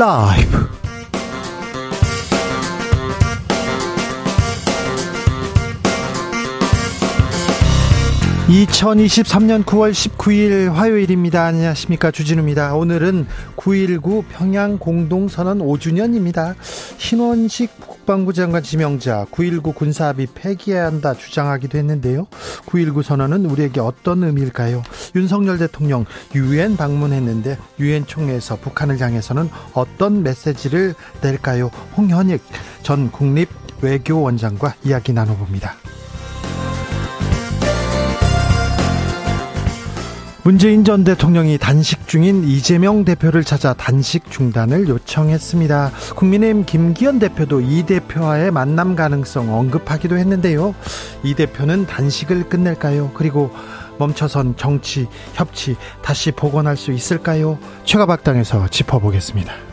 라이브 2023년 9월 19일 화요일입니다. 안녕하십니까. 주진우입니다. 오늘은 9.19 평양 공동선언 5주년입니다. 신원식 국방부 장관 지명자 9.19 군사합의 폐기해야 한다 주장하기도 했는데요. 9.19 선언은 우리에게 어떤 의미일까요? 윤석열 대통령 유엔 방문했는데 유엔 총회에서 북한을 향해서는 어떤 메시지를 낼까요? 홍현익 전 국립 외교원장과 이야기 나눠봅니다. 문재인 전 대통령이 단식 중인 이재명 대표를 찾아 단식 중단을 요청했습니다. 국민의힘 김기현 대표도 이 대표와의 만남 가능성 언급하기도 했는데요. 이 대표는 단식을 끝낼까요? 그리고 멈춰선 정치, 협치 다시 복원할 수 있을까요? 최가박당에서 짚어보겠습니다.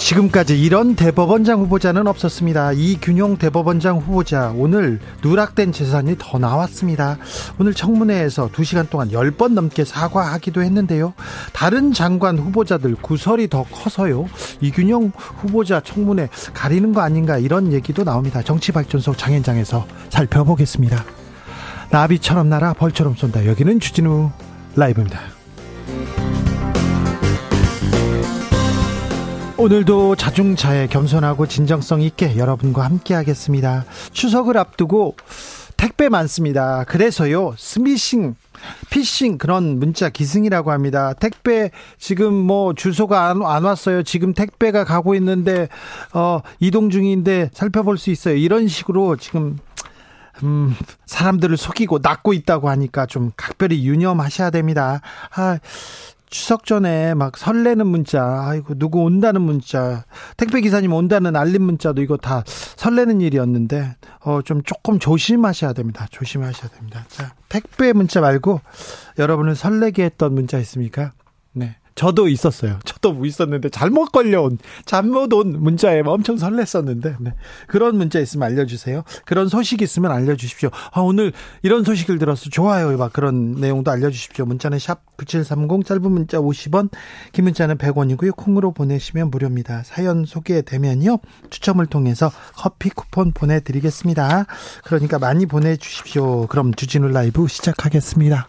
지금까지 이런 대법원장 후보자는 없었습니다. 이균용 대법원장 후보자 오늘 누락된 재산이 더 나왔습니다. 오늘 청문회에서 2시간 동안 10번 넘게 사과하기도 했는데요. 다른 장관 후보자들 구설이 더 커서요. 이균용 후보자 청문회 가리는 거 아닌가 이런 얘기도 나옵니다. 정치발전소 장현장에서 살펴보겠습니다. 나비처럼 날아 벌처럼 쏜다. 여기는 주진우 라이브입니다. 오늘도 자중차에 겸손하고 진정성 있게 여러분과 함께 하겠습니다. 추석을 앞두고 택배 많습니다. 그래서요, 스미싱, 피싱 그런 문자 기승이라고 합니다. 택배 지금 뭐 주소가 안, 안 왔어요. 지금 택배가 가고 있는데 어 이동 중인데 살펴볼 수 있어요. 이런 식으로 지금 음, 사람들을 속이고 낚고 있다고 하니까 좀 각별히 유념하셔야 됩니다. 아, 추석 전에 막 설레는 문자, 아이고, 누구 온다는 문자, 택배 기사님 온다는 알림 문자도 이거 다 설레는 일이었는데, 어, 좀 조금 조심하셔야 됩니다. 조심하셔야 됩니다. 자, 택배 문자 말고 여러분을 설레게 했던 문자 있습니까? 네. 저도 있었어요. 저도 뭐 있었는데 잘못 걸려온 잘못 온 문자에 엄청 설렜었는데 네. 그런 문자 있으면 알려주세요. 그런 소식 있으면 알려주십시오. 아, 오늘 이런 소식을 들었어 좋아요. 막 그런 내용도 알려주십시오. 문자는 샵 #9730 짧은 문자 50원, 긴 문자는 100원이고요. 콩으로 보내시면 무료입니다. 사연 소개되면요 추첨을 통해서 커피 쿠폰 보내드리겠습니다. 그러니까 많이 보내주십시오. 그럼 주진우 라이브 시작하겠습니다.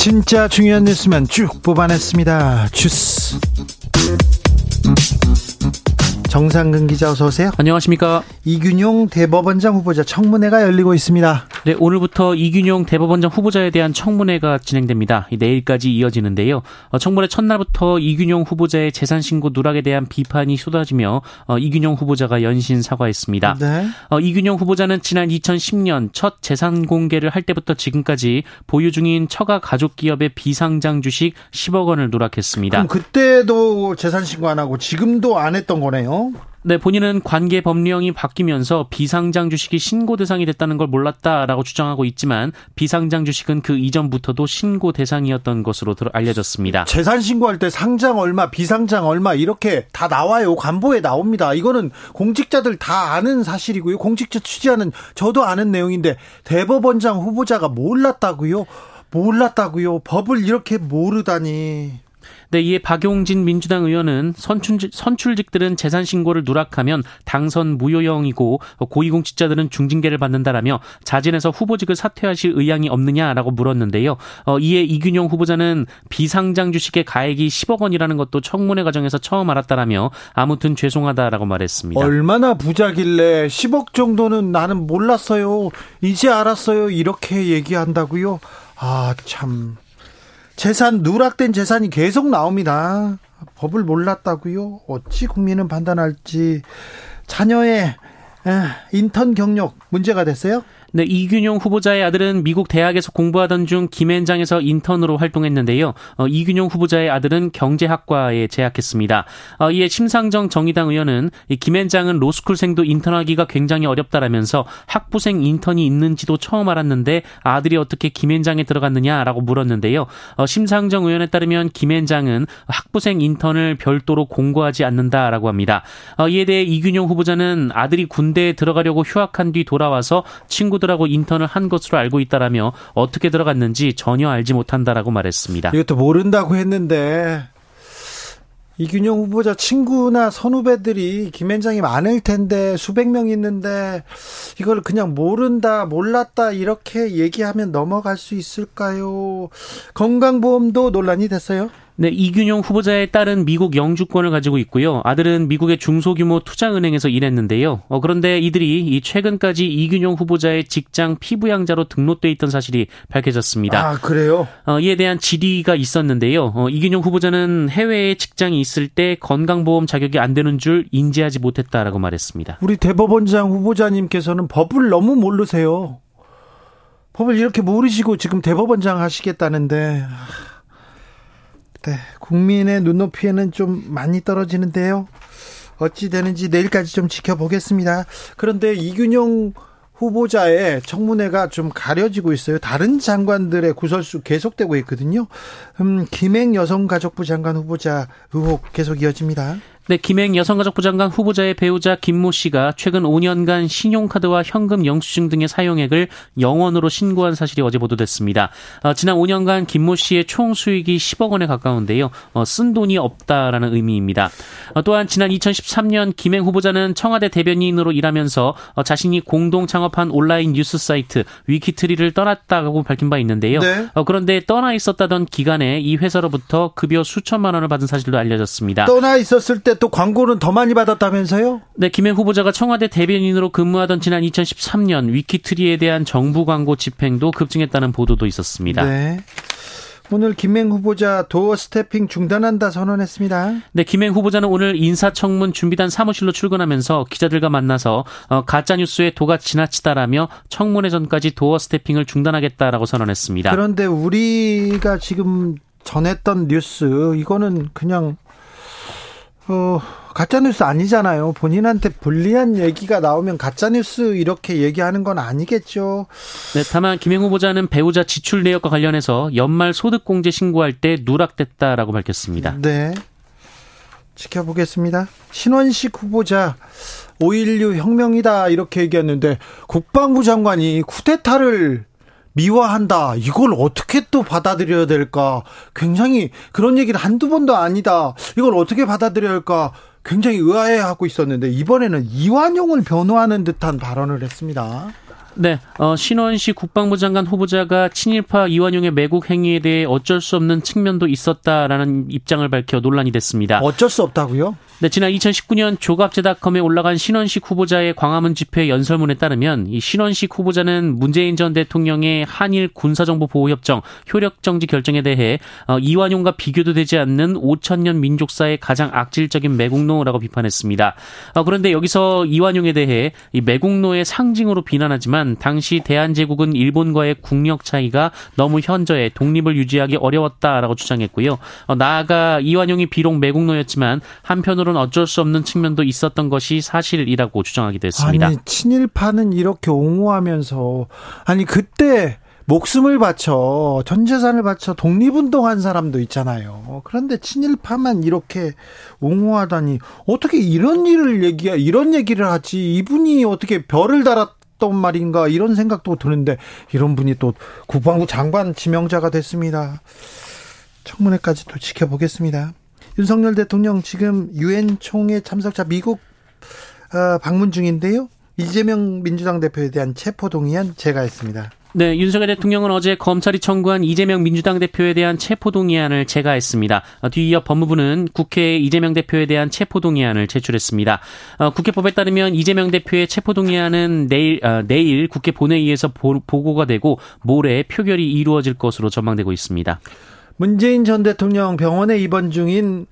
진짜 중요한 뉴스만 쭉 뽑아냈습니다. 주스. 정상근 기자 어서 오세요. 안녕하십니까. 이균용 대법원장 후보자 청문회가 열리고 있습니다. 네, 오늘부터 이균용 대법원장 후보자에 대한 청문회가 진행됩니다. 내일까지 이어지는데요. 어, 청문회 첫날부터 이균용 후보자의 재산 신고 누락에 대한 비판이 쏟아지며 어, 이균용 후보자가 연신 사과했습니다. 네. 어, 이균용 후보자는 지난 2010년 첫 재산 공개를 할 때부터 지금까지 보유 중인 처가 가족 기업의 비상장 주식 10억 원을 누락했습니다. 그럼 그때도 재산 신고 안 하고 지금도 안 했던 거네요. 네, 본인은 관계 법령이 바뀌면서 비상장 주식이 신고 대상이 됐다는 걸 몰랐다라고 주장하고 있지만 비상장 주식은 그 이전부터도 신고 대상이었던 것으로 알려졌습니다. 재산 신고할 때 상장 얼마, 비상장 얼마 이렇게 다 나와요. 관보에 나옵니다. 이거는 공직자들 다 아는 사실이고요. 공직자 취재하는 저도 아는 내용인데 대법원장 후보자가 몰랐다고요? 몰랐다고요? 법을 이렇게 모르다니. 네, 이에 박용진 민주당 의원은 선출직, 선출직들은 재산 신고를 누락하면 당선 무효형이고 고위공직자들은 중징계를 받는다라며 자진해서 후보직을 사퇴하실 의향이 없느냐라고 물었는데요. 어, 이에 이균용 후보자는 비상장 주식의 가액이 10억 원이라는 것도 청문회 과정에서 처음 알았다라며 아무튼 죄송하다라고 말했습니다. 얼마나 부자길래 10억 정도는 나는 몰랐어요. 이제 알았어요. 이렇게 얘기한다고요? 아, 참. 재산 누락된 재산이 계속 나옵니다. 법을 몰랐다고요? 어찌 국민은 판단할지 자녀의 인턴 경력 문제가 됐어요? 네, 이균용 후보자의 아들은 미국 대학에서 공부하던 중 김앤장에서 인턴으로 활동했는데요. 어, 이균용 후보자의 아들은 경제학과에 재학했습니다. 어, 이에 심상정 정의당 의원은 이 김앤장은 로스쿨생도 인턴하기가 굉장히 어렵다라면서 학부생 인턴이 있는지도 처음 알았는데 아들이 어떻게 김앤장에 들어갔느냐라고 물었는데요. 어, 심상정 의원에 따르면 김앤장은 학부생 인턴을 별도로 공고하지 않는다라고 합니다. 어, 이에 대해 이균용 후보자는 아들이 군대에 들어가려고 휴학한 뒤 돌아와서 친구 들하고 인턴을 한 것으로 알고 있다라며 어떻게 들어갔는지 전혀 알지 못한다라고 말했습니다. 이것도 모른다고 했는데 이균영 후보자 친구나 선후배들이 김앤장이 많을 텐데 수백 명 있는데 이걸 그냥 모른다 몰랐다 이렇게 얘기하면 넘어갈 수 있을까요? 건강보험도 논란이 됐어요. 네, 이균용 후보자의 딸은 미국 영주권을 가지고 있고요. 아들은 미국의 중소규모 투자은행에서 일했는데요. 어, 그런데 이들이 이 최근까지 이균용 후보자의 직장 피부양자로 등록돼 있던 사실이 밝혀졌습니다. 아, 그래요? 어, 이에 대한 질의가 있었는데요. 어, 이균용 후보자는 해외에 직장이 있을 때 건강보험 자격이 안 되는 줄 인지하지 못했다라고 말했습니다. 우리 대법원장 후보자님께서는 법을 너무 모르세요. 법을 이렇게 모르시고 지금 대법원장 하시겠다는데 네, 국민의 눈높이에는 좀 많이 떨어지는데요. 어찌 되는지 내일까지 좀 지켜보겠습니다. 그런데 이균용 후보자의 청문회가 좀 가려지고 있어요. 다른 장관들의 구설수 계속되고 있거든요. 음, 김행 여성가족부 장관 후보자 의혹 계속 이어집니다. 네, 김행 여성가족부 장관 후보자의 배우자 김모 씨가 최근 5년간 신용카드와 현금 영수증 등의 사용액을 영원으로 신고한 사실이 어제 보도됐습니다. 어, 지난 5년간 김모 씨의 총 수익이 10억 원에 가까운데요. 어, 쓴 돈이 없다라는 의미입니다. 어, 또한 지난 2013년 김행 후보자는 청와대 대변인으로 일하면서 어, 자신이 공동 창업한 온라인 뉴스 사이트 위키트리를 떠났다고 밝힌 바 있는데요. 네. 어, 그런데 떠나 있었다던 기간에 이 회사로부터 급여 수천만 원을 받은 사실도 알려졌습니다. 떠나 있었을 때또 광고는 더 많이 받았다면서요? 네, 김행 후보자가 청와대 대변인으로 근무하던 지난 2013년 위키트리에 대한 정부 광고 집행도 급증했다는 보도도 있었습니다. 네. 오늘 김행 후보자 도어 스태핑 중단한다 선언했습니다. 네, 김행 후보자는 오늘 인사청문 준비단 사무실로 출근하면서 기자들과 만나서 어, 가짜 뉴스에 도가 지나치다라며 청문회 전까지 도어 스태핑을 중단하겠다라고 선언했습니다. 그런데 우리가 지금 전했던 뉴스 이거는 그냥 어, 가짜뉴스 아니잖아요. 본인한테 불리한 얘기가 나오면 가짜뉴스 이렇게 얘기하는 건 아니겠죠. 네, 다만 김행 후보자는 배우자 지출 내역과 관련해서 연말 소득공제 신고할 때 누락됐다라고 밝혔습니다. 네. 지켜보겠습니다. 신원식 후보자 5.16 혁명이다 이렇게 얘기했는데 국방부 장관이 쿠데타를 미화한다. 이걸 어떻게 또 받아들여야 될까? 굉장히 그런 얘기를 한두 번도 아니다. 이걸 어떻게 받아들여야 할까? 굉장히 의아해하고 있었는데 이번에는 이완용을 변호하는 듯한 발언을 했습니다. 네, 어, 신원식 국방부 장관 후보자가 친일파 이완용의 매국 행위에 대해 어쩔 수 없는 측면도 있었다라는 입장을 밝혀 논란이 됐습니다. 어쩔 수 없다고요? 네, 지난 2019년 조갑제닷컴에 올라간 신원식 후보자의 광화문 집회 연설문에 따르면 이 신원식 후보자는 문재인 전 대통령의 한일 군사정보보호협정 효력정지 결정에 대해 어, 이완용과 비교도 되지 않는 5천년 민족사의 가장 악질적인 매국노라고 비판했습니다. 어, 그런데 여기서 이완용에 대해 이 매국노의 상징으로 비난하지만 당시 대한제국은 일본과의 국력 차이가 너무 현저해 독립을 유지하기 어려웠다라고 주장했고요. 어, 나아가 이완용이 비록 매국노였지만 한편으로 한편으로는 어쩔 수 없는 측면도 있었던 것이 사실이라고 주장하기도 했습니다. 아니, 친일파는 이렇게 옹호하면서 아니 그때 목숨을 바쳐 전 재산을 바쳐 독립운동한 사람도 있잖아요. 그런데 친일파만 이렇게 옹호하다니 어떻게 이런 일을 얘기야 이런 얘기를 하지 이분이 어떻게 별을 달았던 말인가 이런 생각도 드는데 이런 분이 또 국방부 장관 지명자가 됐습니다. 청문회까지 또 지켜보겠습니다. 윤석열 대통령 지금 유엔 총회 참석자 미국 어, 방문 중인데요. 이재명 민주당 대표에 대한 체포 동의안 제가 했습니다. 네, 윤석열 대통령은 어제 검찰이 청구한 이재명 민주당 대표에 대한 체포동의안을 제가했습니다. 어, 뒤이어 법무부는 국회에 이재명 대표에 대한 체포동의안을 제출했습니다. 어, 국회법에 따르면 이재명 대표의 체포동의안은 내일 어, 내일 국회 본회의에서 보, 보고가 되고 모레 표결이 이루어질 것으로 전망되고 있습니다. 문재인 전 대통령 병원에 입원 중인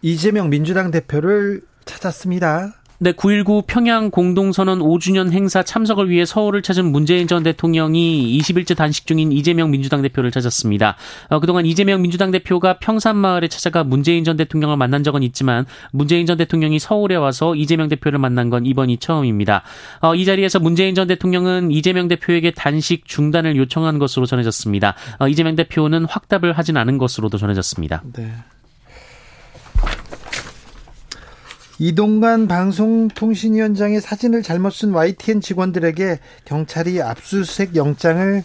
이재명 민주당 대표를 찾았습니다. 네, 9.19 평양 공동선언 5주년 행사 참석을 위해 서울을 찾은 문재인 전 대통령이 20일째 단식 중인 이재명 민주당 대표를 찾았습니다. 어, 그동안 이재명 민주당 대표가 평산마을에 찾아가 문재인 전 대통령을 만난 적은 있지만 문재인 전 대통령이 서울에 와서 이재명 대표를 만난 건 이번이 처음입니다. 어, 이 자리에서 문재인 전 대통령은 이재명 대표에게 단식 중단을 요청한 것으로 전해졌습니다. 어, 이재명 대표는 확답을 하진 않은 것으로도 전해졌습니다. 네. 이동관 방송통신위원장의 사진을 잘못 쓴 YTN 직원들에게 경찰이 압수수색 영장을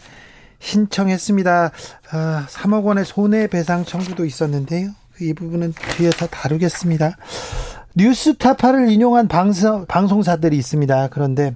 신청했습니다. 아, 3억 원의 손해배상 청구도 있었는데요. 이 부분은 뒤에서 다루겠습니다. 뉴스타파를 인용한 방송, 방송사들이 있습니다. 그런데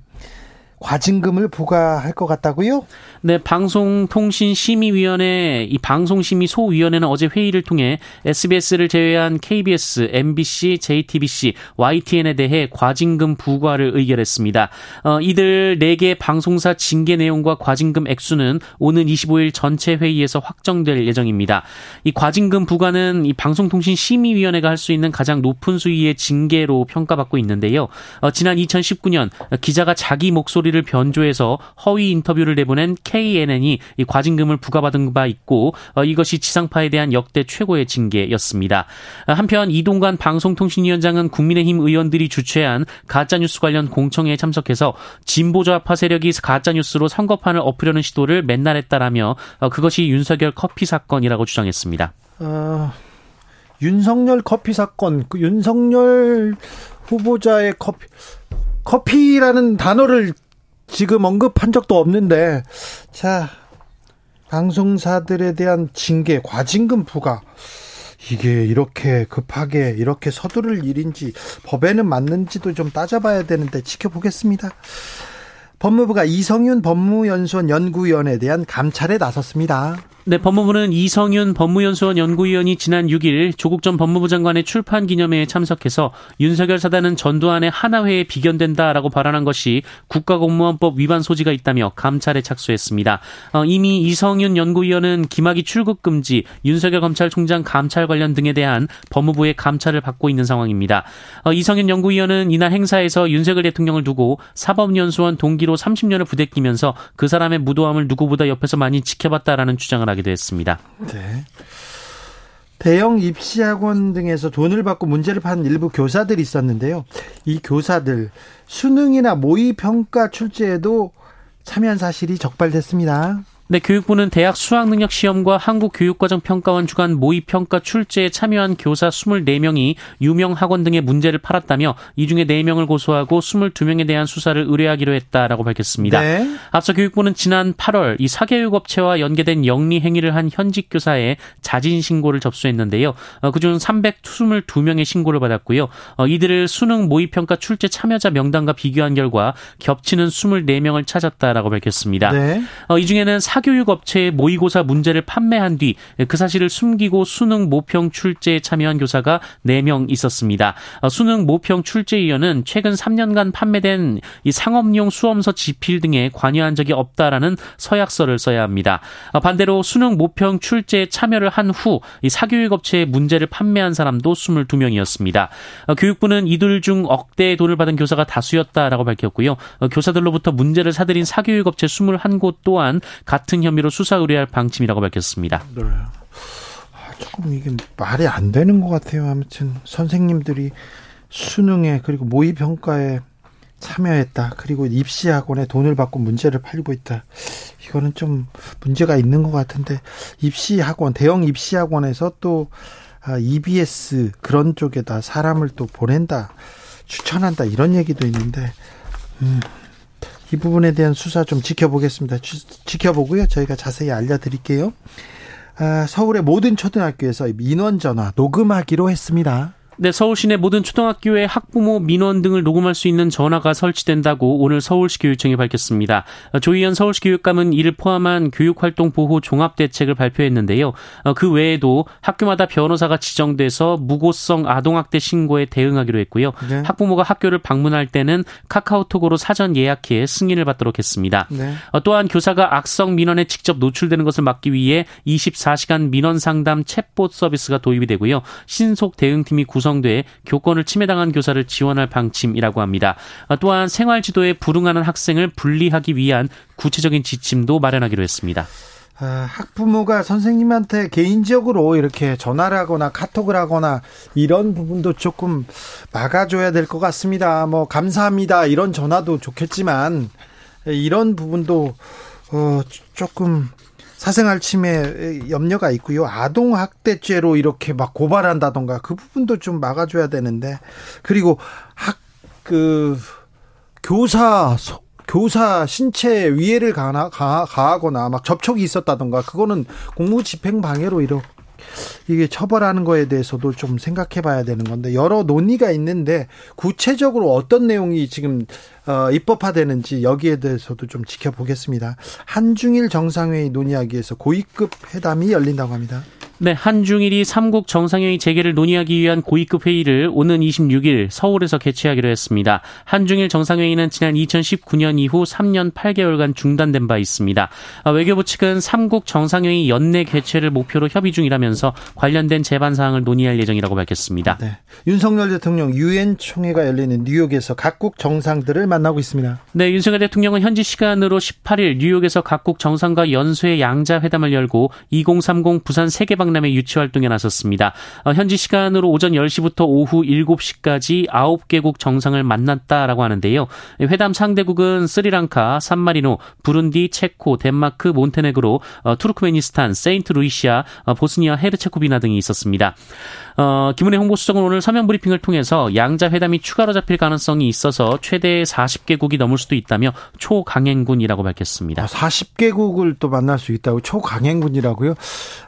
과징금을 부과할 것 같다고요? 네, 방송통신심의위원회 이 방송심의 소위원회는 어제 회의를 통해 SBS를 제외한 KBS, MBC, JTBC, YTN에 대해 과징금 부과를 의결했습니다. 어, 이들 4개 방송사 징계 내용과 과징금 액수는 오는 25일 전체 회의에서 확정될 예정입니다. 이 과징금 부과는 이 방송통신심의위원회가 할 수 있는 가장 높은 수위의 징계로 평가받고 있는데요. 어, 지난 2019년 기자가 자기 목소리를 변조해서 허위 인터뷰를 내보낸 KNN이 이 과징금을 부과받은 바 있고 어, 이것이 지상파에 대한 역대 최고의 징계였습니다. 한편 이동관 방송통신위원장은 국민의힘 의원들이 주최한 가짜뉴스 관련 공청회에 참석해서 진보좌파 세력이 가짜뉴스로 선거판을 엎으려는 시도를 맨날 했다라며 어, 그것이 윤석열 커피 사건이라고 주장했습니다. 어, 윤석열 커피 사건, 그 윤석열 후보자의 커피, 커피라는 단어를 지금 언급한 적도 없는데 자 방송사들에 대한 징계 과징금 부과 이게 이렇게 급하게 이렇게 서두를 일인지 법에는 맞는지도 좀 따져봐야 되는데 지켜보겠습니다. 법무부가 이성윤 법무연수원 연구위원에 대한 감찰에 나섰습니다. 네, 법무부는 이성윤 법무연수원 연구위원이 지난 6일 조국 전 법무부 장관의 출판 기념회에 참석해서 윤석열 사단은 전두환의 하나회에 비견된다라고 발언한 것이 국가공무원법 위반 소지가 있다며 감찰에 착수했습니다. 어, 이미 이성윤 연구위원은 김학의 출국 금지, 윤석열 검찰총장 감찰 관련 등에 대한 법무부의 감찰을 받고 있는 상황입니다. 어, 이성윤 연구위원은 이날 행사에서 윤석열 대통령을 두고 사법연수원 동기로 30년을 부대끼면서 그 사람의 무도함을 누구보다 옆에서 많이 지켜봤다라는 주장을 하기도 했습니다. 네. 대형 입시학원 등에서 돈을 받고 문제를 판 일부 교사들이 있었는데요. 이 교사들 수능이나 모의평가 출제에도 참여한 사실이 적발됐습니다. 네, 교육부는 대학 수학능력 시험과 한국교육과정평가원 주간 모의평가 출제에 참여한 교사 24명이 유명 학원 등의 문제를 팔았다며 이 중에 4명을 고소하고 22명에 대한 수사를 의뢰하기로 했다라고 밝혔습니다. 네. 앞서 교육부는 지난 8월 이 사교육 업체와 연계된 영리 행위를 한 현직 교사의 자진 신고를 접수했는데요. 어, 그중 322명의 신고를 받았고요. 어, 이들을 수능 모의평가 출제 참여자 명단과 비교한 결과 겹치는 24명을 찾았다라고 밝혔습니다. 네. 어, 이 중에는 사교육 업체의 모의고사 문제를 판매한 뒤 그 사실을 숨기고 수능 모평 출제에 참여한 교사가 4명 있었습니다. 어, 수능 모평 출제위원은 최근 3년간 판매된 이 상업용 수험서 지필 등에 관여한 적이 없다라는 서약서를 써야 합니다. 어, 반대로 수능 모평 출제에 참여를 한 후 이 사교육 업체의 문제를 판매한 사람도 22명이었습니다. 어, 교육부는 이들 중 억대의 돈을 받은 교사가 다수였다라고 밝혔고요. 교사들로부터 문제를 사들인 사교육 업체 21곳 또한 같은 혐의로 수사 의뢰할 방침이라고 밝혔습니다. 네. 아, 조금 이게 말이 안 되는 것 같아요. 아무튼 선생님들이 수능에 그리고 모의 평가에 참여했다. 그리고 입시 학원에 돈을 받고 문제를 팔고 있다. 이거는 좀 문제가 있는 것 같은데 입시 학원 대형 입시 학원에서 또 EBS 아, 그런 쪽에다 사람을 또 보낸다, 추천한다 이런 얘기도 있는데 음, 이 부분에 대한 수사 좀 지켜보겠습니다. 지켜보고요. 저희가 자세히 알려드릴게요. 아, 서울의 모든 초등학교에서 민원 전화 녹음하기로 했습니다. 네, 서울 시내 모든 초등학교에 학부모 민원 등을 녹음할 수 있는 전화가 설치된다고 오늘 서울시 교육청이 밝혔습니다. 조희연 서울시 교육감은 이를 포함한 교육활동 보호 종합 대책을 발표했는데요. 어, 그 외에도 학교마다 변호사가 지정돼서 무고성 아동학대 신고에 대응하기로 했고요. 네. 학부모가 학교를 방문할 때는 카카오톡으로 사전 예약해 승인을 받도록 했습니다. 네. 어, 또한 교사가 악성 민원에 직접 노출되는 것을 막기 위해 24시간 민원 상담 챗봇 서비스가 도입이 되고요. 신속 대응팀이 구성 구성돼 교권을 침해당한 교사를 지원할 방침이라고 합니다. 또한 생활 지도에 불응하는 학생을 분리하기 위한 구체적인 지침도 마련하기로 했습니다. 아, 학부모가 선생님한테 개인적으로 이렇게 전화를 하거나 카톡을 하거나 이런 부분도 조금 막아줘야 될 것 같습니다. 뭐 감사합니다 이런 전화도 좋겠지만 이런 부분도 어 조금 사생활 침해 염려가 있고요. 아동 학대죄로 이렇게 막 고발한다던가 그 부분도 좀 막아줘야 되는데 그리고 학 그 교사 교사 신체 위해를 가하, 가하거나 막 접촉이 있었다던가 그거는 공무집행 방해로 이렇게 이게 처벌하는 거에 대해서도 좀 생각해 봐야 되는 건데 여러 논의가 있는데 구체적으로 어떤 내용이 지금 어, 입법화되는지 여기에 대해서도 좀 지켜보겠습니다. 한중일 정상회의 논의하기 위해서 고위급 회담이 열린다고 합니다. 네, 한중일이 3국 정상회의 재개를 논의하기 위한 고위급 회의를 오는 26일 서울에서 개최하기로 했습니다. 한중일 정상회의는 지난 2019년 이후 3년 8개월간 중단된 바 있습니다. 아, 외교부 측은 3국 정상회의 연내 개최를 목표로 협의 중이라면서 관련된 제반 사항을 논의할 예정이라고 밝혔습니다. 네. 윤석열 대통령 유엔 총회가 열리는 뉴욕에서 각국 정상들을 만나고 있습니다. 네, 윤석열 대통령은 현지 시간으로 18일 뉴욕에서 각국 정상과 연쇄 양자 회담을 열고 2030 부산 세계방 박람회 유치 활동에 나섰습니다. 어, 현지 시간으로 오전 10시부터 오후 7시까지 9개국 정상을 만났다라고 하는데요. 회담 상대국은 스리랑카, 산마리노, 부룬디, 체코, 덴마크, 몬테네그로, 어, 투르크메니스탄, 세인트루이시아, 어, 보스니아, 헤르체코비나 등이 있었습니다. 어, 김은혜 홍보수석은 오늘 서면 브리핑을 통해서 양자 회담이 추가로 잡힐 가능성이 있어서 최대 40개국이 넘을 수도 있다며 초강행군이라고 밝혔습니다. 40개국을 아, 또 만날 수 있다고 초강행군이라고요?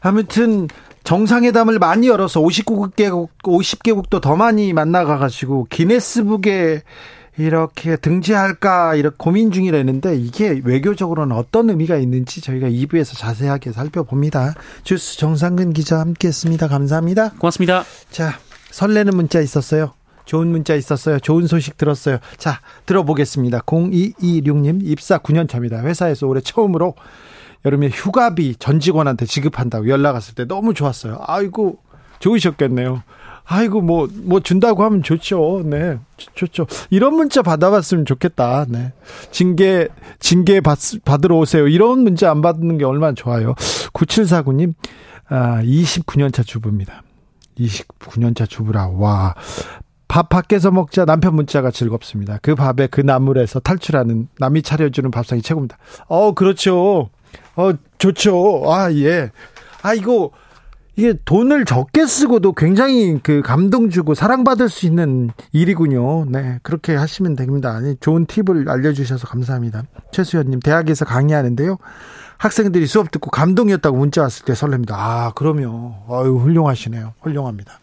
아무튼 정상회담을 많이 열어서 59개국 50개국도 더 많이 만나가 가지고 기네스북에 이렇게 등재할까 이렇게 고민 중이라는데 이게 외교적으로는 어떤 의미가 있는지 저희가 2부에서 자세하게 살펴봅니다. 주스 정상근 기자 함께했습니다. 감사합니다. 고맙습니다. 자 설레는 문자 있었어요. 좋은 문자 있었어요. 좋은 소식 들었어요. 자 들어보겠습니다. 0226님 입사 9년 차입니다. 회사에서 올해 처음으로 여름에 휴가비 전 직원한테 지급한다고 연락 왔을 때 너무 좋았어요. 아이고 좋으셨겠네요. 아이고 뭐뭐 뭐 준다고 하면 좋죠. 네. 좋죠. 이런 문자 받아봤으면 좋겠다. 네. 징계 징계 받, 받으러 오세요. 이런 문자 안 받는 게 얼마나 좋아요. 9749님 아 29년 차 주부입니다. 29년 차 주부라. 와. 밥 밖에서 먹자 남편 문자가 즐겁습니다. 그 밥에 그 나물에서 탈출하는 남이 차려주는 밥상이 최고입니다. 어, 그렇죠. 어, 좋죠. 아, 예. 아, 이거 이게 돈을 적게 쓰고도 굉장히 그 감동 주고 사랑받을 수 있는 일이군요. 네. 그렇게 하시면 됩니다. 아니, 좋은 팁을 알려주셔서 감사합니다. 최수연님, 대학에서 강의하는데요. 학생들이 수업 듣고 감동이었다고 문자 왔을 때 설렙니다. 아, 그럼요. 아유, 훌륭하시네요. 훌륭합니다.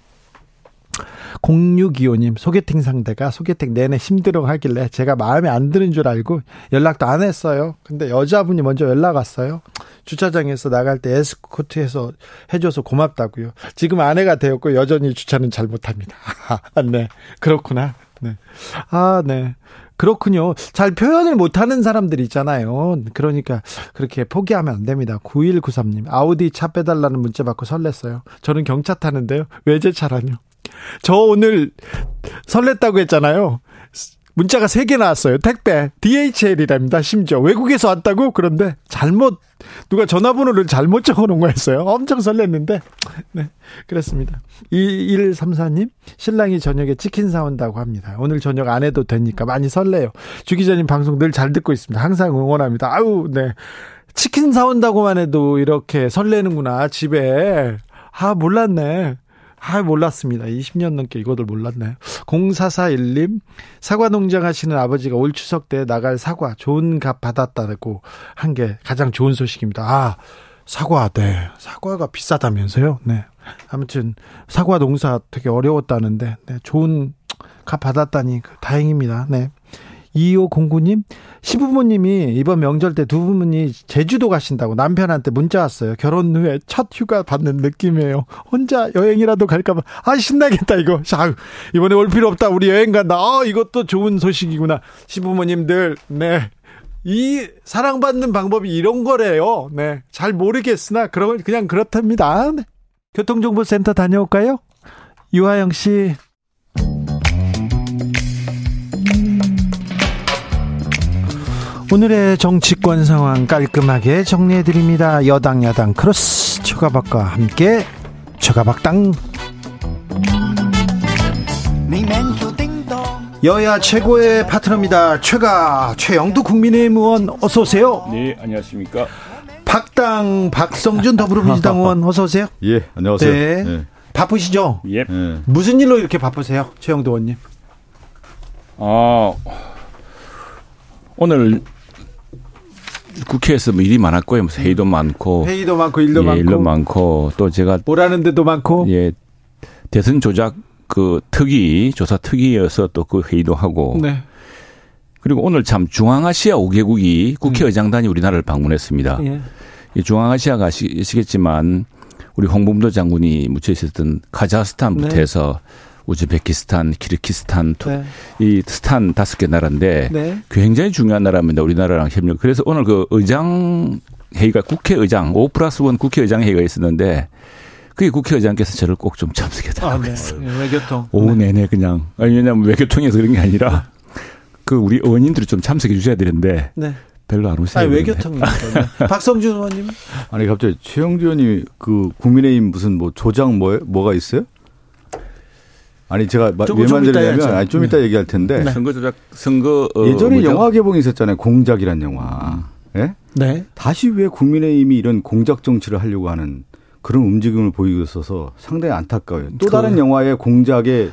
0625님, 소개팅 상대가 소개팅 내내 힘들어 하길래 제가 마음에 안 드는 줄 알고 연락도 안 했어요. 근데 여자분이 먼저 연락 왔어요. 주차장에서 나갈 때 에스코트해서 해줘서 고맙다고요. 지금 아내가 되었고 여전히 주차는 잘 못합니다. 아, 네. 그렇구나. 네. 아, 네. 그렇군요. 잘 표현을 못하는 사람들 있잖아요. 그러니까 그렇게 포기하면 안 됩니다. 9193님, 아우디 차 빼달라는 문자 받고 설렜어요. 저는 경차 타는데요. 외제차라뇨. 저 오늘 설렜다고 했잖아요. 문자가 3개 나왔어요. 택배. DHL이랍니다. 심지어. 외국에서 왔다고? 그런데 잘못, 누가 전화번호를 잘못 적어 놓은 거였어요. 엄청 설렜는데. 네. 그렇습니다. 2134님, 신랑이 저녁에 치킨 사온다고 합니다. 오늘 저녁 안 해도 되니까 많이 설레요. 주 기자님 방송 늘 잘 듣고 있습니다. 항상 응원합니다. 아우, 네. 치킨 사온다고만 해도 이렇게 설레는구나, 집에. 아, 몰랐네. 아, 몰랐습니다. 20년 넘게 이거들 몰랐나요? 0441님, 사과 농장 하시는 아버지가 올 추석 때 나갈 사과 좋은 값 받았다고 한 게 가장 좋은 소식입니다. 아, 사과, 네. 사과가 비싸다면서요? 네. 아무튼, 사과 농사 되게 어려웠다는데, 네. 좋은 값 받았다니 다행입니다. 네. 2509님, 시부모님이 이번 명절 때 두 분이 제주도 가신다고 남편한테 문자 왔어요. 결혼 후에 첫 휴가 받는 느낌이에요. 혼자 여행이라도 갈까봐. 아, 신나겠다, 이거. 자, 이번에 올 필요 없다. 우리 여행 간다. 아, 이것도 좋은 소식이구나. 시부모님들, 네. 이 사랑받는 방법이 이런 거래요. 네. 잘 모르겠으나, 그런, 그냥 그렇답니다. 네. 교통정보센터 다녀올까요? 유하영 씨. 오늘의 정치권 상황 깔끔하게 정리해드립니다. 여당 야당 크로스 최가박과 함께 최가박당 여야 최고의 파트너입니다. 최가 최영두 국민의힘 의원 어서 오세요. 네, 안녕하십니까. 박당 박성준 더불어민주당 의원 어서 오세요. 예, 안녕하세요. 네. 네. 바쁘시죠? 예. 네. 무슨 일로 이렇게 바쁘세요, 최영두 의원님? 아, 오늘 국회에서 뭐 일이 많았고요. 뭐 회의도 많고. 회의도 많고 일도 예, 많고 일도 많고. 또 제가 뭐라는 데도 많고 예, 대선 조작 그 특위, 조사 특위여서 또 그 회의도 하고. 네. 그리고 오늘 참 중앙아시아 5개국이 국회의장단이 우리나라를 방문했습니다. 예. 이 중앙아시아가 아시겠지만 우리 홍범도 장군이 묻혀 있었던 카자흐스탄부터 네. 해서 우즈베키스탄, 키르키스탄, 투- 네. 이 스탄 다섯 개 나라인데 네. 굉장히 중요한 나라입니다. 우리나라랑 협력. 그래서 오늘 그 의장 회의가 국회의장 5 플러스 1 국회의장 회의가 있었는데 그게 국회의장께서 저를 꼭 좀 참석해달라고 아, 네. 했어요. 예, 외교통. 오후 내내 그냥 아니 왜냐하면 외교통에서 그런 게 아니라 그 우리 의원님들이 좀 참석해 주셔야 되는데 네. 별로 안 오세요. 아니, 외교통이니까. 네. 박성준 의원님. 아니 갑자기 최영주 의원이 그 국민의힘 무슨 뭐 조장 뭐 뭐가 있어요? 아니 제가 왜좀 이따 만들냐면 해야죠. 아니, 좀 이따 얘기할 텐데 네. 선거 조작 선거 어, 예전에 뭐죠? 영화 개봉이 있었잖아요. 공작이란 영화. 예? 네. 다시 왜 국민의힘이 이런 공작 정치를 하려고 하는 그런 움직임을 보이고 있어서 상당히 안타까워요. 또 그- 다른 영화의 공작에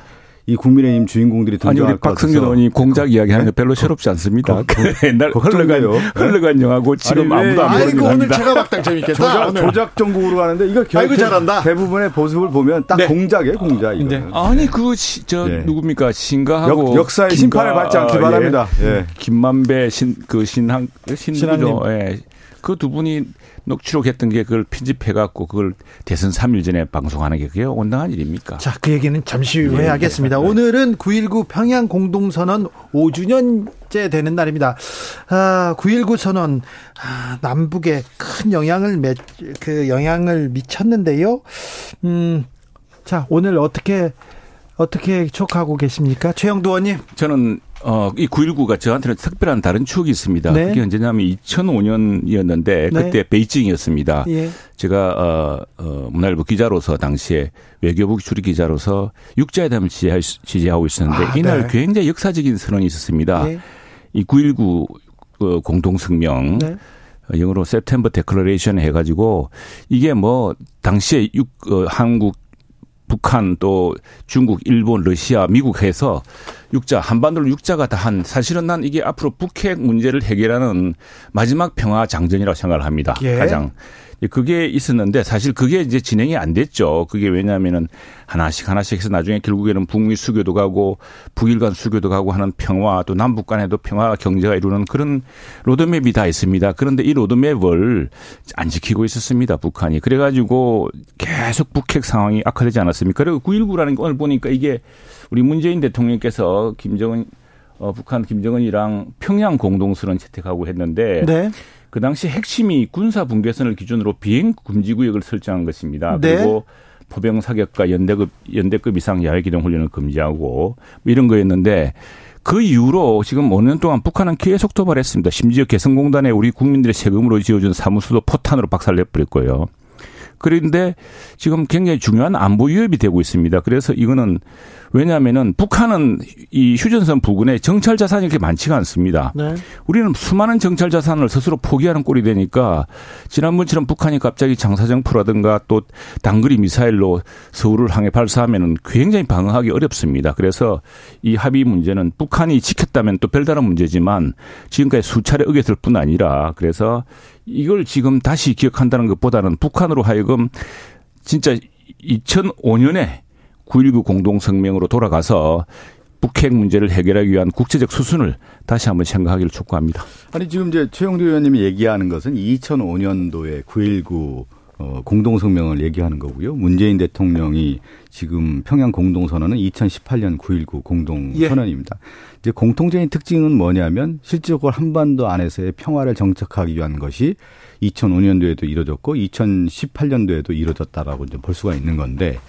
이 국민의힘 주인공들이 아니 등장할 우리 것 박성준 같아서 의원이 공작 이야기하는 거 네? 별로 새롭지 않습니다. 그- 그 옛날 그거 흘러간 걱정돼요. 흘러간 영화고 지금 아니, 왜- 아무도 안 보는 아이고 오늘 겁니다. 제가 박당 재밌겠다. 조작, 오늘. 조작 정국으로 가는데 이거 결, 아이고, 잘한다. 대부분의 모습을 보면 딱 네. 공작이에요, 공작 이거. 네. 아니 그저 예. 누굽니까 신가하고 역, 역사의 김가- 심판을 받지 않기 아, 예. 바랍니다. 예. 김만배 신 그 신부죠. 신항님. 예. 그두 분이 녹취록했던 게 그걸 편집해 갖고 그걸 대선 3일 전에 방송하는 게 그게 온당한 일입니까? 자, 그 얘기는 잠시 후에 네, 하겠습니다. 네. 오늘은 9.19 평양 공동선언 5주년째 되는 날입니다. 아, 9.19 선언, 아, 남북에 큰 영향을, 매, 그 영향을 미쳤는데요. 음, 자, 오늘 어떻게, 어떻게 촉하고 계십니까? 최영두 의원님. 저는 어, 이 9.19가 저한테는 특별한 다른 추억이 있습니다. 네. 그게 언제냐면 2005년이었는데 네. 그때 베이징이었습니다. 예. 제가 어, 어, 문화일보 기자로서 당시에 외교부 출입 기자로서 육자회담을 취재할 취재하고 있었는데 아, 이날 네. 굉장히 역사적인 선언이 있었습니다. 예. 이9.19 어, 공동성명 네. 어, 영어로 September Declaration 해가지고 이게 뭐 당시에 육, 어, 한국, 북한 또 중국, 일본, 러시아, 미국 해서 육자 한반도를 육자가 다 한 사실은 난 이게 앞으로 북핵 문제를 해결하는 마지막 평화 장전이라고 생각을 합니다. 예. 가장 그게 있었는데 사실 그게 이제 진행이 안 됐죠. 그게 왜냐하면은 하나씩 하나씩 해서 나중에 결국에는 북미 수교도 가고 북일 간 수교도 가고 하는 평화 또 남북 간에도 평화 경제가 이루는 그런 로드맵이 다 있습니다. 그런데 이 로드맵을 안 지키고 있었습니다. 북한이. 그래가지고 계속 북핵 상황이 악화되지 않았습니까? 그리고 9.19라는 게 오늘 보니까 이게 우리 문재인 대통령께서 김정은 어, 북한 김정은이랑 평양 공동선언 채택하고 했는데 네. 그 당시 핵심이 군사 분계선을 기준으로 비행 금지 구역을 설정한 것입니다. 네. 그리고 포병 사격과 연대급 연대급 이상 야외 기동 훈련을 금지하고 뭐 이런 거였는데 그 이후로 지금 5년 동안 북한은 계속 도발했습니다. 심지어 개성공단에 우리 국민들의 세금으로 지어준 사무소도 포탄으로 박살내버렸고요. 그런데 지금 굉장히 중요한 안보 위협이 되고 있습니다. 그래서 이거는 왜냐하면은 북한은 이 휴전선 부근에 정찰 자산이 그렇게 많지가 않습니다. 네. 우리는 수많은 정찰 자산을 스스로 포기하는 꼴이 되니까 지난번처럼 북한이 갑자기 장사정포라든가 또 단거리 미사일로 서울을 향해 발사하면은 굉장히 방어하기 어렵습니다. 그래서 이 합의 문제는 북한이 지켰다면 또 별다른 문제지만 지금까지 수차례 어겼을 뿐 아니라 그래서 이걸 지금 다시 기억한다는 것보다는 북한으로 하여금 진짜 2005년에 9.19 공동성명으로 돌아가서 북핵 문제를 해결하기 위한 국제적 수순을 다시 한번 생각하기를 촉구합니다. 아니 지금 이제 최영두 의원님이 얘기하는 것은 2005년도에 9.19 어, 공동성명을 얘기하는 거고요. 문재인 대통령이 지금 평양 공동선언은 2018년 9.19 공동선언입니다. 이제 공통적인 특징은 뭐냐면 실질적으로 한반도 안에서의 평화를 정착하기 위한 것이 2005년도에도 이루어졌고 2018년도에도 이루어졌다라고 이제 볼 수가 있는 건데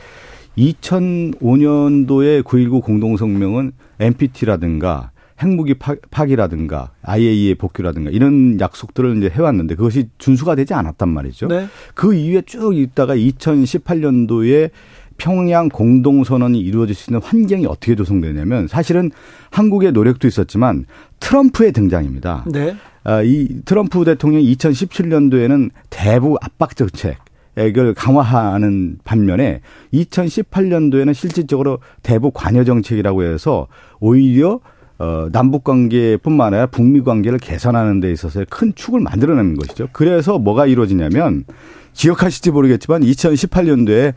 2005년도에 9.19 공동성명은 NPT라든가 핵무기 파, 기라든가 IAEA 복귀라든가 이런 약속들을 이제 해왔는데 그것이 준수가 되지 않았단 말이죠. 네. 그 이후에 쭉 있다가 2018년도에 평양 공동선언이 이루어질 수 있는 환경이 어떻게 조성되냐면 사실은 한국의 노력도 있었지만 트럼프의 등장입니다. 네. 아, 이 트럼프 대통령이 2017년도에는 대북 압박 정책 액을 강화하는 반면에 2018년도에는 실질적으로 대북 관여 정책이라고 해서 오히려 어, 남북 관계뿐만 아니라 북미 관계를 개선하는 데 있어서 큰 축을 만들어내는 것이죠. 그래서 뭐가 이루어지냐면 기억하실지 모르겠지만 2018년도에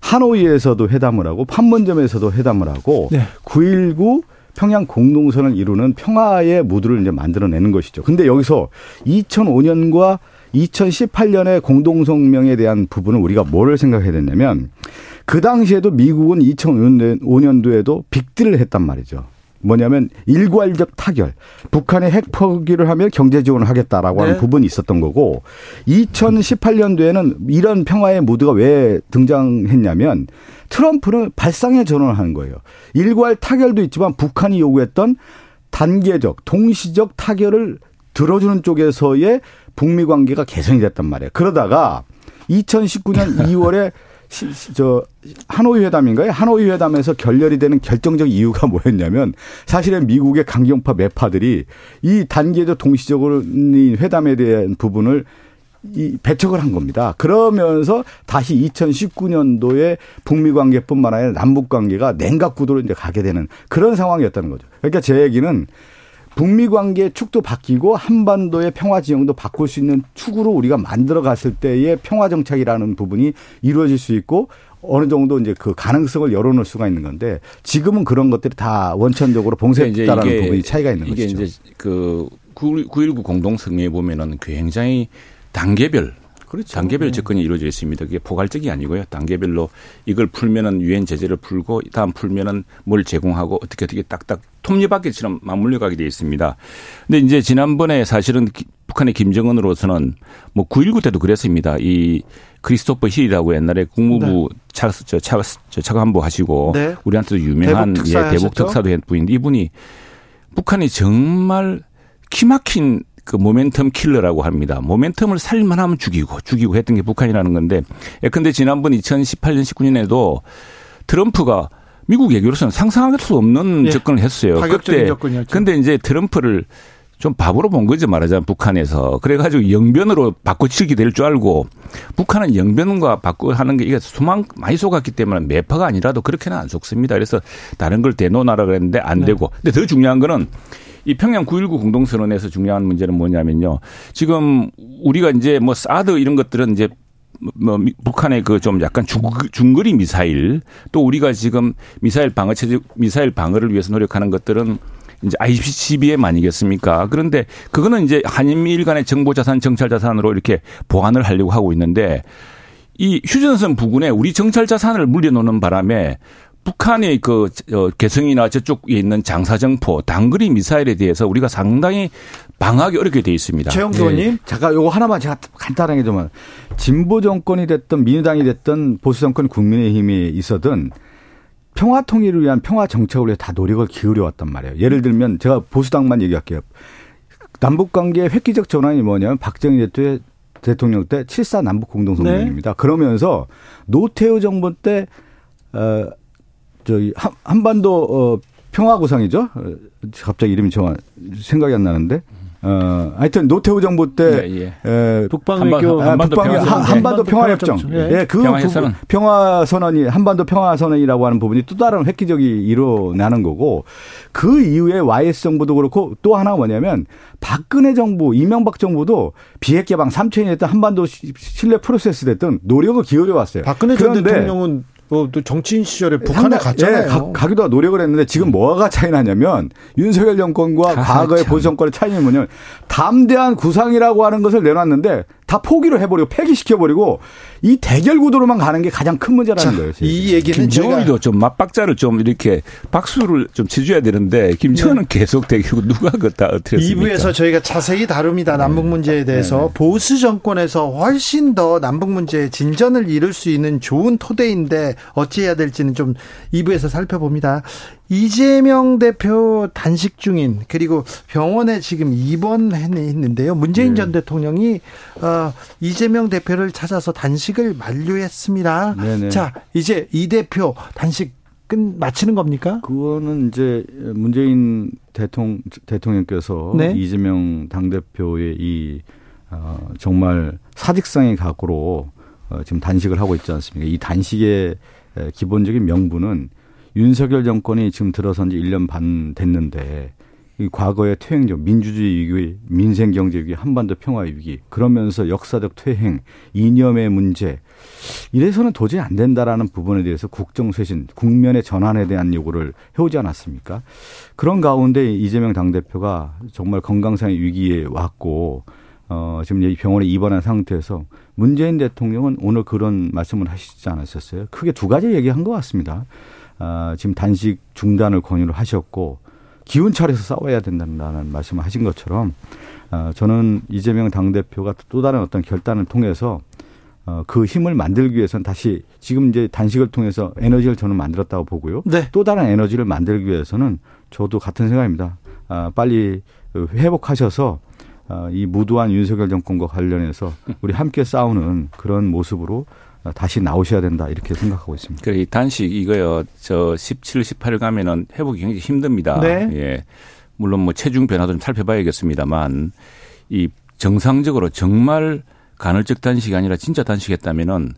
하노이에서도 회담을 하고 판문점에서도 회담을 하고 네. 9.19 평양 공동선을 이루는 평화의 무드를 이제 만들어내는 것이죠. 근데 여기서 2005년과 2018년의 공동성명에 대한 부분은 우리가 뭐를 생각해야 되냐면 그 당시에도 미국은 2005년도에도 빅딜을 했단 말이죠. 뭐냐면 일괄적 타결. 북한의 핵 포기를 하면 경제 지원을 하겠다라고 하는 네. 부분이 있었던 거고 2018년도에는 이런 평화의 무드가 왜 등장했냐면 트럼프는 발상의 전환을 하는 거예요. 일괄 타결도 있지만 북한이 요구했던 단계적, 동시적 타결을 들어주는 쪽에서의 북미 관계가 개선이 됐단 말이에요. 그러다가 2019년 2월에 시, 저 하노이 회담인가요? 하노이 회담에서 결렬이 되는 결정적 이유가 뭐였냐면 사실은 미국의 강경파 매파들이 이 단계적 동시적으로 이 회담에 대한 부분을 이 배척을 한 겁니다. 그러면서 다시 2019년도에 북미 관계뿐만 아니라 남북 관계가 냉각 구도로 이제 가게 되는 그런 상황이었다는 거죠. 그러니까 제 얘기는 북미 관계 축도 바뀌고 한반도의 평화 지형도 바꿀 수 있는 축으로 우리가 만들어 갔을 때의 평화 정착이라는 부분이 이루어질 수 있고 어느 정도 이제 그 가능성을 열어놓을 수가 있는 건데 지금은 그런 것들이 다 원천적으로 봉쇄됐다라는 부분이 차이가 있는 이게 것이죠. 이게 이제 그 9.19 공동성명에 보면은 굉장히 단계별 그렇죠. 단계별 네. 접근이 이루어져 있습니다. 그게 포괄적이 아니고요. 단계별로 이걸 풀면은 유엔 제재를 풀고 다음 풀면은 뭘 제공하고 어떻게 어떻게 딱딱 톱니바퀴처럼 맞물려 가게 돼 있습니다. 근데 이제 지난번에 사실은 북한의 김정은으로서는 뭐 9.19 때도 그랬습니다. 이 크리스토퍼 힐이라고 옛날에 국무부 네. 차, 저, 차, 저 차관보 하시고 네. 우리한테도 유명한 대북, 예, 대북 특사도 했 분인데 이분이 북한이 정말 키막힌 그 모멘텀 킬러라고 합니다. 모멘텀을 살만 하면 죽이고 죽이고 했던 게 북한이라는 건데 예컨대 지난번 2018년 19년에도 트럼프가 미국 얘기로서는 상상할 수 없는 예. 접근을 했어요. 그때 접근이었죠. 근데 이제 트럼프를 좀 바보로 본 거죠 말하자면 북한에서 그래가지고 영변으로 바꿔치기 될 줄 알고 북한은 영변과 바꿔 하는 게 이게 수만 많이 속았기 때문에 매파가 아니라도 그렇게는 안 속습니다. 그래서 다른 걸 대놓으라 그랬는데 안 네. 되고 근데 더 중요한 거는 이 평양 9.19 공동선언에서 중요한 문제는 뭐냐면요. 지금 우리가 이제 뭐 사드 이런 것들은 이제 뭐 북한의 그 좀 약간 중, 중거리 미사일 또 우리가 지금 미사일 방어 체제 미사일 방어를 위해서 노력하는 것들은 이제 ICBM 아니겠습니까? 그런데 그거는 이제 한미일 간의 정보 자산, 정찰 자산으로 이렇게 보완을 하려고 하고 있는데 이 휴전선 부근에 우리 정찰 자산을 물려놓는 바람에 북한의 그 어, 개성이나 저쪽에 있는 장사정포, 단거리 미사일에 대해서 우리가 상당히 방어하기 어렵게 돼 있습니다. 최영도 의원님. 네. 잠깐 요거 하나만 제가 간단하게 좀 진보 정권이 됐던 민주당이 됐던 보수 정권 국민의힘이 있어든 평화 통일을 위한 평화 정책을 위해 다 노력을 기울여 왔단 말이에요. 예를 들면 제가 보수당만 얘기할게요. 남북 관계의 획기적 전환이 뭐냐면 박정희 대통령 때 7사 남북 공동성명입니다. 네. 그러면서 노태우 정부 때 어, 저기 한, 한반도 어, 평화구상이죠. 어, 갑자기 이름이 정확 생각이 안 나는데. 어, 하여튼 노태우 정부 때 예, 예. 북방 외교 아, 한반도, 북방, 평화, 한반도 평화협정, 예, 예 그 평화선언. 평화 선언이 한반도 평화 선언이라고 하는 부분이 또 다른 획기적이 일어나는 거고 그 이후에 YS 정부도 그렇고 또 하나 뭐냐면 박근혜 정부, 이명박 정부도 비핵 개방 3천이 됐든 한반도 신뢰 프로세스 됐든 노력을 기울여 왔어요. 박근혜 전 대통령은 뭐 또 정치인 시절에 북한에 갔잖아요. 예, 가, 가기도 노력을 했는데 지금 뭐가 차이 나냐면 윤석열 정권과 아, 과거의 보수 정권의 차이는 뭐냐면 담대한 구상이라고 하는 것을 내놨는데 다 포기를 해버리고 폐기시켜버리고 이 대결 구도로만 가는 게 가장 큰 문제라는 자, 거예요. 지금. 이 얘기는 김정은이도 좀 맞박자를 좀 이렇게 박수를 좀 치줘야 되는데 김정은은 네. 계속 대결고 누가 그다 어떻게 2부에서 저희가 자세히 다룹니다. 남북 문제에 네. 대해서 네. 보수 정권에서 훨씬 더 남북 문제에 진전을 이룰 수 있는 좋은 토대인데 어찌해야 될지는 좀 2부에서 살펴봅니다. 이재명 대표 단식 중인 그리고 병원에 지금 입원했는데요. 문재인 네. 전 대통령이 어, 이재명 대표를 찾아서 단식 을 만료했습니다. 네네. 자, 이제 이 대표 단식 끝 마치는 겁니까? 그거는 이제 문재인 대통령 대통령께서 네. 이재명 당 대표의 이 어, 정말 사직성의 각오로 어, 지금 단식을 하고 있지 않습니까? 이 단식의 기본적인 명분은 윤석열 정권이 지금 들어선 지 1년 반 됐는데 이 과거의 퇴행적 민주주의 위기, 민생 경제 위기, 한반도 평화 위기 그러면서 역사적 퇴행, 이념의 문제 이래서는 도저히 안 된다라는 부분에 대해서 국정 쇄신, 국면의 전환에 대한 요구를 해오지 않았습니까? 그런 가운데 이재명 당 대표가 정말 건강상의 위기에 왔고 어 지금 이 병원에 입원한 상태에서 문재인 대통령은 오늘 그런 말씀을 하시지 않았었어요. 크게 두 가지 얘기한 것 같습니다. 아, 지금 단식 중단을 권유를 하셨고 기운 차려서 싸워야 된다는 말씀을 하신 것처럼 아, 저는 이재명 당 대표가 또 다른 어떤 결단을 통해서 어, 그 힘을 만들기 위해서는 다시 지금 이제 단식을 통해서 에너지를 저는 만들었다고 보고요. 네. 또 다른 에너지를 만들기 위해서는 저도 같은 생각입니다. 아, 빨리 회복하셔서 아, 이 무도한 윤석열 정권과 관련해서 우리 함께 싸우는 그런 모습으로 다시 나오셔야 된다 이렇게 생각하고 있습니다. 그래 단식 이거요. 저 17, 18일 가면은 회복이 굉장히 힘듭니다. 네. 예. 물론 뭐 체중 변화도 좀 살펴봐야겠습니다만 이 정상적으로 정말 간헐적 단식이 아니라 진짜 단식했다면은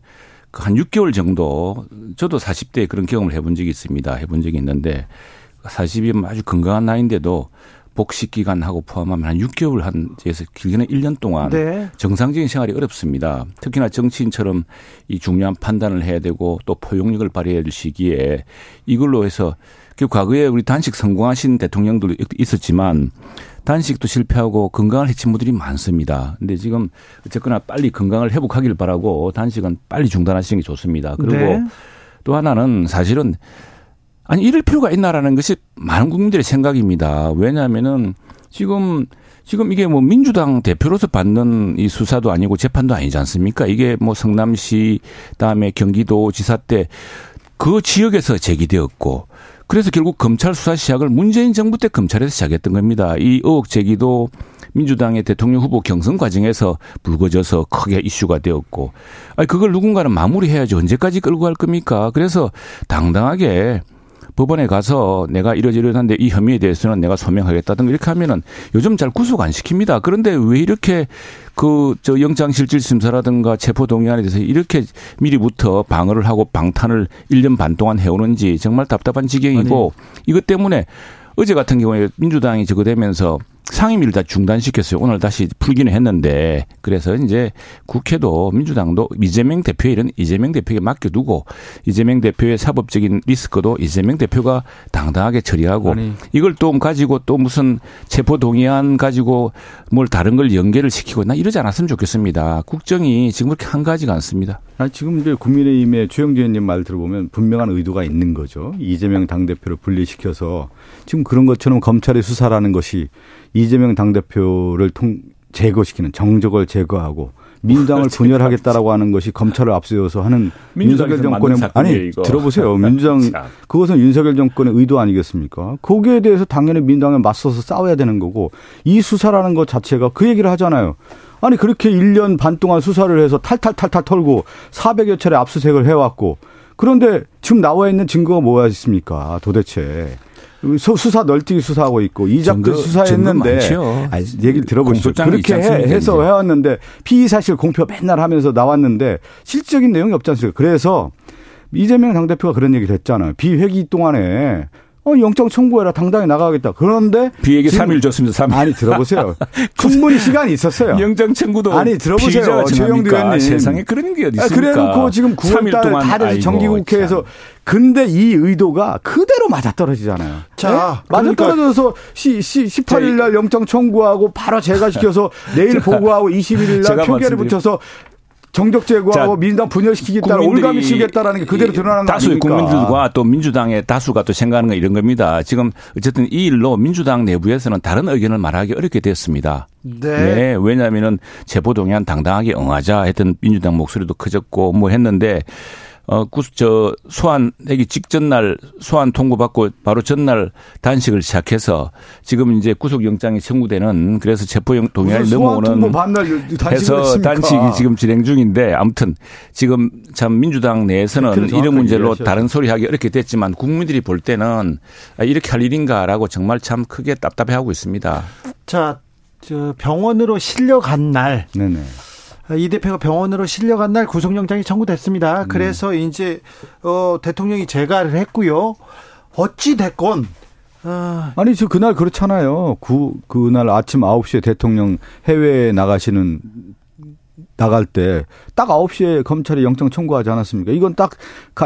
그한 6개월 정도 저도 40대에 그런 경험을 해본 적이 있습니다. 해본 적이 있는데 40이면 아주 건강한 나이인데도 복식 기간하고 포함하면 한 6개월 한 에서 길게는 1년 동안 네. 정상적인 생활이 어렵습니다. 특히나 정치인처럼 이 중요한 판단을 해야 되고 또 포용력을 발휘해야 될 시기에 이걸로 해서 그 과거에 우리 단식 성공하신 대통령도 있었지만 단식도 실패하고 건강을 해친 분들이 많습니다. 근데 지금 어쨌거나 빨리 건강을 회복하기를 바라고 단식은 빨리 중단하시는 게 좋습니다. 그리고 네. 또 하나는 사실은 아니 이럴 필요가 있나라는 것이 많은 국민들의 생각입니다. 왜냐하면은 지금 지금 이게 뭐 민주당 대표로서 받는 이 수사도 아니고 재판도 아니지 않습니까? 이게 뭐 성남시 다음에 경기도 지사 때 그 지역에서 제기되었고 그래서 결국 검찰 수사 시작을 문재인 정부 때 검찰에서 시작했던 겁니다. 이 의혹 제기도 민주당의 대통령 후보 경선 과정에서 불거져서 크게 이슈가 되었고, 아니 그걸 누군가는 마무리해야지 언제까지 끌고 갈 겁니까? 그래서 당당하게 법원에 가서 내가 이러저러한데 이 혐의에 대해서는 내가 소명하겠다든가 이렇게 하면은 요즘 잘 구속 안 시킵니다. 그런데 왜 이렇게 그 저 영장실질심사라든가 체포동의안에 대해서 이렇게 미리부터 방어를 하고 방탄을 1년 반 동안 해오는지 정말 답답한 지경이고 아니. 이것 때문에 어제 같은 경우에 민주당이 저거 되면서 상임위를 다 중단시켰어요. 오늘 다시 풀기는 했는데 그래서 이제 국회도 민주당도 이재명 대표의 일은 이재명 대표에게 맡겨두고 이재명 대표의 사법적인 리스크도 이재명 대표가 당당하게 처리하고 아니. 이걸 또 가지고 또 무슨 체포 동의안 가지고 뭘 다른 걸 연계를 시키고 나 이러지 않았으면 좋겠습니다. 국정이 지금 그렇게 한 가지가 않습니다. 아니, 지금 이제 국민의힘의 최영재 의원님 말 들어보면 분명한 의도가 있는 거죠. 이재명 당 대표를 분리시켜서 지금 그런 것처럼 검찰의 수사라는 것이 이재명 당대표를 통 제거시키는 정적을 제거하고 민주당을 분열하겠다라고 하는 것이 검찰을 앞세워서 하는 윤석열 정권의 아니 이거. 들어보세요 민주당 그것은 윤석열 정권의 의도 아니겠습니까? 거기에 대해서 당연히 민주당에 맞서서 싸워야 되는 거고 이 수사라는 것 자체가 그 얘기를 하잖아요. 아니 그렇게 1년 반 동안 수사를 해서 탈탈탈탈 털고 400여 차례 압수수색을 해왔고 그런데 지금 나와 있는 증거가 뭐가 있습니까? 도대체 수사 널뛰기 수사하고 있고 이작도 수사했는데 아니, 얘기를 들어보시죠. 그렇게 해, 서 해왔는데 피의 사실 공표 맨날 하면서 나왔는데 실질적인 내용이 없지 않습니까? 그래서 이재명 당대표가 그런 얘기를 했잖아요. 비회기 동안에 어, 영장 청구해라. 당당히 나가겠다. 그런데. 비에게 3일 줬습니다. 3일. 아니, 들어보세요. 충분히 시간이 있었어요. 영장 청구도. 아니, 들어보세요. 최영두 의원님. 세상에 그런 게 어디 있습니까? 그래 놓고 지금 9월 달 다들 정기국회에서. 근데 이 의도가 그대로 맞아떨어지잖아요. 자, 네? 맞아떨어져서 시, 시, 18일 날 영장 청구하고 바로 제가 시켜서 내일 보고하고 21일 날 표결을 붙여서 정적 제거하고 자, 민주당 분열시키겠다, 올가미 치겠다라는 게 그대로 드러나는 거 다수의 국민들과 또 민주당의 다수가 또 생각하는 건 이런 겁니다. 지금 어쨌든 이 일로 민주당 내부에서는 다른 의견을 말하기 어렵게 됐습니다. 네. 네 왜냐하면은 체포동의안 당당하게 응하자 했던 민주당 목소리도 커졌고 뭐 했는데 어, 저, 소환하기 직전 날 소환 통보받고 바로 전날 단식을 시작해서 지금 이제 구속영장이 청구되는 그래서 체포영 동의안이 넘어오는 해서 단식이 지금 진행 중인데 아무튼 지금 참 민주당 내에서는 이런 문제로 이해하셔야. 다른 소리 하기 어렵게 됐지만 국민들이 볼 때는 아, 이렇게 할 일인가라고 정말 참 크게 답답해하고 있습니다. 자, 저 병원으로 실려간 날. 네네. 이 대표가 병원으로 실려간 날 구속영장이 청구됐습니다. 음. 그래서 이제 어, 대통령이 재가를 했고요. 어찌 됐건 아. 아니 저 그날 그렇잖아요. 그 그날 아침 9시에 대통령 해외에 나가시는 나갈 때 딱 9시에 검찰이 영장 청구하지 않았습니까? 이건 딱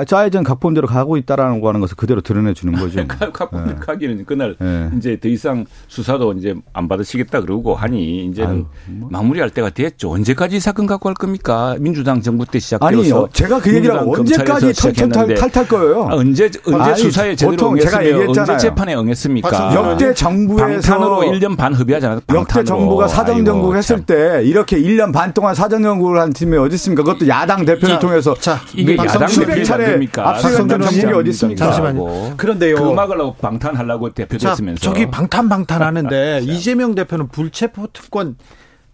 짜여진 각본대로 가고 있다라는 거 하는 것을 그대로 드러내 주는 거죠. 각본대로 네. 가기는 그날 네. 이제 더 이상 수사도 이제 안 받으시겠다 그러고 하니 이제는 뭐. 마무리할 때가 됐죠. 언제까지 사건 갖고 할 겁니까? 민주당 정부 때 시작되어서 아니 제가 그 얘기를 언제까지 털털 탈탈 거예요? 아, 언제 언제 아니, 수사에 제대로 응했으면 언제 재판에 응했습니까? 역대 정부에서 방탄으로 1년 반 흡의하지 않았다. 역대 정부가 사정 정국 했을 때 이렇게 1년 반 동안 사정 정국을 한 팀이 어디 있습니까? 그것도 야당 대표를 자, 통해서 자, 이게 야당 수백 차례 압수수색 정국이 어디 있습니까? 잠시만요. 그런데요. 그 막으려고 방탄하려고 대표 됐으면서 저기 방탄 방탄하는데 이재명 대표는 불체포 특권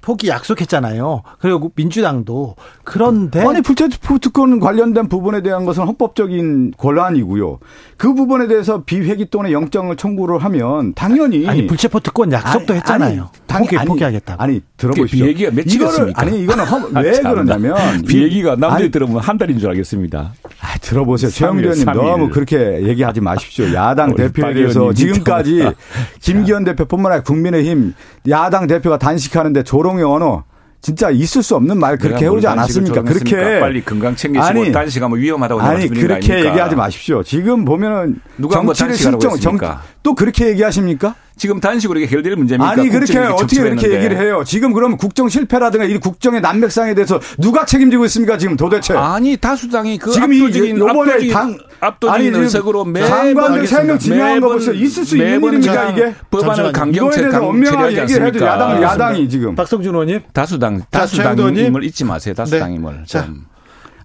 포기 약속했잖아요. 그리고 민주당도 그런데 아니 불체포 특권 관련된 부분에 대한 것은 헌법적인 권한이고요. 그 부분에 대해서 비회기 또는 영장을 청구를 하면 당연히 아니 불체포 특권 약속도 아니, 했잖아요. 아니, 포기 포기하겠다. 아니 들어보시죠. 비회기가 며칠이었습니까? 아니 이거는 헌, 왜 그러냐면 비회기가 남들이 들으면 한 달인 줄 알겠습니다. 아, 들어보세요. 최영주 의원님 너무 그렇게 얘기하지 마십시오. 야당 대표에 대해서 지금까지 김기현 대표뿐만 아니라 국민의힘 야당 대표가 단식하는데 조롱 의 언어 진짜 있을 수 없는 말 그렇게 해오지 않았습니까? 그렇게 빨리 건강 챙기시고 아니, 단식하면 위험하다고 아니 그렇게 얘기하지 마십시오. 지금 보면은 누가 정치를 실정 정, 또 그렇게 얘기하십니까? 지금 단식으로 해결될 문제입니까? 아니 그렇게 어떻게 그렇게 얘기를 해요? 지금 그러면 국정 실패라든가 이 국정의 난맥상에 대해서 누가 책임지고 있습니까? 지금 도대체 아니 다수당이 그 지금 압도적인 압도적인, 당 압도적인 의석으로 매번 장관들 세명 지명한 거 보세요. 있을 수 있는 일입니까 이게? 법안을 엄명하게 얘기를 해도 야당 야당이 지금 박성준 의원님 다수당 다수당임을 잊지 마세요. 다수당임을 네. 자.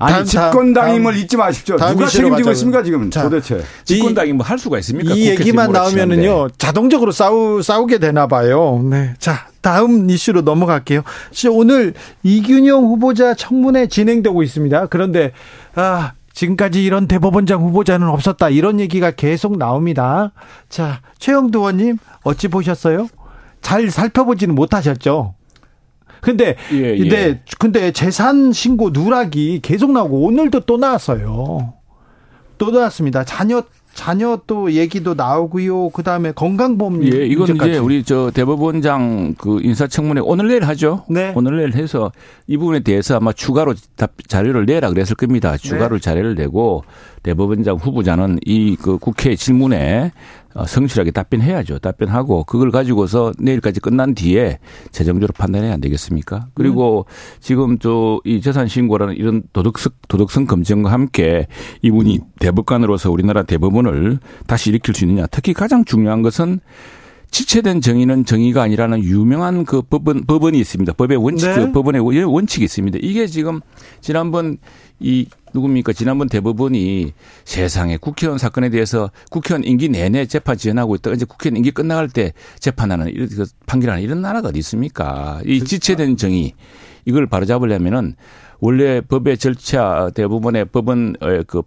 아니 집권당임을 잊지 마십시오. 누가 책임지고 있습니까 지금 자, 도대체? 집권당임을 할 수가 있습니까? 이 얘기만 나오면은요 자동적으로 싸우 싸우게 되나 봐요. 네, 자 다음 이슈로 넘어갈게요. 오늘 이균용 후보자 청문회 진행되고 있습니다. 그런데 아. 지금까지 이런 대법원장 후보자는 없었다. 이런 얘기가 계속 나옵니다. 자, 최영두 의원님, 어찌 보셨어요? 잘 살펴보지는 못하셨죠? 근데 예, 근데 예. 근데 재산 신고 누락이 계속 나오고 오늘도 또 나왔어요. 또 나왔습니다. 자녀 자녀 또 얘기도 나오고요. 그 다음에 건강보험 예, 이건 문제까지. 이제 우리 저 대법원장 그 인사청문회 오늘 내일 하죠. 네. 오늘 내일 해서 이 부분에 대해서 아마 추가로 자료를 내라 그랬을 겁니다. 추가로 네. 자료를 내고 대법원장 후보자는 이 그 국회 질문에 어, 성실하게 답변해야죠. 답변하고 그걸 가지고서 내일까지 끝난 뒤에 재정적으로 판단해야 안 되겠습니까? 그리고 음. 지금 저 이 재산 신고라는 이런 도덕성 도덕성 검증과 함께 이분이 대법관으로서 우리나라 대법원을 다시 일으킬 수 있느냐. 특히 가장 중요한 것은 지체된 정의는 정의가 아니라는 유명한 그 법원 법원이 있습니다. 법의 원칙, 네. 그 법원의 원칙이 있습니다. 이게 지금 지난번 이 누굽니까? 지난번 대법원이 세상에 국회의원 사건에 대해서 국회의원 임기 내내 재판 지연하고 있다. 이제 국회의원 임기 끝나갈 때 재판하는 이런 그 판결하는 이런 나라가 어디 있습니까? 이 그렇죠. 지체된 정의 이걸 바로잡으려면은 원래 법의 절차 대부분의 법원 그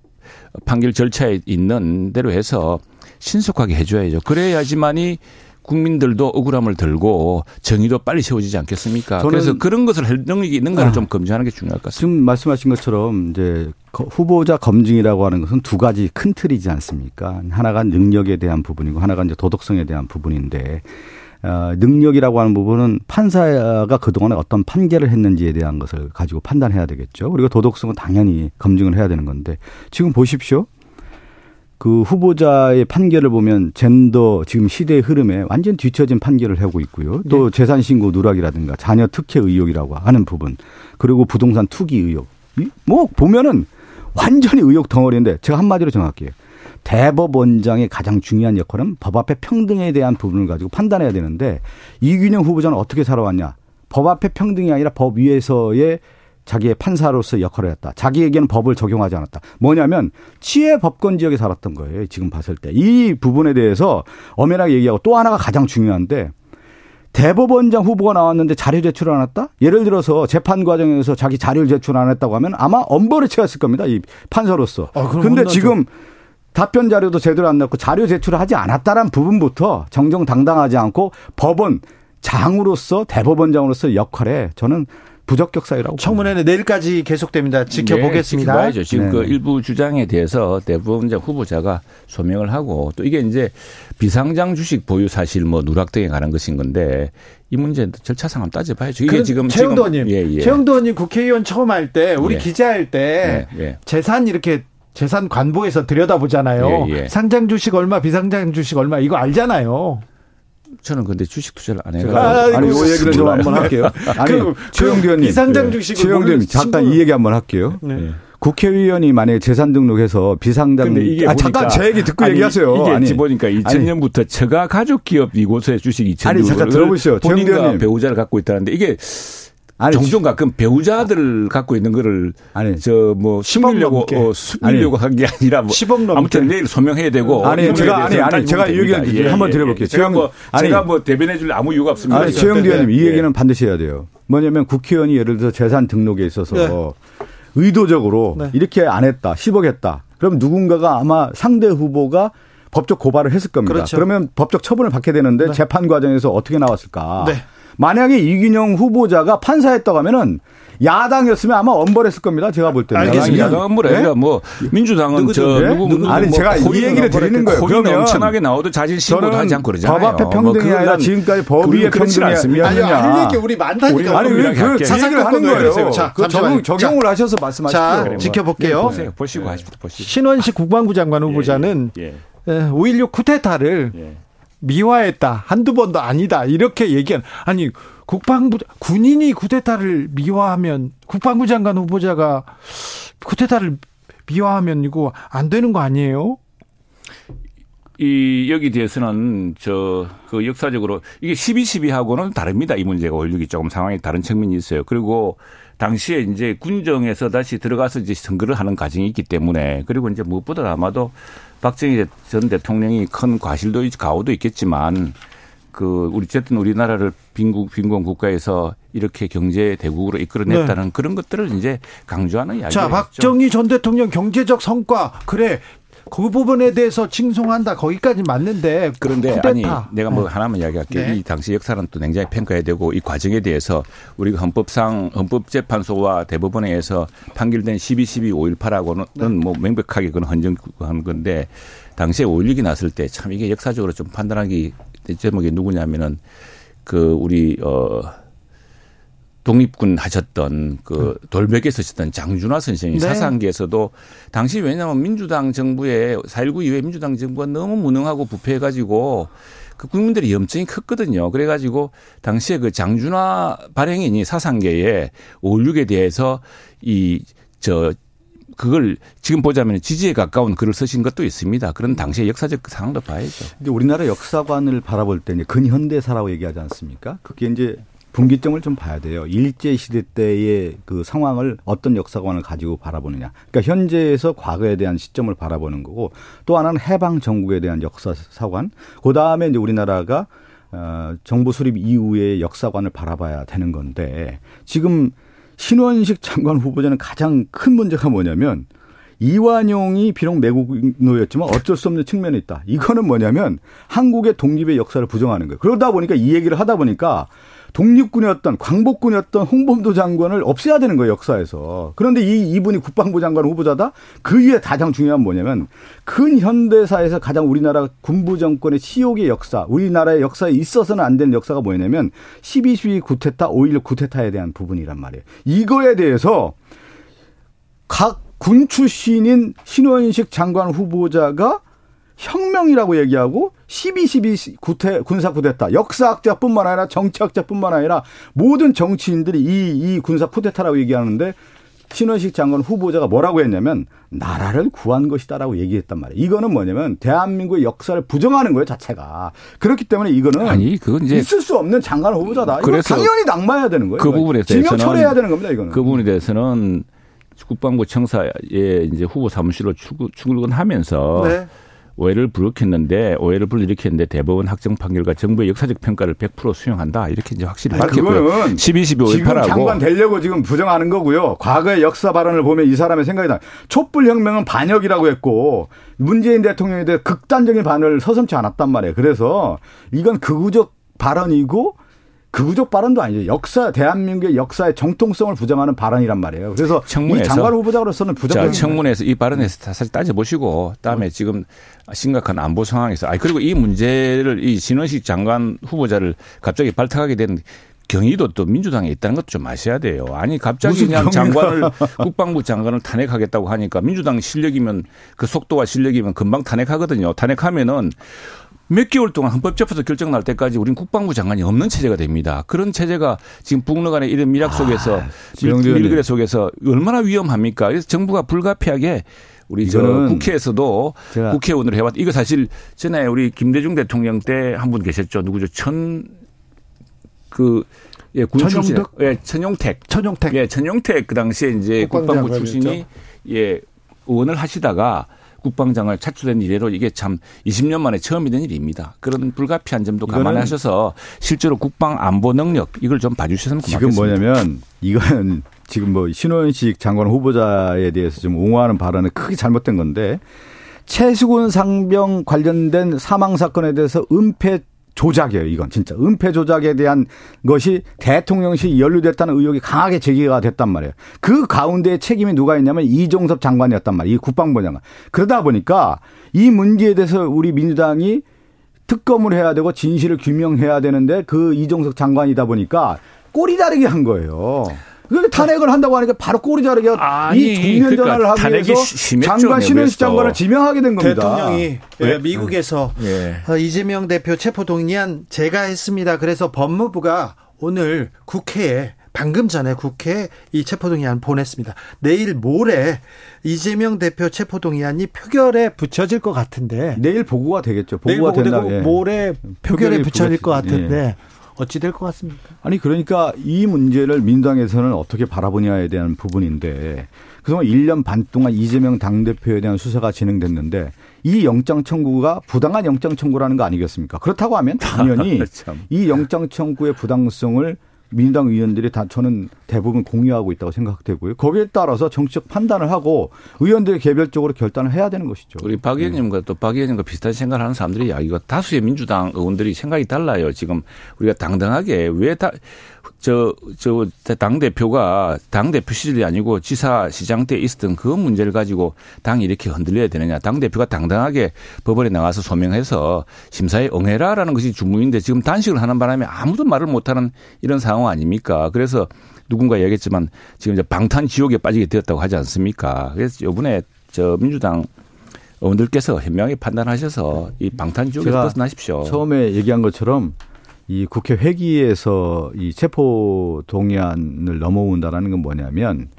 판결 절차에 있는 대로 해서 신속하게 해줘야죠. 그래야지만이 국민들도 억울함을 들고 정의도 빨리 세워지지 않겠습니까? 그래서 그런 것을 할 능력이 있는가를 아, 좀 검증하는 게 중요할 것 같습니다. 지금 말씀하신 것처럼 이제 후보자 검증이라고 하는 것은 두 가지 큰 틀이지 않습니까? 하나가 능력에 대한 부분이고 하나가 이제 도덕성에 대한 부분인데 어, 능력이라고 하는 부분은 판사가 그동안에 어떤 판결을 했는지에 대한 것을 가지고 판단해야 되겠죠. 그리고 도덕성은 당연히 검증을 해야 되는 건데 지금 보십시오. 그 후보자의 판결을 보면 젠더 지금 시대의 흐름에 완전 뒤처진 판결을 하고 있고요. 또 네. 재산 신고 누락이라든가 자녀 특혜 의혹이라고 하는 부분 그리고 부동산 투기 의혹 뭐 보면은 완전히 의혹 덩어리인데 제가 한마디로 정할게요. 대법원장의 가장 중요한 역할은 법 앞에 평등에 대한 부분을 가지고 판단해야 되는데 이균영 후보자는 어떻게 살아왔냐? 법 앞에 평등이 아니라 법 위에서의 자기의 판사로서 역할을 했다. 자기에게는 법을 적용하지 않았다. 뭐냐면 치해 법권 지역에 살았던 거예요. 지금 봤을 때. 이 부분에 대해서 엄연하게 얘기하고 또 하나가 가장 중요한데 대법원장 후보가 나왔는데 자료 제출 안 했다? 예를 들어서 재판 과정에서 자기 자료를 제출 안 했다고 하면 아마 엄벌에 처했을 겁니다. 이 판사로서. 아, 근데. 지금 답변 자료도 제대로 안 넣고 자료 제출을 하지 않았다는 부분부터 정정당당하지 않고 법원 장으로서 대법원장으로서 역할에 저는 부적격 사유라고. 청문회는 내일까지 계속됩니다. 지켜보겠습니다. 네, 지켜봐야죠. 지금 네. 그 일부 주장에 대해서 대법원장 후보자가 소명을 하고 또 이게 이제 비상장 주식 보유 사실 뭐 누락 등에 관한 것인 건데 이 문제는 절차상 한번 따져봐야죠. 이게 그 지금 최영도 의원님, 예, 예. 최영도 의원님 국회의원 처음 할 때 우리 예. 기자할 때 예, 예. 재산 이렇게 재산 관보에서 들여다보잖아요. 예, 예. 상장 주식 얼마, 비상장 주식 얼마 이거 알잖아요. 저는 근데 주식 투자를 안 아, 해가지고 아니, 요 얘기를 좀. 한번 할게요. 아니, 그- 최영두 그 의원님. 비상장 주식을 모르는 잠깐 친구는- 이 얘기 한번 할게요. 네. 예. 국회의원이 만약에 재산 등록해서 비상장 근데 이게 아 잠깐 보니까- 제 얘기 듣고 아니, 얘기하세요. 이게 아니, 보니까 2000년부터 처가 가족 기업 이곳에 주식 2천 아니, 잠깐 들어보시죠. 의원님. 배우자를 갖고 있다는데 이게 아니, 종종 가끔 배우자들을 갖고 있는 거를 아니, 저뭐 10억 숨기려고 넘게. 어, 숨기려고 한 게 아니라 뭐 10억 넘게. 아무튼 내일 소명해야 되고 아니, 이 부분에 제가- 아니, 아니, 제가 이 의견 됩니다. 한번 드려볼게요. 제가 뭐 아니, 제가 뭐 대변해 줄 아무 이유가 없습니다. 아니, 네, 최영두 네, 의원님 이 예. 얘기는 반드시 해야 돼요. 뭐냐면 국회의원이 예를 들어서 재산 등록에 있어서 네. 의도적으로 네. 이렇게 안 했다, 10억 했다. 그럼 누군가가 아마 상대 후보가 법적 고발을 했을 겁니다. 그렇죠. 그러면 법적 처분을 받게 되는데 네. 재판 과정에서 어떻게 나왔을까? 네. 만약에 이균영 후보자가 판사했다고 하면은 야당이었으면 아마 엄벌했을 겁니다. 제가 볼 때는. 알겠습니다. 야당은 뭐라 네? 아니라 뭐 민주당은 누구든, 저 네? 누구 누구 아니, 뭐 제가 이 얘기를 드리는 거예요. 그러면 엄청나게 나오도 자신 신고도 하지 않고 그러잖아요. 법 앞에 평등이 그건 아니라 난 지금까지 법 위에 평등이 않습니다. 아니. 할 얘기 우리 많다니까. 아니, 그럼 왜 이렇게 그 할게요. 자세히 하는 왜 그러세요? 거예요. 자, 그. 적용, 적용을 하셔서 말씀하시죠. 자, 그래, 뭐. 지켜볼게요. 보세요. 보시고 하십시오. 보시고. 신원식 국방부 장관 후보자는 예. 5.16 쿠데타를 예. 미화했다. 한두 번도 아니다. 이렇게 얘기한. 아니, 국방부, 군인이 쿠데타를 미화하면, 국방부 장관 후보자가 쿠데타를 미화하면 이거 안 되는 거 아니에요? 이 여기 대해서는 저 그 역사적으로 이게 12.12하고는 다릅니다. 이 문제가 5.16이 조금 상황이 다른 측면이 있어요. 그리고 당시에 이제 군정에서 다시 들어가서 이제 선거를 하는 과정이 있기 때문에 그리고 이제 무엇보다 아마도 박정희 전 대통령이 큰 과실도 있- 가오도 있겠지만 그 우리 어쨌든 우리나라를 빈국 빈곤 국가에서 이렇게 경제 대국으로 이끌어냈다는 그런 것들을 이제 강조하는 이야기죠. 자, 박정희 전 대통령 경제적 성과, 그래. 그 부분에 대해서 칭송한다. 거기까지 맞는데. 그런데 쿠데타. 아니 내가 뭐 하나만 이야기할게요. 네. 이 당시 역사는 또 굉장히 평가해야 되고 이 과정에 대해서 우리가 헌법상 헌법재판소와 대법원에서 판결된 12.12 5.18하고는 네. 뭐 명백하게 그건 헌정한 건데 당시에 5.16이 났을 때 참 이게 역사적으로 좀 판단하기 제목이 누구냐면은 그 우리 어 독립군 하셨던 그 돌벽에 서셨던 장준하 선생이 네. 사상계에서도 당시 왜냐하면 민주당 정부에 4.19 이후에 민주당 정부가 너무 무능하고 부패해가지고 그 국민들의 염증이 컸거든요. 그래가지고 당시에 그 장준하 발행인이 사상계에 5.16에 대해서 이 저 그걸 지금 보자면 지지에 가까운 글을 쓰신 것도 있습니다. 그런 당시의 역사적 상황도 봐야죠. 근데 우리나라 역사관을 바라볼 때 이제 근현대사라고 얘기하지 않습니까? 그게 이제 분기점을 좀 봐야 돼요. 일제 시대 때의 그 상황을 어떤 역사관을 가지고 바라보느냐. 그러니까 현재에서 과거에 대한 시점을 바라보는 거고 또 하나는 해방 정국에 대한 역사 사관. 그 다음에 이제 우리나라가 어, 정부 수립 이후의 역사관을 바라봐야 되는 건데 지금 신원식 장관 후보자는 가장 큰 문제가 뭐냐면 이완용이 비록 매국노였지만 어쩔 수 없는 측면이 있다. 이거는 뭐냐면 한국의 독립의 역사를 부정하는 거예요. 그러다 보니까 이 얘기를 하다 보니까 독립군이었던 광복군이었던 홍범도 장관을 없애야 되는 거예요 역사에서. 그런데 이 이분이 국방부 장관 후보자다. 그 위에 가장 중요한 뭐냐면 큰 현대사에서 가장 우리나라 군부 정권의 치욕의 역사, 우리나라의 역사에 있어서는 안 되는 역사가 뭐냐면 12.12 구테타, 5.16 구테타에 대한 부분이란 말이에요. 이거에 대해서 각 군 출신인 신원식 장관 후보자가 혁명이라고 얘기하고 12.12 구태, 군사 쿠데타 역사학자뿐만 아니라 정치학자뿐만 아니라 모든 정치인들이 이, 이 군사 쿠데타라고 얘기하는데 신원식 장관 후보자가 뭐라고 했냐면 나라를 구한 것이다라고 얘기했단 말이에요. 이거는 뭐냐면 대한민국의 역사를 부정하는 거예요 자체가. 그렇기 때문에 이거는 아니 그건 이제 있을 수 없는 장관 후보자다. 그래서 당연히 낙마해야 되는 거예요. 그 부분에 대해서는 철회해야 되는 겁니다. 이거는 그 부분에 대해서는 국방부 청사에 이제 후보 사무실로 출근하면서 네. 오해를 불러켰는데 오해를 불러일으켰는데 대법원 확정 판결과 정부의 역사적 평가를 100% 수용한다 이렇게 이제 확실히 밝혔고요. 12, 12, 5, 지금 장관 되려고 지금 부정하는 거고요. 과거의 역사 발언을 보면 이 사람의 생각이 나. 촛불 혁명은 반역이라고 했고 문재인 대통령에 대해 극단적인 반응을 서슴지 않았단 말이에요. 그래서 이건 극우적 발언이고 극우적 발언도 아니죠. 역사 대한민국의 역사의 정통성을 부정하는 발언이란 말이에요. 그래서 청문회에서, 이 장관 후보자로서는 부정적 청문회에서 이 발언에서 사실 따져 보시고 다음에 지금 심각한 안보 상황에서 아 그리고 이 문제를 이 신원식 장관 후보자를 갑자기 발탁하게 된 경위도 또 민주당에 있다는 것도 좀 아셔야 돼요. 아니 갑자기 그냥 장관을 국방부 장관을 탄핵하겠다고 하니까 민주당 실력이면 그 속도와 실력이면 금방 탄핵하거든요. 탄핵하면은 몇 개월 동안 헌법재판소 결정 날 때까지 우린 국방부 장관이 없는 체제가 됩니다. 그런 체제가 지금 북러 간의 이런 밀약 속에서 아, 밀그레 속에서 얼마나 위험합니까? 그래서 정부가 불가피하게 우리 저 국회에서도 국회의원으로 해왔. 이거 사실 전에 우리 김대중 대통령 때 한 분 계셨죠. 누구죠? 천 그 예, 군 출신. 예, 천용택. 천용택. 예, 천용택 그 당시에 이제 국방부 출신이 예, 의원을 하시다가 국방장을 차출된 이래로 이게 참 20년 만에 처음이 된 일입니다. 그런 불가피한 점도 감안하셔서 실제로 국방 안보 능력 이걸 좀 봐주셨으면 고맙겠습니다. 지금 뭐냐면 이건 지금 뭐 신원식 장관 후보자에 대해서 좀 옹호하는 발언은 크게 잘못된 건데 최수근 상병 관련된 사망 사건에 대해서 은폐 조작이에요, 이건 진짜. 은폐 조작에 대한 것이 대통령실 연루됐다는 의혹이 강하게 제기가 됐단 말이에요. 그 가운데 책임이 누가 있냐면 이종섭 장관이었단 말이에요. 이 국방부 장관. 그러다 보니까 이 문제에 대해서 우리 민주당이 특검을 해야 되고 진실을 규명해야 되는데 그 이종석 장관이다 보니까 꼬리 자르기 한 거예요. 그런데 탄핵을 한다고 하니까 바로 꼬리 자르게 이 국면 전환을 그러니까 하기 위해서 장관 신원식 장관을 지명하게 된 겁니다. 대통령이 네. 미국에서 네. 이재명 대표 체포 동의안 제가 했습니다. 그래서 법무부가 오늘 국회에 방금 전에 국회에 이 체포동의안 보냈습니다. 내일 모레 이재명 대표 체포동의안이 표결에 붙여질 것 같은데 내일 보고가 되겠죠. 보고가 된다. 예. 모레 표결에 붙여질 것 같은데 예. 어찌 될 것 같습니까? 아니 그러니까 이 문제를 민주당에서는 어떻게 바라보냐에 대한 부분인데 그동안 1년 반 동안 이재명 당대표에 대한 수사가 진행됐는데 이 영장 청구가 부당한 영장 청구라는 거 아니겠습니까? 그렇다고 하면 당연히 이 영장 청구의 부당성을 민주당 의원들이 다 저는 대부분 공유하고 있다고 생각되고요. 거기에 따라서 정치적 판단을 하고 의원들이 개별적으로 결단을 해야 되는 것이죠. 우리 박 의원님과 또박 의원님과 비슷한 생각을 하는 사람들이 야 이거 다수의 민주당 의원들이 생각이 달라요. 지금 우리가 당당하게 왜 다 저, 저, 당 대표가 당 대표 시절이 아니고 지사 시장 때 있었던 그 문제를 가지고 당이 이렇게 흔들려야 되느냐. 당 대표가 당당하게 법원에 나가서 소명해서 심사에 응해라라는 것이 주문인데 지금 단식을 하는 바람에 아무도 말을 못하는 이런 상황 아닙니까? 그래서 누군가 얘기했지만 지금 이제 방탄 지옥에 빠지게 되었다고 하지 않습니까? 그래서 요번에 저 민주당 의원들께서 현명하게 판단하셔서 이 방탄 지옥에서 벗어나십시오. 처음에 얘기한 것처럼 이 국회 회기에서 이 체포 동의안을 넘어온다라는 건 뭐냐면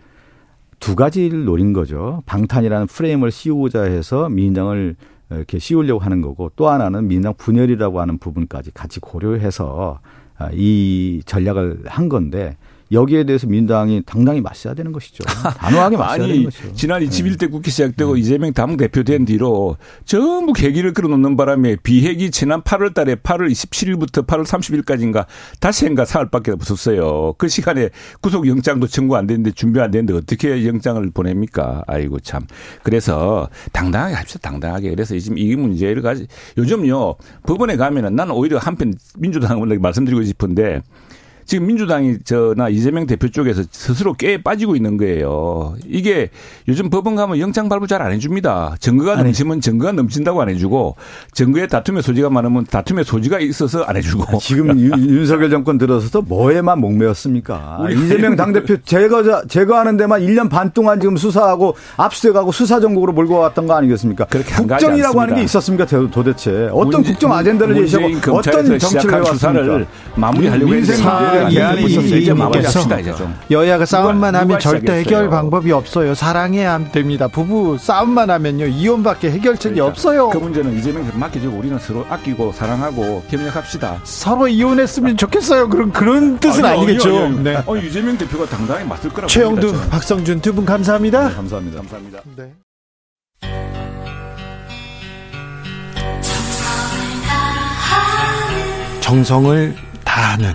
두 가지를 노린 거죠. 방탄이라는 프레임을 씌우고자 해서 민주당을 이렇게 씌우려고 하는 거고 또 하나는 민주당 분열이라고 하는 부분까지 같이 고려해서 아, 이 전략을 한 건데 여기에 대해서 민주당이 당당히 맞서야 되는 것이죠. 단호하게 맞서야 아니, 되는 것이죠. 지난 21대 국회 시작되고 네. 이재명 당 대표 된 뒤로 전부 계기를 끌어놓는 바람에 비핵이 지난 8월 달에 8월 27일부터 8월 30일까지인가 다시인가 사흘밖에 없었어요. 그 시간에 구속영장도 청구 안 됐는데 준비 안 됐는데 어떻게 영장을 보냅니까? 아이고 참. 그래서 당당하게 합시다. 당당하게. 그래서 지금 이 문제를 가지 요즘요 법원에 가면은 나는 오히려 한편 민주당을 말씀드리고 싶은데 지금 민주당이 저나 이재명 대표 쪽에서 스스로 깨 빠지고 있는 거예요. 이게 요즘 법원 가면 영장 발부 잘 안 해줍니다. 증거가. 넘치면 증거가 넘친다고 안 해주고 증거에 다툼의 소지가 많으면 다툼의 소지가 있어서 안 해주고. 지금 윤석열 정권 들어서도 뭐에만 목매였습니까? 이재명 당대표 제거, 제거하는 데만 1년 반 동안 지금 수사하고 압수해가고 수사 전국으로 몰고 왔던 거 아니겠습니까? 국정이라고 하는 게 있었습니까? 도대체 어떤 문제, 국정 아젠다를 제시하고 어떤 정치를 해왔습니까? 마무리하려고 문제 아, 좀. 여야가 싸움만 누가 하면 절대? 해결 방법이 없어요. 사랑해야 됩니다. 부부 싸움만 하면요 이혼밖에 해결책이 그러니까 없어요. 그 문제는 이재명한테 맡겨주고 우리는 서로 아끼고 사랑하고 협력합시다. 서로 이혼했으면 좋겠어요. 그런 그런 뜻은 아니요, 아니겠죠. 아니요, 아니요. 네. 어, 이재명 대표가 당당히 맞설 거라고 최영두, 봅니다. 박성준 두 분 감사합니다. 네, 감사합니다. 감사합니다. 네. 정성을 다하는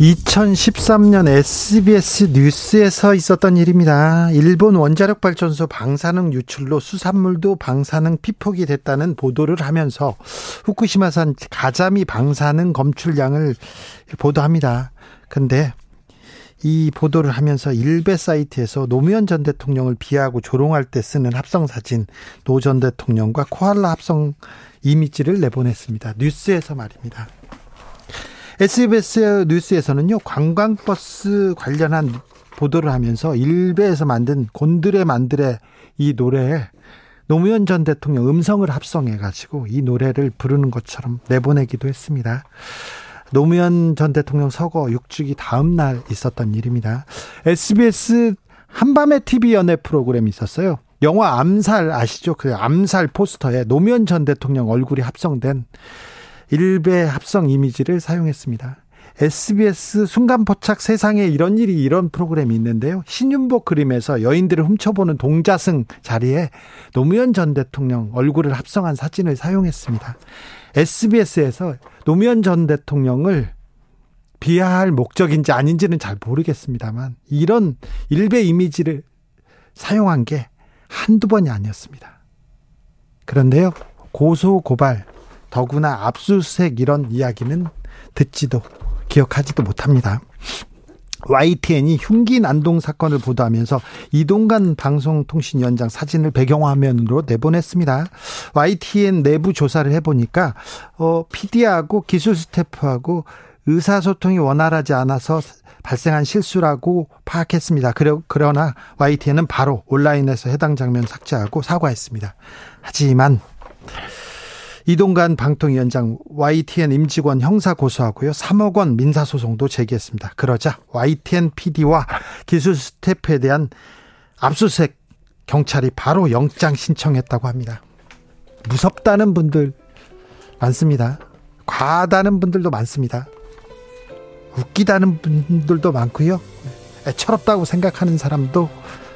2013년 SBS 뉴스에서 있었던 일입니다. 일본 원자력 발전소 방사능 유출로 수산물도 방사능 피폭이 됐다는 보도를 하면서 후쿠시마산 가자미 방사능 검출량을 보도합니다. 근데 이 보도를 하면서 일베 사이트에서 노무현 전 대통령을 비하하고 조롱할 때 쓰는 합성 사진 노 전 대통령과 코알라 합성 이미지를 내보냈습니다. 뉴스에서 말입니다. SBS 뉴스에서는요, 관광버스 관련한 보도를 하면서 일베에서 만든 곤드레 만드레 이 노래에 노무현 전 대통령 음성을 합성해가지고 이 노래를 부르는 것처럼 내보내기도 했습니다. 노무현 전 대통령 서거 6주기 다음 날 있었던 일입니다. SBS 한밤의 TV 연애 프로그램이 있었어요. 영화 암살 아시죠? 그 암살 포스터에 노무현 전 대통령 얼굴이 합성된 일베 합성 이미지를 사용했습니다. SBS 순간포착 세상에 이런 일이 이런 프로그램이 있는데요. 신윤복 그림에서 여인들을 훔쳐보는 동자승 자리에 노무현 전 대통령 얼굴을 합성한 사진을 사용했습니다. SBS에서 노무현 전 대통령을 비하할 목적인지 아닌지는 잘 모르겠습니다만 이런 일베 이미지를 사용한 게 한두 번이 아니었습니다. 그런데요, 고소, 고발, 더구나 압수수색 이런 이야기는 듣지도 기억하지도 못합니다. YTN이 흉기 난동 사건을 보도하면서 이동관 방송통신위원장 사진을 배경화면으로 내보냈습니다. YTN 내부 조사를 해보니까 어, PD하고 기술 스태프하고 의사소통이 원활하지 않아서 발생한 실수라고 파악했습니다. 그러, 그러나 YTN은 바로 온라인에서 해당 장면 삭제하고 사과했습니다. 하지만 이동관 방통위원장 YTN 임직원 형사 고소하고요. 3억 원 민사 소송도 제기했습니다. 그러자 YTN PD와 기술 스태프에 대한 압수수색 경찰이 바로 영장 신청했다고 합니다. 무섭다는 분들 많습니다. 과하다는 분들도 많습니다. 웃기다는 분들도 많고요. 애처롭다고 생각하는 사람도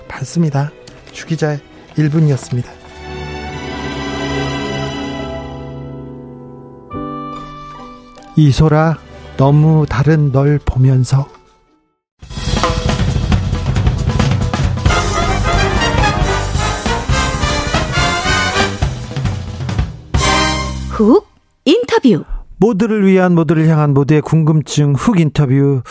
많습니다. 주기자의 1분이었습니다. 이소라 너무 다른 널 보면서. 훅 인터뷰. 모두를 위한 모두를 향한 모두의 궁금증 훅 인터뷰.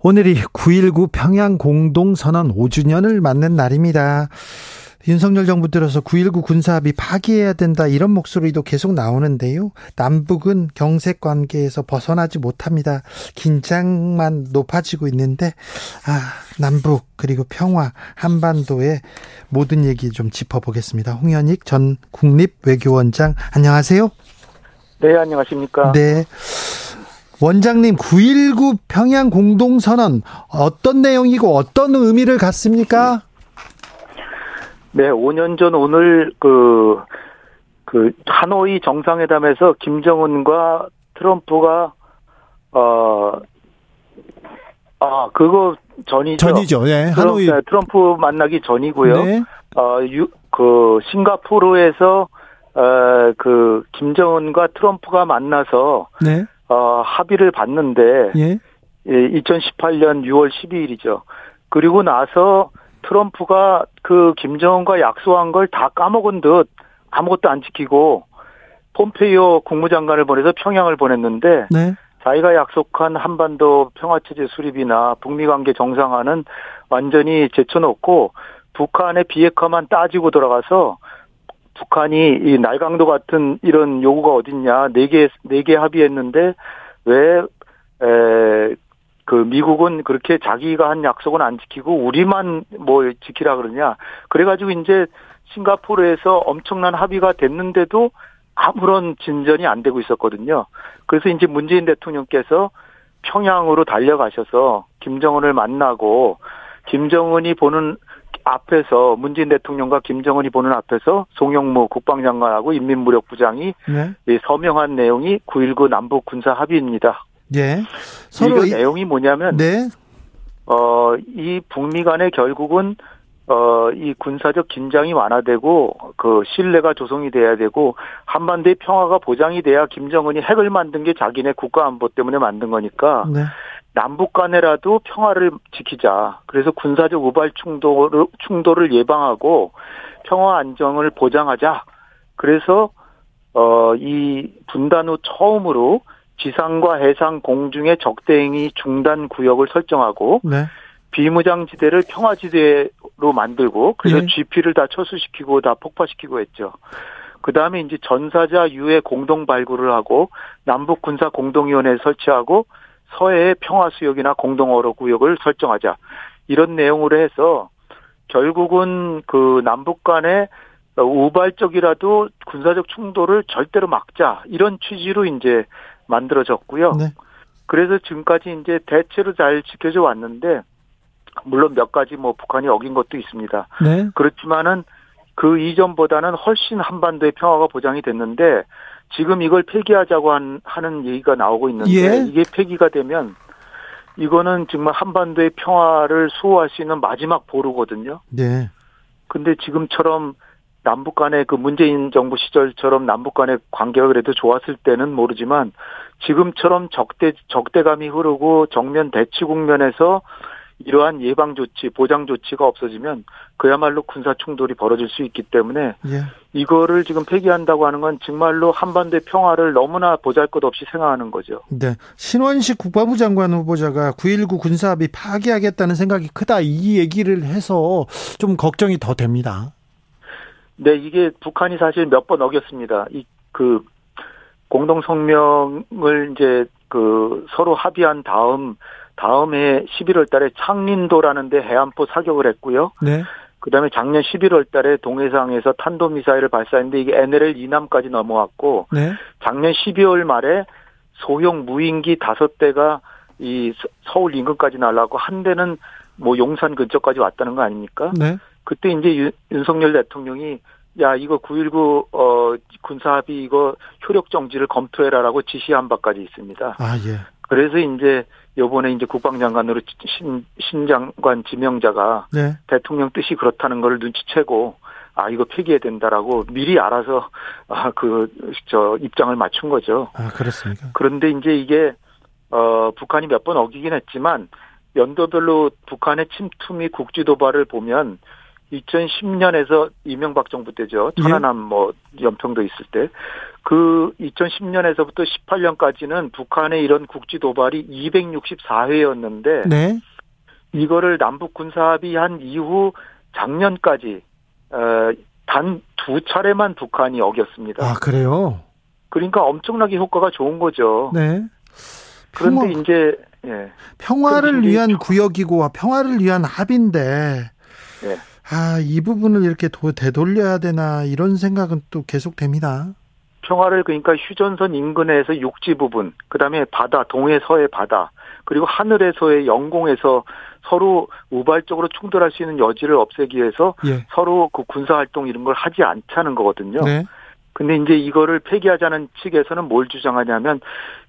오늘이 9.19 평양 공동선언 5주년을 맞는 날입니다. 윤석열 정부 들어서 9.19 군사합의 파기해야 된다 이런 목소리도 계속 나오는데요. 남북은 경색 관계에서 벗어나지 못합니다. 긴장만 높아지고 있는데 아, 남북 그리고 평화 한반도의 모든 얘기 좀 짚어보겠습니다. 홍현익 전 국립외교원장 안녕하세요. 네, 안녕하십니까. 네. 원장님 9.19 평양 공동선언 어떤 내용이고 어떤 의미를 갖습니까? 네, 5년 전 오늘 그, 그, 하노이 정상회담에서 김정은과 트럼프가, 어, 아, 그거 전이죠. 전이죠. 예. 하노이. 트럼프, 네, 트럼프 만나기 전이고요. 네. 어, 유, 그, 싱가포르에서, 어, 그, 김정은과 트럼프가 만나서, 네. 어, 합의를 봤는데, 예. 예, 2018년 6월 12일이죠. 그리고 나서 트럼프가 그 김정은과 약속한 걸 다 까먹은 듯 아무것도 안 지키고 폼페이오 국무장관을 보내서 평양을 보냈는데 네. 자기가 약속한 한반도 평화체제 수립이나 북미 관계 정상화는 완전히 제쳐놓고 북한의 비핵화만 따지고 돌아가서 북한이 이 날강도 같은 이런 요구가 어딨냐 네 개 네 개 합의했는데 왜 에 그 미국은 그렇게 자기가 한 약속은 안 지키고 우리만 뭐 지키라 그러냐 그래가지고 이제 싱가포르에서 엄청난 합의가 됐는데도 아무런 진전이 안 되고 있었거든요. 그래서 이제 문재인 대통령께서 평양으로 달려가셔서 김정은을 만나고 김정은이 보는 앞에서 문재인 대통령과 김정은이 보는 앞에서 송영무 국방장관하고 인민무력부장이 네. 서명한 내용이 9.19 남북 군사 합의입니다. 예. 서로 이 내용이 뭐냐면 네. 어, 이 북미 간에 결국은 어, 이 군사적 긴장이 완화되고 그 신뢰가 조성이 돼야 되고 한반도의 평화가 보장이 돼야 김정은이 핵을 만든 게 자기네 국가 안보 때문에 만든 거니까 네. 남북 간에라도 평화를 지키자. 그래서 군사적 우발 충돌을 충돌을 예방하고 평화 안정을 보장하자. 그래서 어, 이 분단 후 처음으로 지상과 해상 공중의 적대행위 중단 구역을 설정하고 네. 비무장지대를 평화지대로 만들고 그래서 예. GP를 다 철수시키고 다 폭파시키고 했죠. 그 다음에 이제 전사자 유해 공동 발굴을 하고 남북 군사 공동위원회 설치하고 서해의 평화 수역이나 공동 어로 구역을 설정하자 이런 내용으로 해서 결국은 그 남북 간의 우발적이라도 군사적 충돌을 절대로 막자 이런 취지로 이제 만들어졌고요. 네. 그래서 지금까지 이제 대체로 잘 지켜져 왔는데 물론 몇 가지 뭐 북한이 어긴 것도 있습니다. 네. 그렇지만은 그 이전보다는 훨씬 한반도의 평화가 보장이 됐는데 지금 이걸 폐기하자고 한, 하는 얘기가 나오고 있는데 예. 이게 폐기가 되면 이거는 정말 한반도의 평화를 수호할 수 있는 마지막 보루거든요. 네. 근데 지금처럼 남북 간의 그 문재인 정부 시절처럼 남북 간의 관계가 그래도 좋았을 때는 모르지만 지금처럼 적대 적대감이 흐르고 정면 대치 국면에서 이러한 예방 조치, 보장 조치가 없어지면 그야말로 군사 충돌이 벌어질 수 있기 때문에 예. 이거를 지금 폐기한다고 하는 건 정말로 한반도의 평화를 너무나 보잘것없이 생각하는 거죠. 네. 신원식 국방부 장관 후보자가 9.19 군사합의 파기하겠다는 생각이 크다 이 얘기를 해서 좀 걱정이 더 됩니다. 네, 이게 북한이 사실 몇 번 어겼습니다. 이 그 공동 성명을 이제 그 서로 합의한 다음 다음해 11월 달에 창린도라는 데 해안포 사격을 했고요. 네. 그다음에 작년 11월 달에 동해상에서 탄도 미사일을 발사했는데 이게 NLL 이남까지 넘어왔고 네. 작년 12월 말에 소형 무인기 다섯 대가 이 서- 서울 인근까지 날라고 한 대는 뭐 용산 근처까지 왔다는 거 아닙니까? 네. 그때 이제 윤, 윤석열 대통령이 야 이거 9.19 어, 군사합의 이거 효력 정지를 검토해라라고 지시한 바까지 있습니다. 아, 예. 그래서 이제 요번에 이제 국방장관으로 신, 신 장관 지명자가 네. 대통령 뜻이 그렇다는 걸 눈치채고 아 이거 폐기해야 된다라고 미리 알아서 아 그 저 입장을 맞춘 거죠. 아, 그렇습니까? 그런데 이제 이게 어 북한이 몇 번 어기긴 했지만 연도별로 북한의 침투 및 국지 도발을 보면 2010년에서 이명박 정부 때죠. 예. 천안함 뭐 연평도 있을 때 그 2010년에서부터 18년까지는 북한의 이런 국지 도발이 264회였는데 네. 이거를 남북 군사 합의한 이후 작년까지 어, 단두 차례만 북한이 어겼습니다. 아, 그래요? 그러니까 엄청나게 효과가 좋은 거죠. 네. 그런데 이제 예. 평화를 위한 평- 구역이고 평화를 위한 합인데 예. 아, 이 부분을 이렇게 도, 되돌려야 되나 이런 생각은 또 계속 됩니다. 평화를 그러니까 휴전선 인근에서 육지 부분, 그다음에 바다, 동해 서해 바다, 그리고 하늘에서의 영공에서 서로 우발적으로 충돌할 수 있는 여지를 없애기 위해서 예. 서로 그 군사 활동 이런 걸 하지 않자는 거거든요. 네. 근데 이제 이거를 폐기하자는 측에서는 뭘 주장하냐면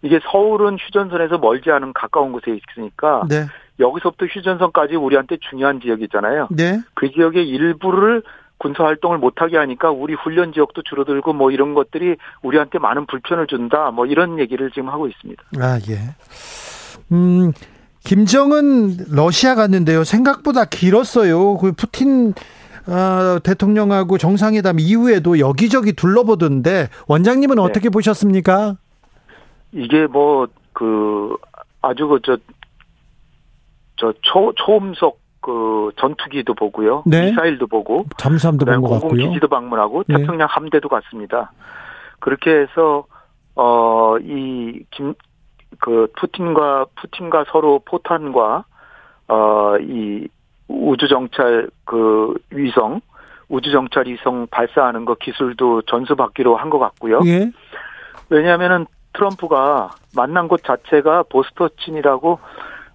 이게 서울은 휴전선에서 멀지 않은 가까운 곳에 있으니까 네. 여기서부터 휴전선까지 우리한테 중요한 지역이잖아요. 네. 그 지역의 일부를 군사 활동을 못하게 하니까 우리 훈련 지역도 줄어들고 뭐 이런 것들이 우리한테 많은 불편을 준다 뭐 이런 얘기를 지금 하고 있습니다. 아, 예. 음, 김정은 러시아 갔는데요. 생각보다 길었어요. 그 푸틴 어, 대통령하고 정상회담 이후에도 여기저기 둘러보던데 원장님은 네. 어떻게 보셨습니까? 이게 뭐 그 아주 그저 저 초 초음속 그 전투기도 보고요. 네. 미사일도 보고 잠수함도 본 그다음에 것 같고요. 공군기지도 방문하고 네. 태평양 함대도 갔습니다. 그렇게 해서 어 이 김 그 푸틴과 푸틴과 서로 포탄과 어 이 우주 정찰 그 위성 우주 정찰 위성 발사하는 거 기술도 전수받기로 한 것 같고요. 예. 왜냐하면은 트럼프가 만난 곳 자체가 보스토친이라고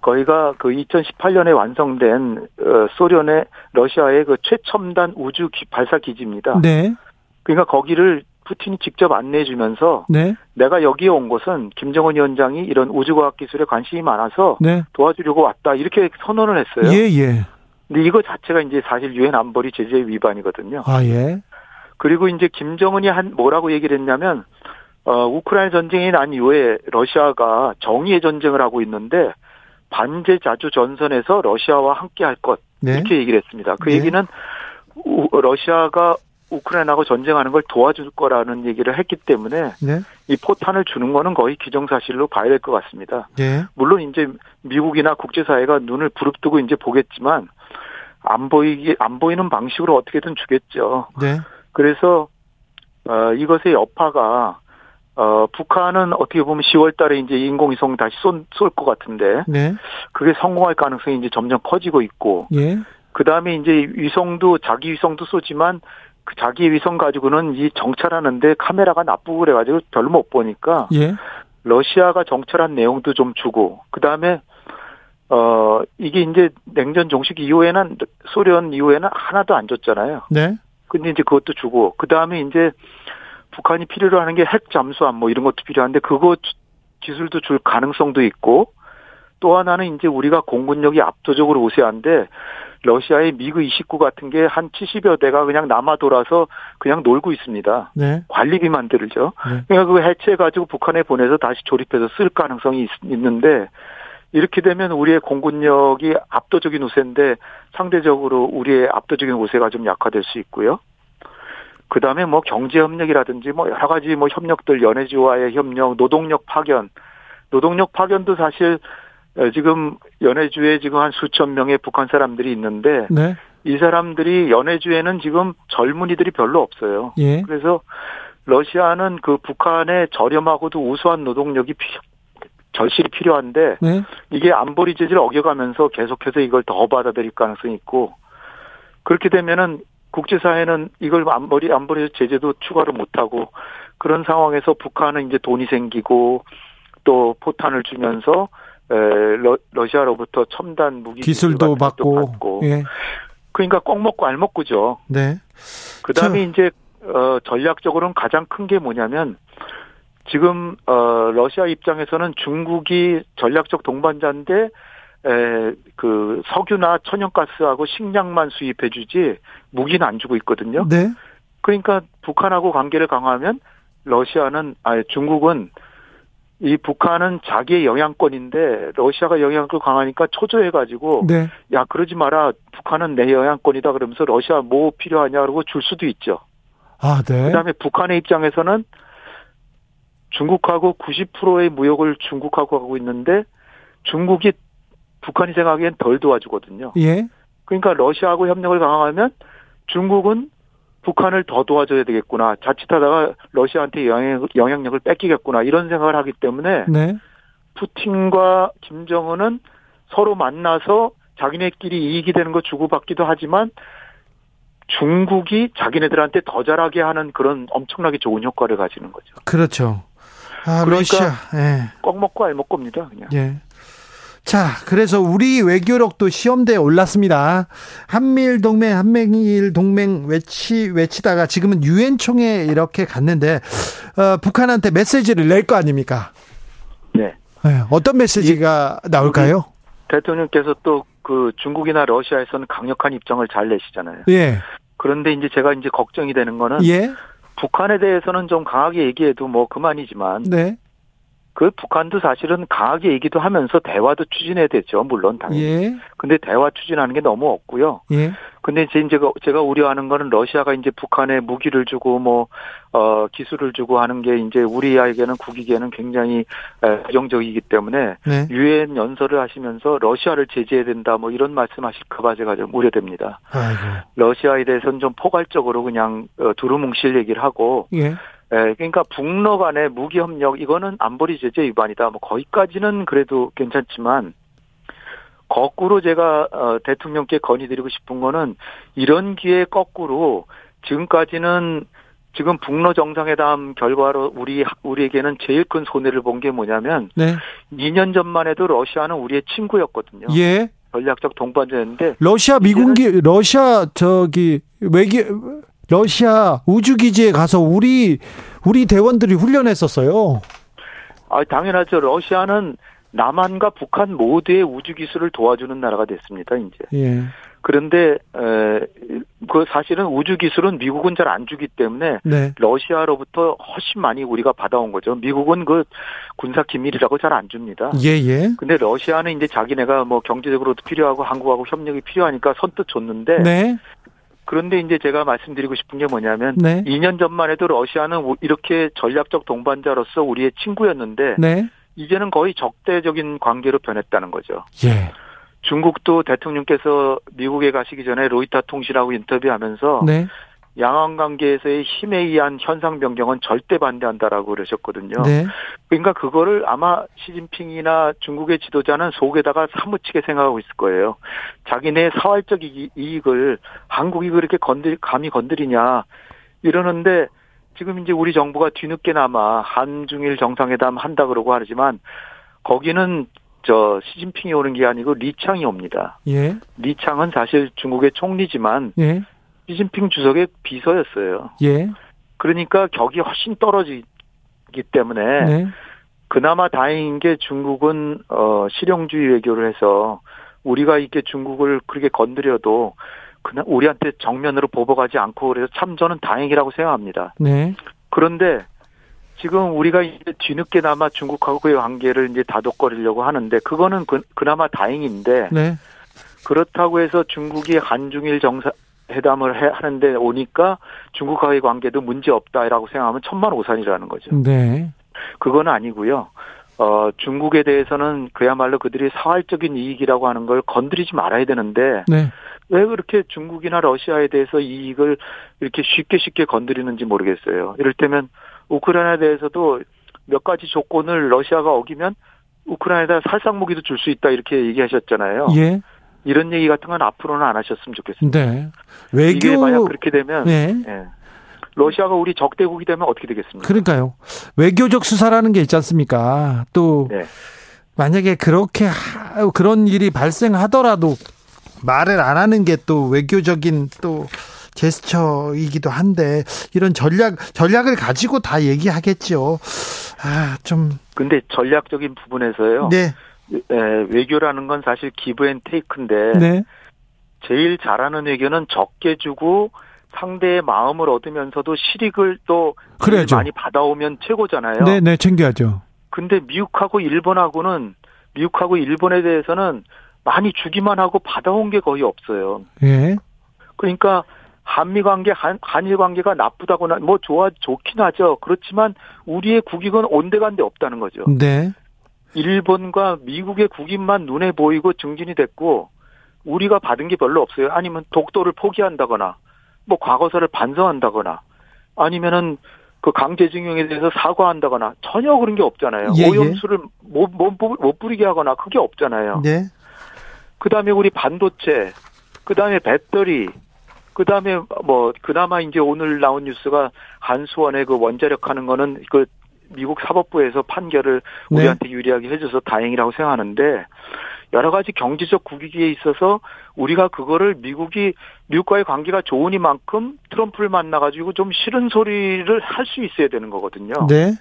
거기가 그 2018년에 완성된 어, 소련의 러시아의 그 최첨단 우주 기- 발사 기지입니다. 네. 그러니까 거기를 푸틴이 직접 안내해 주면서 네. 내가 여기에 온 것은 김정은 위원장이 이런 우주과학 기술에 관심이 많아서 네. 도와주려고 왔다 이렇게 선언을 했어요. 예, 예. 근데 이거 자체가 이제 사실 유엔 안보리 제재 위반이거든요. 아, 예. 그리고 이제 김정은이 한 뭐라고 얘기를 했냐면 어 우크라이나 전쟁이 난 이후에 러시아가 정의의 전쟁을 하고 있는데 반제 자주 전선에서 러시아와 함께 할 것 네. 이렇게 얘기를 했습니다. 그 네. 얘기는 우- 러시아가 우크라이나하고 전쟁하는 걸 도와줄 거라는 얘기를 했기 때문에 네. 이 포탄을 주는 거는 거의 기정사실로 봐야 될 것 같습니다. 예. 물론 이제 미국이나 국제사회가 눈을 부릅뜨고 이제 보겠지만 안 보이기 안 보이는 방식으로 어떻게든 주겠죠. 네. 그래서 어, 이것의 여파가 어, 북한은 어떻게 보면 10월 달에 이제 인공위성 다시 쏠 것 같은데 네. 그게 성공할 가능성이 이제 점점 커지고 있고 예. 그 다음에 이제 위성도 자기 위성도 쏘지만 그 자기 위성 가지고는 이 정찰하는데 카메라가 나쁘고 그래 가지고 별로 못 보니까 예. 러시아가 정찰한 내용도 좀 주고 그 다음에 어 이게 이제 냉전 종식 이후에는 소련 이후에는 하나도 안 줬잖아요. 네. 근데 이제 그것도 주고 그 다음에 이제 북한이 필요로 하는 게 핵 잠수함 뭐 이런 것도 필요한데 그거 주- 기술도 줄 가능성도 있고 또 하나는 이제 우리가 공군력이 압도적으로 우세한데 러시아의 미그 29 같은 게 한 70여 대가 그냥 남아 돌아서 그냥 놀고 있습니다. 네. 관리비만 들죠. 네. 그러니까 그 해체 가지고 북한에 보내서 다시 조립해서 쓸 가능성이 있, 있는데 이렇게 되면 우리의 공군력이 압도적인 우세인데 상대적으로 우리의 압도적인 우세가 좀 약화될 수 있고요. 그 다음에 뭐 경제 협력이라든지 뭐 여러 가지 뭐 협력들 연해주와의 협력, 노동력 파견, 노동력 파견도 사실 어, 지금 연해주에 지금 한 수천 명의 북한 사람들이 있는데 네. 이 사람들이 연해주에는 지금 젊은이들이 별로 없어요. 예. 그래서 러시아는 그 북한의 저렴하고도 우수한 노동력이 피, 절실히 필요한데 네. 이게 안보리 제재를 어겨가면서 계속해서 이걸 더 받아들일 가능성이 있고 그렇게 되면은 국제사회는 이걸 안보리 안보리 제재도 추가로 못하고 그런 상황에서 북한은 이제 돈이 생기고 또 포탄을 주면서 에, 러, 러시아로부터 첨단 무기 기술도 받고. 받고 예. 그러니까 꼭 먹고 알 먹고죠. 네. 그다음에 이제 어 전략적으로는 가장 큰 게 뭐냐면 지금 어 러시아 입장에서는 중국이 전략적 동반자인데 에 그 석유나 천연가스하고 식량만 수입해 주지 무기는 안 주고 있거든요. 네. 그러니까 북한하고 관계를 강화하면 러시아는 아 중국은 이 북한은 자기의 영향권인데 러시아가 영향을 강하니까 초조해 가지고 네. 야 그러지 마라 북한은 내 영향권이다 그러면서 러시아 뭐 필요하냐 그러고 줄 수도 있죠. 아, 네. 그다음에 북한의 입장에서는 중국하고 90%의 무역을 중국하고 하고 있는데 중국이 북한이 생각하기엔 덜 도와주거든요. 예. 그러니까 러시아하고 협력을 강화하면 중국은 북한을 더 도와줘야 되겠구나. 자칫하다가 러시아한테 영향, 영향 력을 뺏기겠구나. 이런 생각을 하기 때문에 네. 푸틴과 김정은은 서로 만나서 자기네끼리 이익이 되는 거 주고받기도 하지만 중국이 자기네들한테 더 잘하게 하는 그런 엄청나게 좋은 효과를 가지는 거죠. 그렇죠. 아, 그러니까-. 예. 꼭 먹고 알 먹고입니다, 그냥. 예. 자, 그래서 우리 외교력도 시험대에 올랐습니다. 한미일 동맹, 한미일 동맹 외치, 외치다가 지금은 유엔 총회 이렇게 갔는데, 어, 북한한테 메시지를 낼 거 아닙니까? 네. 예, 어떤 메시지가 나올까요? 대통령께서 또 그 중국이나 러시아에서는 강력한 입장을 잘 내시잖아요. 예, 그런데 이제 제가 이제 걱정이 되는 거는 예, 북한에 대해서는 좀 강하게 얘기해도 뭐 그만이지만 네, 그 북한도 사실은 강하게 얘기도 하면서 대화도 추진해야 되죠. 물론 당연히. 예. 근데 대화 추진하는 게 너무 없고요. 예. 근데 이제 제가 제가 우려하는 거는 러시아가 이제 북한에 무기를 주고 뭐어 기술을 주고 하는 게 이제 우리에게는 국익에는 굉장히 에, 부정적이기 때문에 네. 유엔 연설을 하시면서 러시아를 제재해야 된다 뭐 이런 말씀하실까봐 제가 좀 우려됩니다. 아이고. 러시아에 대해서는 좀 포괄적으로 그냥 어, 두루뭉실 얘기를 하고 예. 에, 그러니까 북러 간의 무기 협력 이거는 안보리 제재 위반이다. 뭐 거기까지는 그래도 괜찮지만 거꾸로 제가 어, 대통령께 건의드리고 싶은 거는 이런 기회 거꾸로 지금까지는 지금 북러 정상회담 결과로 우리 우리에게는 제일 큰 손해를 본 게 뭐냐면 네. 2년 전만 해도 러시아는 우리의 친구였거든요. 예. 전략적 동반자였는데 러시아 미군기 러시아 저기 외기 러시아 우주 기지에 가서 우리 우리 대원들이 훈련했었어요. 아 당연하죠. 러시아는 남한과 북한 모두의 우주 기술을 도와주는 나라가 됐습니다. 이제 예. 그런데 에, 그 사실은 우주 기술은 미국은 잘 안 주기 때문에 네. 러시아로부터 훨씬 많이 우리가 받아온 거죠. 미국은 그 군사 기밀이라고 잘 안 줍니다. 예, 예. 근데 러시아는 이제 자기네가 뭐 경제적으로도 필요하고 한국하고 협력이 필요하니까 선뜻 줬는데 네. 그런데 이제 제가 말씀드리고 싶은 게 뭐냐면 네. 2년 전만 해도 러시아는 우- 이렇게 전략적 동반자로서 우리의 친구였는데 네. 이제는 거의 적대적인 관계로 변했다는 거죠. 예. 중국도 대통령께서 미국에 가시기 전에 로이터 통신하고 인터뷰하면서 네. 양안 관계에서의 힘에 의한 현상 변경은 절대 반대한다라고 그러셨거든요. 네. 그러니까 그거를 아마 시진핑이나 중국의 지도자는 속에다가 사무치게 생각하고 있을 거예요. 자기네 사활적 이- 이익을 한국이 그렇게 건들 감히 건드리냐 이러는데 지금 이제 우리 정부가 뒤늦게나마 한중일 정상회담 한다 그러고 하지만 거기는 저 시진핑이 오는 게 아니고 리창이 옵니다. 예. 리창은 사실 중국의 총리지만 예. 시진핑 주석의 비서였어요. 예. 그러니까 격이 훨씬 떨어지기 때문에 네. 그나마 다행인 게 중국은 어 실용주의 외교를 해서 우리가 이렇게 중국을 그렇게 건드려도 그냥 우리한테 정면으로 보복하지 않고 그래서 참 저는 다행이라고 생각합니다. 네. 그런데 지금 우리가 이제 뒤늦게나마 중국하고의 관계를 이제 다독거리려고 하는데 그거는 그, 그나마 다행인데 네. 그렇다고 해서 중국이 한중일 정상 회담을 해, 하는데 오니까 중국과의 관계도 문제 없다라고 생각하면 천만 오산이라는 거죠. 네. 그건 아니고요. 어, 중국에 대해서는 그야말로 그들이 사활적인 이익이라고 하는 걸 건드리지 말아야 되는데 네. 왜 그렇게 중국이나 러시아에 대해서 이익을 이렇게 쉽게 쉽게 건드리는지 모르겠어요. 이를테면 우크라이나에 대해서도 몇 가지 조건을 러시아가 어기면 우크라이나에다 살상 무기도 줄 수 있다 이렇게 얘기하셨잖아요. 예. 이런 얘기 같은 건 앞으로는 안 하셨으면 좋겠습니다. 네. 이게 만약 외교 그렇게 되면 네. 예. 러시아가 우리 적대국이 되면 어떻게 되겠습니까? 그러니까요. 외교적 수사라는 게 있지 않습니까? 또 네. 만약에 그렇게 하- 그런 일이 발생하더라도 말을 안 하는 게 또 외교적인 또 제스처이기도 한데 이런 전략 전략을 가지고 다 얘기하겠죠. 아, 좀 근데 전략적인 부분에서요. 네. 예, 외교라는 건 사실 give and take인데 네. 제일 잘하는 외교는 적게 주고 상대의 마음을 얻으면서도 실익을 또 그래야죠. 많이 받아오면 최고잖아요. 네, 네, 챙겨야죠. 근데 미국하고 일본하고는 미국하고 일본에 대해서는 많이 주기만 하고 받아온 게 거의 없어요. 예. 그러니까 한미 관계, 한, 한일 관계가 나쁘다거나 뭐 좋아 좋긴 하죠. 그렇지만 우리의 국익은 온데간데 없다는 거죠. 네. 일본과 미국의 국익만 눈에 보이고 증진이 됐고 우리가 받은 게 별로 없어요. 아니면 독도를 포기한다거나 뭐 과거사를 반성한다거나 아니면은 그 강제징용에 대해서 사과한다거나 전혀 그런 게 없잖아요. 예, 예. 오염수를 못, 못, 못 뿌리게 하거나 그게 없잖아요. 네. 그다음에 우리 반도체, 그다음에 배터리, 그다음에 뭐 그나마 이제 오늘 나온 뉴스가 한수원의 그 원자력 하는 거는 그 미국 사법부에서 판결을 네. 우리한테 유리하게 해줘서 다행이라고 생각하는데 여러 가지 경제적 국익에 있어서 우리가 그거를 미국이 미국과의 관계가 좋으니만큼 트럼프를 만나가지고 좀 싫은 소리를 할 수 있어야 되는 거거든요. 네.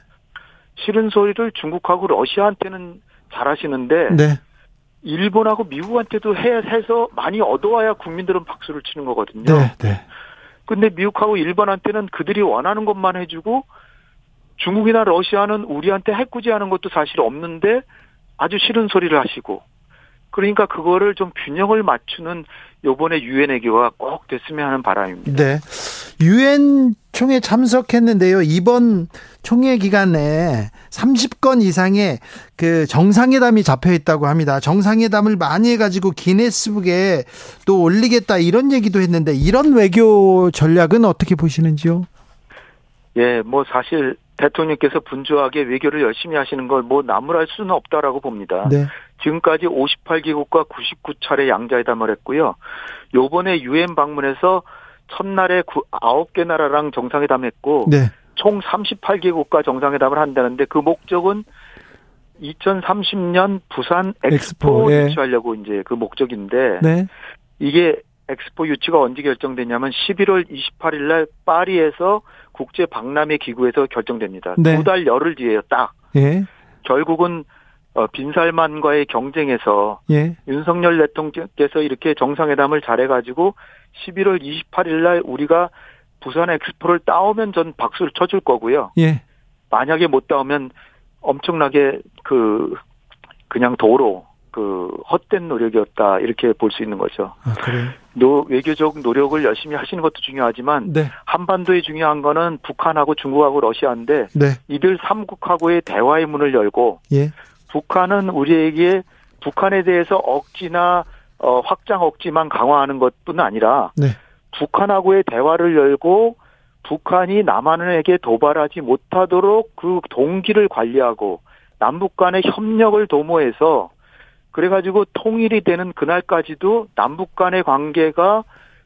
싫은 소리를 중국하고 러시아한테는 잘 하시는데 네. 일본하고 미국한테도 해, 해서 많이 얻어와야 국민들은 박수를 치는 거거든요. 네. 네. 근데 미국하고 일본한테는 그들이 원하는 것만 해주고 중국이나 러시아는 우리한테 해꾸지 하는 것도 사실 없는데 아주 싫은 소리를 하시고 그러니까 그거를 좀 균형을 맞추는 요번에 유엔 외교가 꼭 됐으면 하는 바람입니다. 네. 유엔 총회 참석했는데요. 이번 총회 기간에 30건 이상의 그 정상회담이 잡혀 있다고 합니다. 정상회담을 많이 해가지고 기네스북에 또 올리겠다 이런 얘기도 했는데 이런 외교 전략은 어떻게 보시는지요? 예, 뭐 사실 대통령께서 분주하게 외교를 열심히 하시는 걸 뭐 나무랄 수는 없다라고 봅니다. 네. 지금까지 58개국과 99차례 양자회담을 했고요. 요번에 유엔 방문해서 첫날에 9개 나라랑 정상회담했고 네. 총 38개국과 정상회담을 한다는데 그 목적은 2030년 부산 엑스포, 엑스포, 예. 유치하려고 이제 그 목적인데 네. 이게 엑스포 유치가 언제 결정됐냐면 11월 28일 날 파리에서 국제 박람회 기구에서 결정됩니다. 네. 두달 열흘 뒤에요, 딱. 예. 결국은 어, 빈살만과의 경쟁에서 예. 윤석열 대통령께서 이렇게 정상회담을 잘해가지고 11월 28일 날 우리가 부산 엑스포를 따오면 전 박수를 쳐줄 거고요. 예. 만약에 못 따오면 엄청나게 그 그냥 도로 그 헛된 노력이었다 이렇게 볼 수 있는 거죠. 아, 그래요. 노, 외교적 노력을 열심히 하시는 것도 중요하지만 네. 한반도에 중요한 거는 북한하고 중국하고 러시아인데 네. 이들 삼국하고의 대화의 문을 열고 예. 북한은 우리에게 북한에 대해서 억지나 어, 확장 억지만 강화하는 것뿐 아니라 네. 북한하고의 대화를 열고 북한이 남한에게 도발하지 못하도록 그 동기를 관리하고 남북 간의 협력을 도모해서 그래가지고 통일이 되는 그날까지도 남북 간의 관계가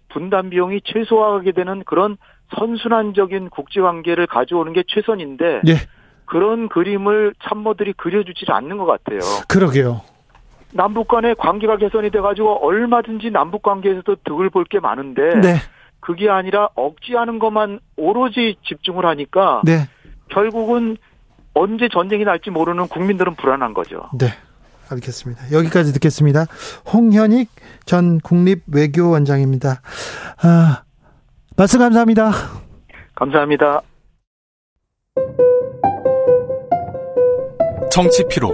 분담 비용이 최소화하게 되는 그런 선순환적인 국제 관계를 가져오는 게 최선인데 예. 그런 그림을 참모들이 그려주질 않는 것 같아요. 그러게요. 남북 간의 관계가 개선이 돼가지고 얼마든지 남북 관계에서도 득을 볼 게 많은데 네. 그게 아니라 억지하는 것만 오로지 집중을 하니까 네. 결국은 언제 전쟁이 날지 모르는 국민들은 불안한 거죠. 네. 알겠습니다. 여기까지 듣겠습니다. 홍현익 전 국립외교원장입니다. 아, 말씀 감사합니다. 감사합니다. 정치 피로,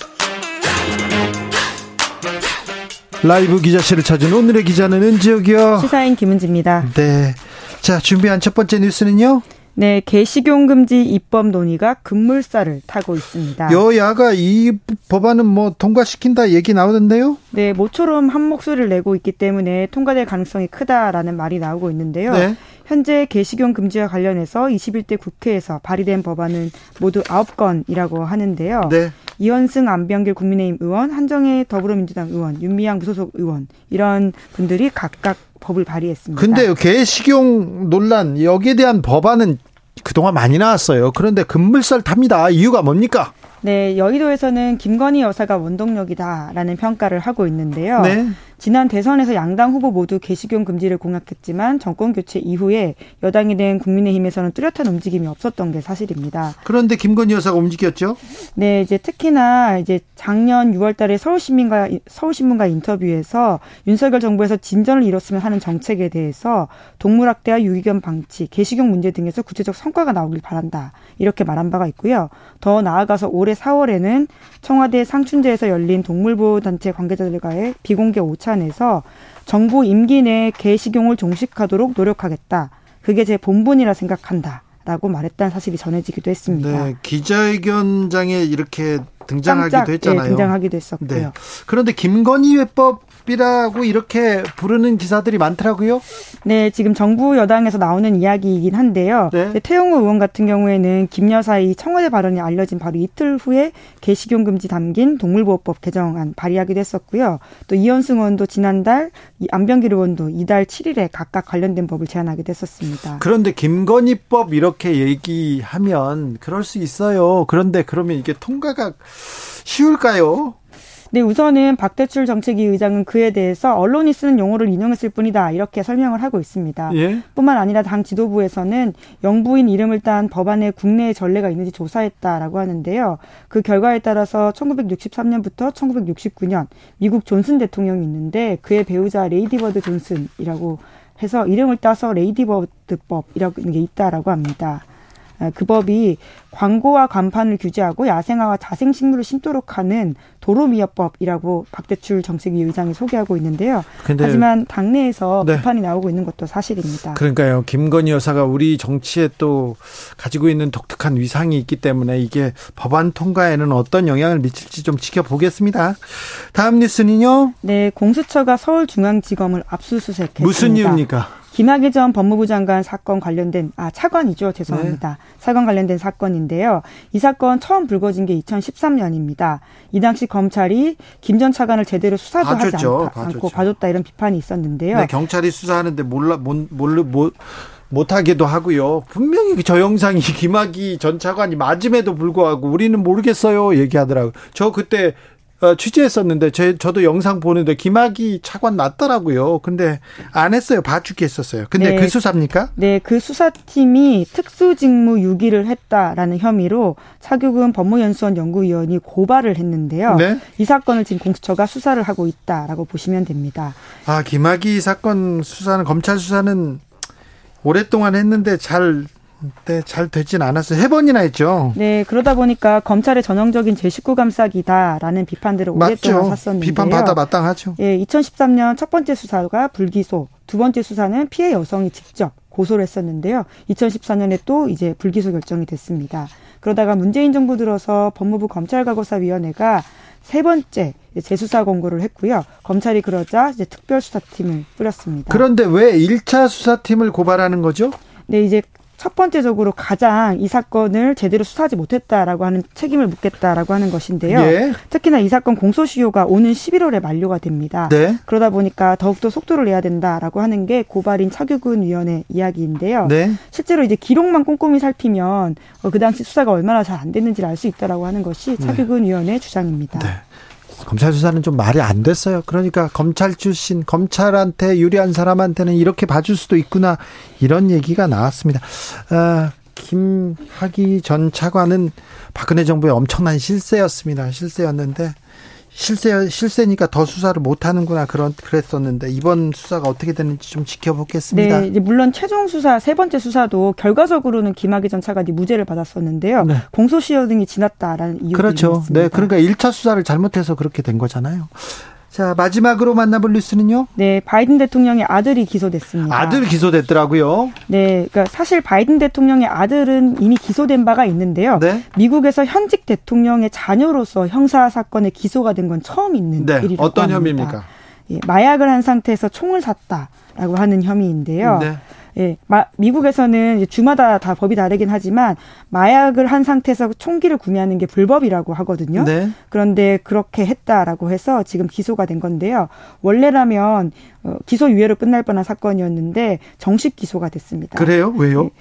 라이브 기자실을 찾은 오늘의 기자는 은지혁이요. 시사인 김은지입니다. 네. 자, 준비한 첫 번째 뉴스는요. 네, 개식용 금지 입법 논의가 급물살을 타고 있습니다. 여야가 이 법안은 뭐 통과시킨다 얘기 나오던데요? 네, 모처럼 한 목소리를 내고 있기 때문에 통과될 가능성이 크다라는 말이 나오고 있는데요. 네. 현재 개식용 금지와 관련해서 21대 국회에서 발의된 법안은 모두 9건이라고 하는데요. 네. 이현승 안병길 국민의힘 의원, 한정혜 더불어민주당 의원, 윤미향 무소속 의원 이런 분들이 각각 법을 발의했습니다. 근데요, 개식용 논란 여기에 대한 법안은 그동안 많이 나왔어요. 그런데 급물살 탑니다. 이유가 뭡니까? 네, 여의도에서는 김건희 여사가 원동력이다라는 평가를 하고 있는데요. 네. 지난 대선에서 양당 후보 모두 개식용 금지를 공약했지만 정권 교체 이후에 여당이 된 국민의힘에서는 뚜렷한 움직임이 없었던 게 사실입니다. 그런데 김건희 여사가 움직였죠? 네, 이제 특히나 이제 작년 6월 달에 서울시민과, 서울신문과 인터뷰에서 윤석열 정부에서 진전을 이뤘으면 하는 정책에 대해서 동물학대와 유기견 방치, 개식용 문제 등에서 구체적 성과가 나오길 바란다. 이렇게 말한 바가 있고요. 더 나아가서 올해 4월에는 청와대 상춘제에서 열린 동물보호 단체 관계자들과의 비공개 오 찬에서 정부 임기 내 개식용을 종식하도록 노력하겠다. 그게 제 본분이라 생각한다. 라고 말했다는 사실이 전해지기도 했습니다. 네. 기자회견장에 이렇게 등장하기도 깜짝, 했잖아요. 예, 등장하기도 했었고요. 네. 그런데 김건희 회법 닭비라고 이렇게 부르는 기사들이 많더라고요. 네, 지금 정부 여당에서 나오는 이야기이긴 한데요. 네. 태용호 의원 같은 경우에는 김 여사의 청와대 발언이 알려진 바로 이틀 후에 개식용 금지 담긴 동물보호법 개정안 발의하기도 했었고요. 또 이현승 의원도 지난달, 이 안병길 의원도 이달 7일에 각각 관련된 법을 제안하기도 했었습니다. 그런데 김건희법 이렇게 얘기하면 그럴 수 있어요. 그런데 그러면 이게 통과가 쉬울까요? 네, 우선은 박대출 정책위 의장은 그에 대해서 언론이 쓰는 용어를 인용했을 뿐이다 이렇게 설명을 하고 있습니다. 예. 뿐만 아니라 당 지도부에서는 영부인 이름을 딴 법안에 국내에 전례가 있는지 조사했다라고 하는데요. 그 결과에 따라서 1963년부터 1969년 미국 존슨 대통령이 있는데 그의 배우자 레이디버드 존슨이라고 해서 이름을 따서 레이디버드법이라는 게 있다라고 합니다. 아, 그 법이 광고와 간판을 규제하고 야생화와 자생식물을 심도록 하는 도로미화법이라고 박대출 정책위 의장이 소개하고 있는데요. 근데 하지만 당내에서 네. 비판이 나오고 있는 것도 사실입니다. 그러니까요. 김건희 여사가 우리 정치에 또 가지고 있는 독특한 위상이 있기 때문에 이게 법안 통과에는 어떤 영향을 미칠지 좀 지켜보겠습니다. 다음 뉴스는요. 네, 공수처가 서울중앙지검을 압수수색했습니다. 무슨 이유입니까? 김학의 전 법무부 장관 사건 관련된 아 차관이죠 죄송합니다 네. 차관 관련된 사건인데요 이 사건 처음 불거진 게 2013년입니다 이 당시 검찰이 김 전 차관을 제대로 수사도 하지 봐줬죠. 않다, 봐줬죠. 않고 봐줬다 이런 비판이 있었는데요 네, 경찰이 수사하는데 몰라 못 몰라 못 못하기도 하고요. 분명히 저 영상이 김학의 전 차관이 맞음에도 불구하고 우리는 모르겠어요 얘기하더라고요. 저 그때 어, 취재했었는데 제, 저도 영상 보는데 김학의 차관 났더라고요. 근데 안 했어요. 봐주기 했었어요. 근데 네. 그 수사입니까? 네, 그 수사팀이 특수직무 유기를 했다라는 혐의로 차규근 법무연수원 연구위원이 고발을 했는데요. 네. 이 사건을 지금 공수처가 수사를 하고 있다라고 보시면 됩니다. 아 김학의 사건 수사는 검찰 수사는 오랫동안 했는데 잘 네, 잘 되진 않았어요. 세 번이나 했죠. 네, 그러다 보니까 검찰의 전형적인 제19 감싸기다라는 비판들을 오랫동안. 샀었는데요. 비판 받아 마땅하죠. 예, 2013년 첫 번째 수사가 불기소, 두 번째 수사는 피해 여성이 직접 고소를 했었는데요. 2014년에 또 이제 불기소 결정이 됐습니다. 그러다가 문재인 정부 들어서 법무부 검찰과거사위원회가 세 번째 재수사 권고를 했고요. 검찰이 그러자 이제 특별수사팀을 꾸렸습니다. 그런데 왜 1차 수사팀을 고발하는 거죠? 네, 이제 첫 번째적으로 가장 이 사건을 제대로 수사하지 못했다라고 하는 책임을 묻겠다라고 하는 것인데요. 예. 특히나 이 사건 공소시효가 오는 11월에 만료가 됩니다. 네. 그러다 보니까 더욱더 속도를 내야 된다라고 하는 게 고발인 차규근 위원의 이야기인데요. 네. 실제로 이제 기록만 꼼꼼히 살피면 어, 그 당시 수사가 얼마나 잘 안 됐는지를 알 수 있다라고 하는 것이 차규근 위원의 주장입니다. 네. 검찰 수사는 좀 말이 안 됐어요. 그러니까 검찰 출신, 검찰한테 유리한 사람한테는 이렇게 봐줄 수도 있구나 이런 얘기가 나왔습니다. 아, 김학의 전 차관은 박근혜 정부의 엄청난 실세였습니다. 실세였는데 실세 실세니까 더 수사를 못 하는구나 그런 그랬었는데 이번 수사가 어떻게 되는지 좀 지켜보겠습니다. 네, 물론 최종 수사 세 번째 수사도 결과적으로는 김학의 전 차관이 무죄를 받았었는데요. 네. 공소시효 등이 지났다라는 이유가 그렇죠. 있습니다. 네, 그러니까 1차 수사를 잘못해서 그렇게 된 거잖아요. 자, 마지막으로 만나볼 뉴스는요. 네, 바이든 대통령의 아들이 기소됐습니다. 아들 기소됐더라고요. 네, 그러니까 사실 바이든 대통령의 아들은 이미 기소된 바가 있는데요. 네. 미국에서 현직 대통령의 자녀로서 형사 사건에 기소가 된 건 처음 있는 네. 일이라고 어떤 합니다. 혐의입니까? 예, 마약을 한 상태에서 총을 샀다라고 하는 혐의인데요. 네. 예, 마, 미국에서는 주마다 다 법이 다르긴 하지만 마약을 한 상태에서 총기를 구매하는 게 불법이라고 하거든요. 네. 그런데 그렇게 했다라고 해서 지금 기소가 된 건데요. 원래라면 어, 기소 유예로 끝날 뻔한 사건이었는데 정식 기소가 됐습니다. 그래요? 왜요?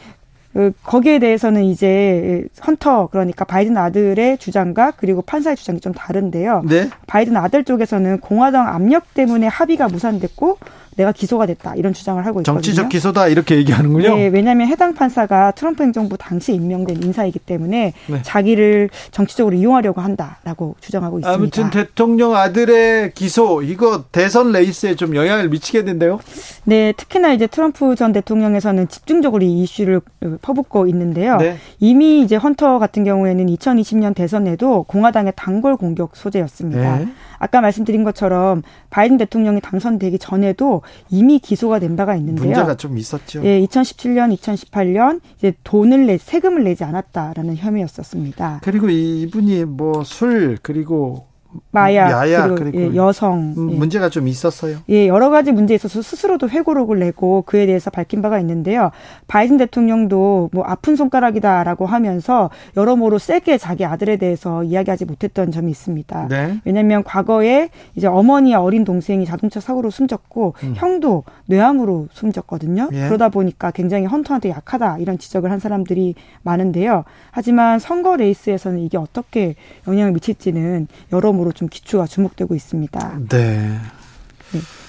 그, 거기에 대해서는 이제 헌터 그러니까 바이든 아들의 주장과 그리고 판사의 주장이 좀 다른데요. 네. 바이든 아들 쪽에서는 공화당 압력 때문에 합의가 무산됐고 내가 기소가 됐다 이런 주장을 하고 있거든요. 정치적 기소다 이렇게 얘기하는군요. 네, 왜냐하면 해당 판사가 트럼프 행정부 당시 임명된 인사이기 때문에 네. 자기를 정치적으로 이용하려고 한다라고 주장하고 있습니다. 아무튼 대통령 아들의 기소 이거 대선 레이스에 좀 영향을 미치겠는데요. 네, 특히나 이제 트럼프 전 대통령에서는 집중적으로 이 이슈를 퍼붓고 있는데요. 네. 이미 이제 헌터 같은 경우에는 2020년 대선에도 공화당의 단골 공격 소재였습니다. 네. 아까 말씀드린 것처럼 바이든 대통령이 당선되기 전에도 이미 기소가 된 바가 있는데요. 문제가 좀 있었죠. 예, 2017년, 2018년 이제 돈을 내 세금을 내지 않았다라는 혐의였었습니다. 그리고 이분이 뭐 술 그리고 마약, 야야, 그리고 그리고 예, 여성 음, 예. 문제가 좀 있었어요. 예, 여러 가지 문제에 있어서 스스로도 회고록을 내고 그에 대해서 밝힌 바가 있는데요. 바이든 대통령도 뭐 아픈 손가락이다라고 하면서 여러모로 세게 자기 아들에 대해서 이야기하지 못했던 점이 있습니다. 네. 왜냐하면 과거에 이제 어머니와 어린 동생이 자동차 사고로 숨졌고 형도 뇌암으로 숨졌거든요. 음. 예. 그러다 보니까 굉장히 헌터한테 약하다 이런 지적을 한 사람들이 많은데요. 하지만 선거 레이스에서는 이게 어떻게 영향을 미칠지는 여러 모로 좀 기초가 주목되고 있습니다. 네.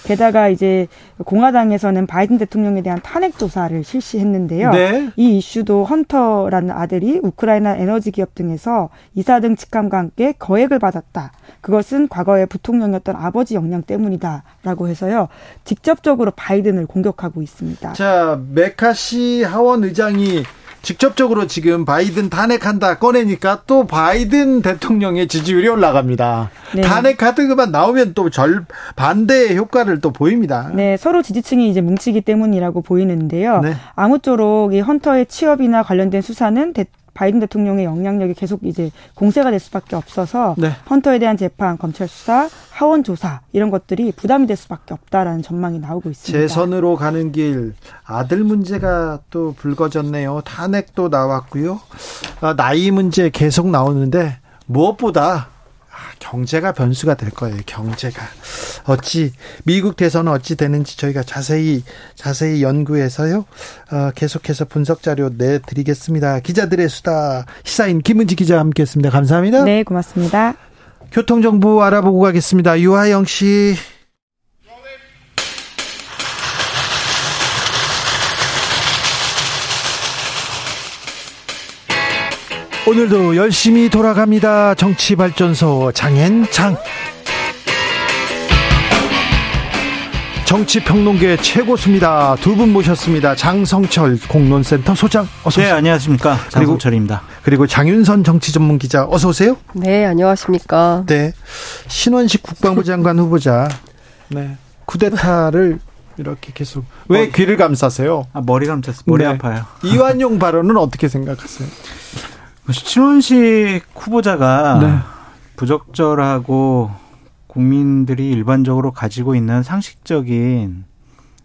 게다가 이제 공화당에서는 바이든 대통령에 대한 탄핵 조사를 실시했는데요. 네. 이 이슈도 헌터라는 아들이 우크라이나 에너지 기업 등에서 이사 등 직함과 함께 거액을 받았다. 그것은 과거의 부통령이었던 아버지 역량 때문이다라고 해서요. 직접적으로 바이든을 공격하고 있습니다. 자, 메카시 하원 의장이 직접적으로 지금 바이든 탄핵한다 꺼내니까 또 바이든 대통령의 지지율이 올라갑니다. 네. 탄핵 카드만 나오면 또 절 반대의 효과를 또 보입니다. 네, 서로 지지층이 이제 뭉치기 때문이라고 보이는데요. 네. 아무쪼록 이 헌터의 취업이나 관련된 수사는 대- 바이든 대통령의 영향력이 계속 이제 공세가 될 수밖에 없어서 네. 헌터에 대한 재판, 검찰 수사, 하원 조사 이런 것들이 부담이 될 수밖에 없다라는 전망이 나오고 있습니다. 재선으로 가는 길 아들 문제가 또 불거졌네요. 탄핵도 나왔고요. 아, 나이 문제 계속 나오는데 무엇보다 아, 경제가 변수가 될 거예요. 경제가 어찌 미국 대선은 어찌 되는지 저희가 자세히 자세히 연구해서요. 어, 계속해서 분석 자료 내드리겠습니다. 기자들의 수다 시사인 김은지 기자와 함께했습니다. 감사합니다. 네, 고맙습니다. 교통 정보 알아보고 가겠습니다. 유하영 씨. 오늘도 열심히 돌아갑니다. 정치발전소 장현창. 정치평론계 최고수입니다. 두 분 모셨습니다. 장성철 공론센터 소장 어서 네, 오세요. 안녕하십니까. 그리고- 장성철입니다. 그리고 장윤선 정치전문기자 어서 오세요. 네, 안녕하십니까. 네. 신원식 국방부 장관 후보자. 네. 쿠데타를 이렇게 계속 왜 어, 귀를 감싸세요? 아, 머리 감췄어. 머리 네. 아파요. 이완용 발언은 어떻게 생각하세요? 신원식 후보자가 네. 부적절하고 국민들이 일반적으로 가지고 있는 상식적인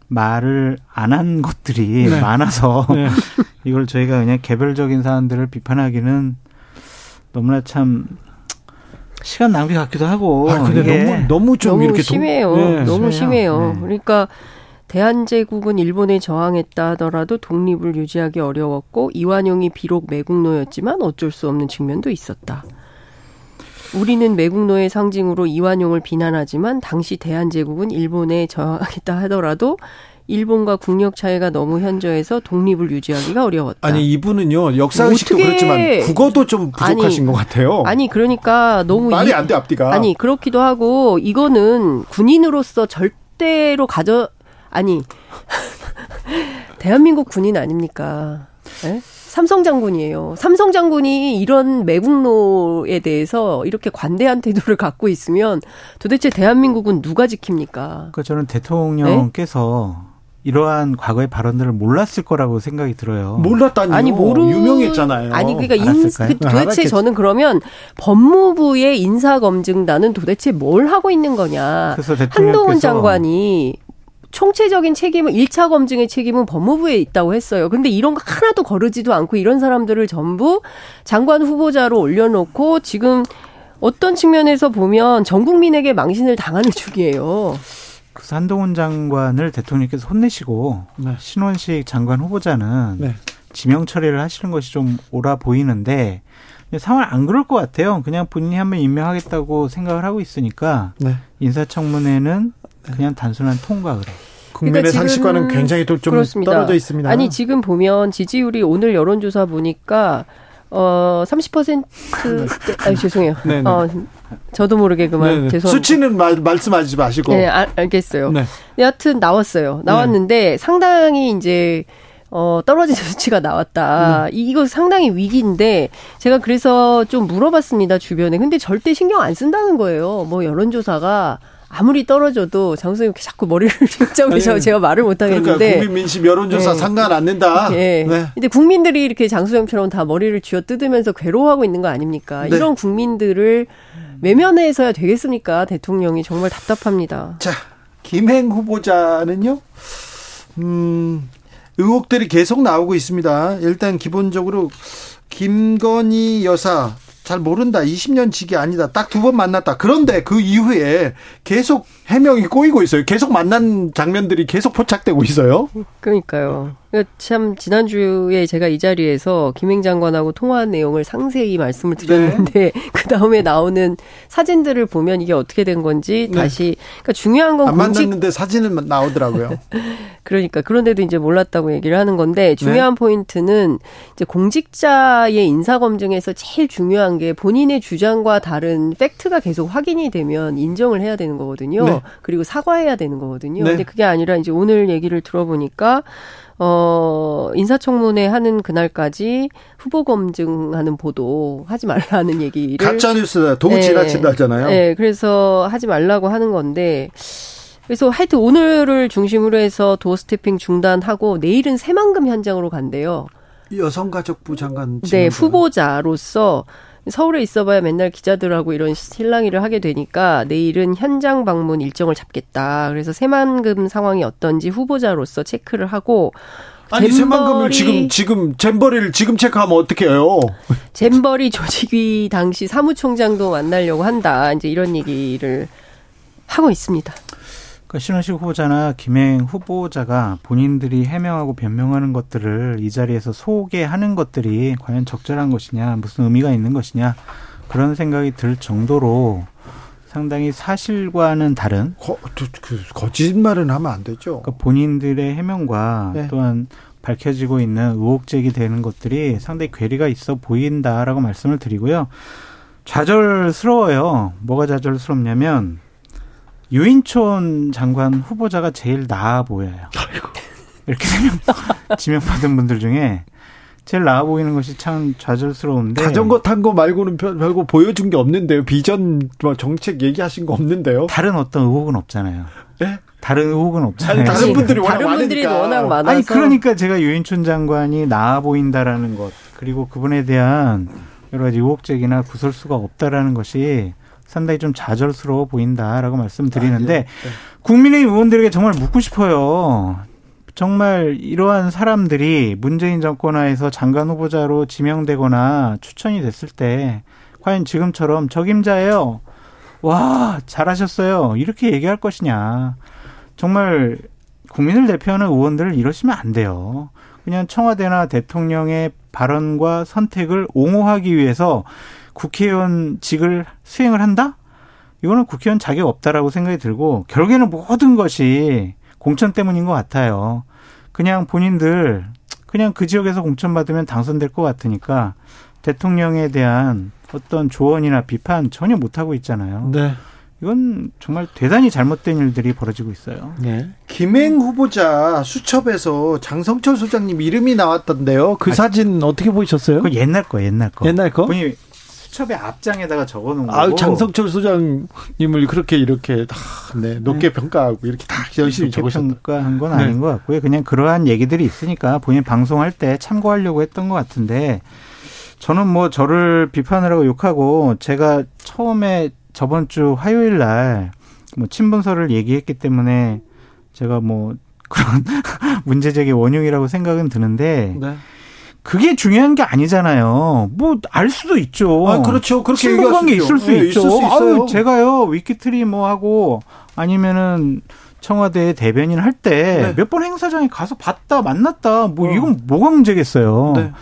말을 안 한 것들이 네. 많아서 네. 이걸 저희가 그냥 개별적인 사안들을 비판하기는 너무나 참 시간 낭비 같기도 하고 아, 근데 너무 너무 좀 너무 이렇게 심해요. 동- 네. 너무 심해요. 네. 그러니까 대한제국은 일본에 저항했다 하더라도 독립을 유지하기 어려웠고 이완용이 비록 매국노였지만 어쩔 수 없는 측면도 있었다. 우리는 매국노의 상징으로 이완용을 비난하지만 당시 대한제국은 일본에 저항했다 하더라도 일본과 국력 차이가 너무 현저해서 독립을 유지하기가 어려웠다. 아니 이분은요 역사의식도 어떻게- 그렇지만 국어도 좀 부족하신 아니, 것 같아요. 아니 그러니까 너무 말이 이- 안돼 앞뒤가. 아니 그렇기도 하고 이거는 군인으로서 절대로 가져 아니 대한민국 군인 아닙니까? 예? 삼성 장군이에요. 삼성 장군이 이런 매국노에 대해서 이렇게 관대한 태도를 갖고 있으면 도대체 대한민국은 누가 지킵니까? 그러니까 저는 대통령께서 네? 이러한 과거의 발언들을 몰랐을 거라고 생각이 들어요. 몰랐다니요. 아니 모르 유명했잖아요. 아니 그러니까 인? 그 도대체 알았겠지. 저는 그러면 법무부의 인사 검증단은 도대체 뭘 하고 있는 거냐? 그래서 대통령께서 한동훈 장관이 총체적인 책임은 1차 검증의 책임은 법무부에 있다고 했어요. 근데 이런 거 하나도 거르지도 않고 이런 사람들을 전부 장관 후보자로 올려놓고 지금 어떤 측면에서 보면 전 국민에게 망신을 당하는 중이에요. 그래서 한동훈 장관을 대통령께서 혼내시고 네. 신원식 장관 후보자는 네. 지명 처리를 하시는 것이 좀 옳아 보이는데 상황 안 그럴 것 같아요. 그냥 본인이 한번 임명하겠다고 생각을 하고 있으니까 네. 인사청문회는 그냥 단순한 통과를. 국민의 그러니까 상식과는 굉장히 또좀 그렇습니다. 떨어져 있습니다. 아니 지금 보면 지지율이 오늘 여론조사 보니까 어 30%. 아 죄송해요. 네, 네. 어 저도 모르게 그만 네, 네. 죄송. 수치는 말, 말씀하지 마시고. 네, 알, 알겠어요. 네. 여하튼 나왔어요. 나왔는데 상당히 이제 어, 떨어진 수치가 나왔다. 이 이거 상당히 위기인데 제가 그래서 좀 물어봤습니다 주변에. 근데 절대 신경 안 쓴다는 거예요. 뭐 여론조사가 아무리 떨어져도 장수님 자꾸 머리를 아니, 제가 말을 못 그러니까 하겠는데 국민 민심 여론조사 네. 상관 안 된다. 예. 네. 근데 국민들이 이렇게 장수영처럼 다 머리를 쥐어 뜯으면서 괴로워하고 있는 거 아닙니까? 네. 이런 국민들을 외면해서야 되겠습니까? 대통령이 정말 답답합니다. 자, 김행 후보자는요, 음, 의혹들이 계속 나오고 있습니다. 일단 기본적으로 김건희 여사 잘 모른다. 20년 직이 아니다. 딱 두 번 만났다. 그런데 그 이후에 계속 해명이 꼬이고 있어요. 계속 만난 장면들이 계속 포착되고 있어요. 그러니까요. 그러니까 참 지난주에 제가 이 자리에서 김행 장관하고 통화한 내용을 상세히 말씀을 드렸는데 그 다음에 나오는 사진들을 보면 이게 어떻게 된 건지 네. 다시 그러니까 중요한 건안 공직 만났는데 사진은 나오더라고요. 그러니까 그런데도 이제 몰랐다고 얘기를 하는 건데 중요한 포인트는 이제 공직자의 인사 검증에서 제일 중요한 게 본인의 주장과 다른 팩트가 계속 확인이 되면 인정을 해야 되는 거거든요. 네. 그리고 사과해야 되는 거거든요. 네. 근데 그게 아니라 이제 오늘 얘기를 들어보니까 어, 인사청문회 하는 그날까지 후보 검증하는 보도 하지 말라는 얘기를. 가짜 뉴스다. 도구 지나친다잖아요. 네, 그래서 하지 말라고 하는 건데. 그래서 하여튼 오늘을 중심으로 해서 도어 스태핑 중단하고 내일은 새만금 현장으로 간대요. 여성가족부 장관. 네. 후보자로서 서울에 있어봐야 맨날 기자들하고 이런 실랑이를 하게 되니까 내일은 현장 방문 일정을 잡겠다. 그래서 새만금 상황이 어떤지 후보자로서 체크를 하고 아니 새만금을 잼버리- 지금 지금 잼버리를 지금 체크하면 어떻게 해요? 잼버리 조직위 당시 사무총장도 만나려고 한다. 이제 이런 얘기를 하고 있습니다. 그러니까 신원식 후보자나 김행 후보자가 본인들이 해명하고 변명하는 것들을 이 자리에서 소개하는 것들이 과연 적절한 것이냐, 무슨 의미가 있는 것이냐 그런 생각이 들 정도로 상당히 사실과는 다른 거, 그, 거짓말은 하면 안 되죠. 그러니까 본인들의 해명과 네. 또한 밝혀지고 있는 의혹 제기되는 것들이 상당히 괴리가 있어 보인다라고 말씀을 드리고요. 좌절스러워요. 뭐가 좌절스럽냐면 유인촌 장관 후보자가 제일 나아 보여요. 이렇게 지명, 지명 받은 분들 중에 제일 나아 보이는 것이 참 좌절스러운데 자전거 탄 거 말고는 별- 별거 보여준 게 없는데요. 비전 뭐 정책 얘기하신 거 없는데요. 다른 어떤 의혹은 없잖아요. 네? 다른 의혹은 없잖아요. 아니, 다른 분들이 워낙 다른 분들이 많으니까. 워낙 많아서 아니 그러니까 제가 유인촌 장관이 나아 보인다라는 것 그리고 그분에 대한 여러 가지 의혹 제기나 구설수가 없다라는 것이 상당히 좀 좌절스러워 보인다라고 말씀드리는데 아. 네. 국민의힘 의원들에게 정말 묻고 싶어요. 정말 이러한 사람들이 문재인 정권 하에서 장관 후보자로 지명되거나 추천이 됐을 때 과연 지금처럼 적임자예요. 와 잘하셨어요. 이렇게 얘기할 것이냐. 정말 국민을 대표하는 의원들을 이러시면 안 돼요. 그냥 청와대나 대통령의 발언과 선택을 옹호하기 위해서 국회의원직을 수행을 한다? 이거는 국회의원 자격 없다라고 생각이 들고 결국에는 모든 것이 공천 때문인 것 같아요. 그냥 본인들 그냥 그 지역에서 공천 받으면 당선될 것 같으니까 대통령에 대한 어떤 조언이나 비판 전혀 못 하고 있잖아요. 네. 이건 정말 대단히 잘못된 일들이 벌어지고 있어요. 네. 김행 후보자 수첩에서 장성철 소장님 이름이 나왔던데요. 그 아, 사진 어떻게 보셨어요? 그 옛날 거, 옛날 거. 옛날 거? 본인이 수첩의 앞장에다가 적어놓은 거고. 아, 장성철 소장님을 그렇게 이렇게 다 네, 높게 평가하고 이렇게 다 열심히 적으셨다. 평가한 건 네. 아닌 것 같고요. 그냥 그러한 얘기들이 있으니까 본인 방송할 때 참고하려고 했던 것 같은데 저는 뭐 저를 비판을 하고 욕하고 제가 처음에 저번 주 화요일 날 뭐 친분서를 얘기했기 때문에 제가 뭐 그런 문제 제기 원흉이라고 생각은 드는데 네. 그게 중요한 게 아니잖아요. 뭐 알 수도 있죠. 아, 그렇죠. 그렇게 친분 관계 얘기할 수 있을 수 있죠. 네, 있죠. 있을 수 있어요. 아유, 제가요 위키트리 뭐 하고 아니면은 청와대 대변인 할 때 몇번 네. 행사장에 가서 봤다 만났다 뭐 이건 뭐가 문제겠어요. 네.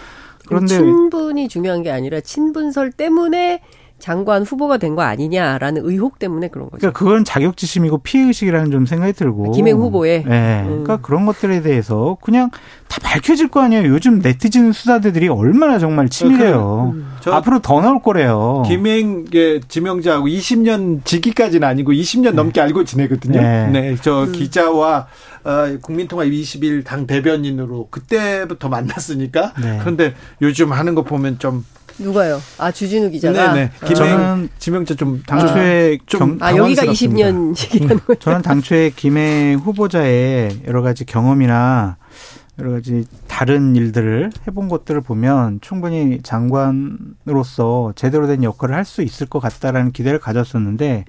그런데 친분이 중요한 게 아니라 친분설 때문에 장관 후보가 된 거 아니냐라는 의혹 때문에 그런 거죠. 그러니까 그건 자격지심이고 피해의식이라는 좀 생각이 들고. 김행 후보의. 네. 음. 그러니까 그런 것들에 대해서 그냥 다 밝혀질 거 아니에요. 요즘 네티즌 수사대들이 얼마나 정말 치밀해요. 음. 저- 앞으로 더 나올 거래요. 김행의 지명자하고 20년 직위까지는 아니고 20년 넘게 알고 지내거든요. 네. 네, 저 기자와 어, 국민통합 20일 당 대변인으로 그때부터 만났으니까. 네. 그런데 요즘 하는 거 보면 좀 누가요? 아 주진우 기자가. 네네. 김행 지명자 좀 당초에 좀 경- 아 여기가 당황스럽습니다. 20년 얘기하는 거죠. 저는 당초에 김해 후보자의 여러 가지 경험이나 여러 가지 다른 일들을 해본 것들을 보면 충분히 장관으로서 제대로 된 역할을 할 수 있을 것 같다라는 기대를 가졌었는데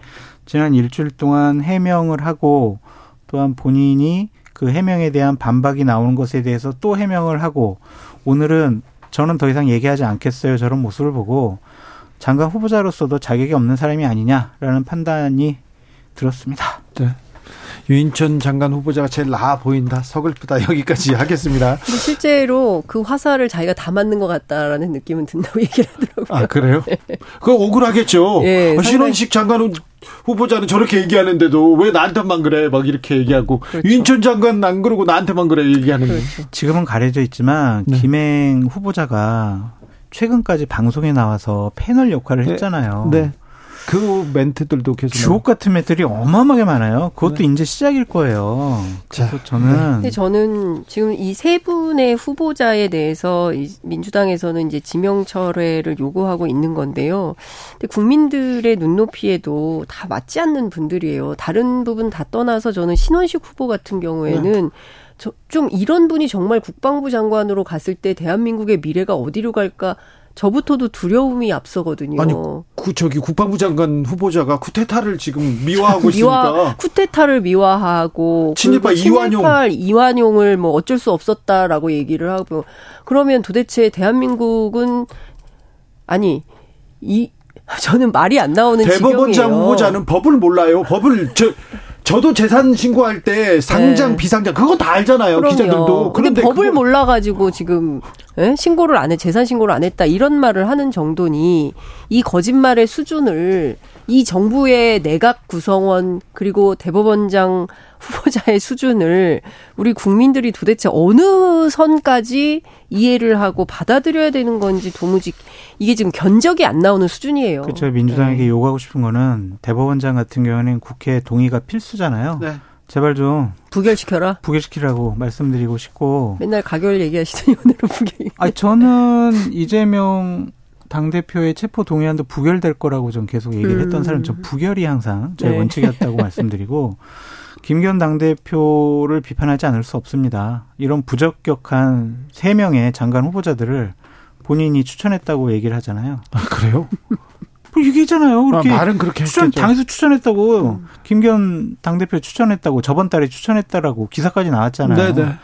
지난 일주일 동안 해명을 하고 또한 본인이 그 해명에 대한 반박이 나오는 것에 대해서 또 해명을 하고 오늘은 저는 더 이상 얘기하지 않겠어요. 저런 모습을 보고 장관 후보자로서도 자격이 없는 사람이 아니냐라는 판단이 들었습니다. 유인천 장관 후보자가 제일 나아 보인다. 서글프다. 여기까지 하겠습니다. 근데 실제로 그 화살을 자기가 다 맞는 것 같다라는 느낌은 든다고 얘기를 하더라고요. 아 그래요? 그거 억울하겠죠. 예, 아, 상당히- 신원식 장관 후- 후보자는 저렇게 얘기하는데도 왜 나한테만 그래? 막 이렇게 얘기하고 그렇죠. 유인천 장관 안 그러고 나한테만 그래 얘기하는 거. 그렇죠. 지금은 가려져 있지만 네. 김행 후보자가 최근까지 방송에 나와서 패널 역할을 네. 했잖아요. 네. 그 멘트들도 계속 주옥 같은 멘들이 어마어마하게 많아요. 그것도 이제 시작일 거예요. 그래서 자, 네. 저는 근데 저는 지금 이 세 분의 후보자에 대해서 이 민주당에서는 이제 지명 철회를 요구하고 있는 건데요. 근데 국민들의 눈높이에도 다 맞지 않는 분들이에요. 다른 부분 다 떠나서 저는 신원식 후보 같은 경우에는 저, 좀 이런 분이 정말 국방부 장관으로 갔을 때 대한민국의 미래가 어디로 갈까 저부터도 두려움이 앞서거든요. 아니, 그 저기 국방부 장관 후보자가 쿠데타를 지금 미화하고 있으니까 미화 쿠데타를 미화하고 친일파 이완용. 친일파 이완용을 뭐 어쩔 수 없었다라고 얘기를 하고 그러면 도대체 대한민국은 아니 이 저는 말이 안 나오는 대법원장 지경이에요. 후보자는 법을 몰라요. 법을 저 저도 재산 신고할 때 상장 네. 비상장 그거 다 알잖아요. 그럼요. 기자들도. 그런데 법을 그거- 몰라가지고 지금 예? 신고를 안 해, 재산 신고를 안 했다 이런 말을 하는 정도니 이 거짓말의 수준을 이 정부의 내각 구성원 그리고 대법원장 후보자의 수준을 우리 국민들이 도대체 어느 선까지 이해를 하고 받아들여야 되는 건지 도무지 이게 지금 견적이 안 나오는 수준이에요. 그렇죠. 민주당에게 네. 요구하고 싶은 거는 대법원장 같은 경우는 국회 동의가 필수잖아요. 네. 제발 좀 부결시켜라. 부결시키라고 말씀드리고 싶고. 맨날 가결 얘기하시더니 오늘은 부결. 아 저는 이재명 당 대표의 체포 동의안도 부결될 거라고 좀 계속 얘기를 했던 음. 사람 전 부결이 항상 제 네. 원칙이었다고 말씀드리고 김기현 당 대표를 비판하지 않을 수 없습니다. 이런 부적격한 세 명의 장관 후보자들을 본인이 추천했다고 얘기를 하잖아요. 아, 그래요? 뭐 얘기했잖아요. 아, 그렇게 말은 그렇게 추천 했겠죠. 당에서 추천했다고 김기현 당 대표 추천했다고 저번 달에 추천했다라고 기사까지 나왔잖아요. 네네.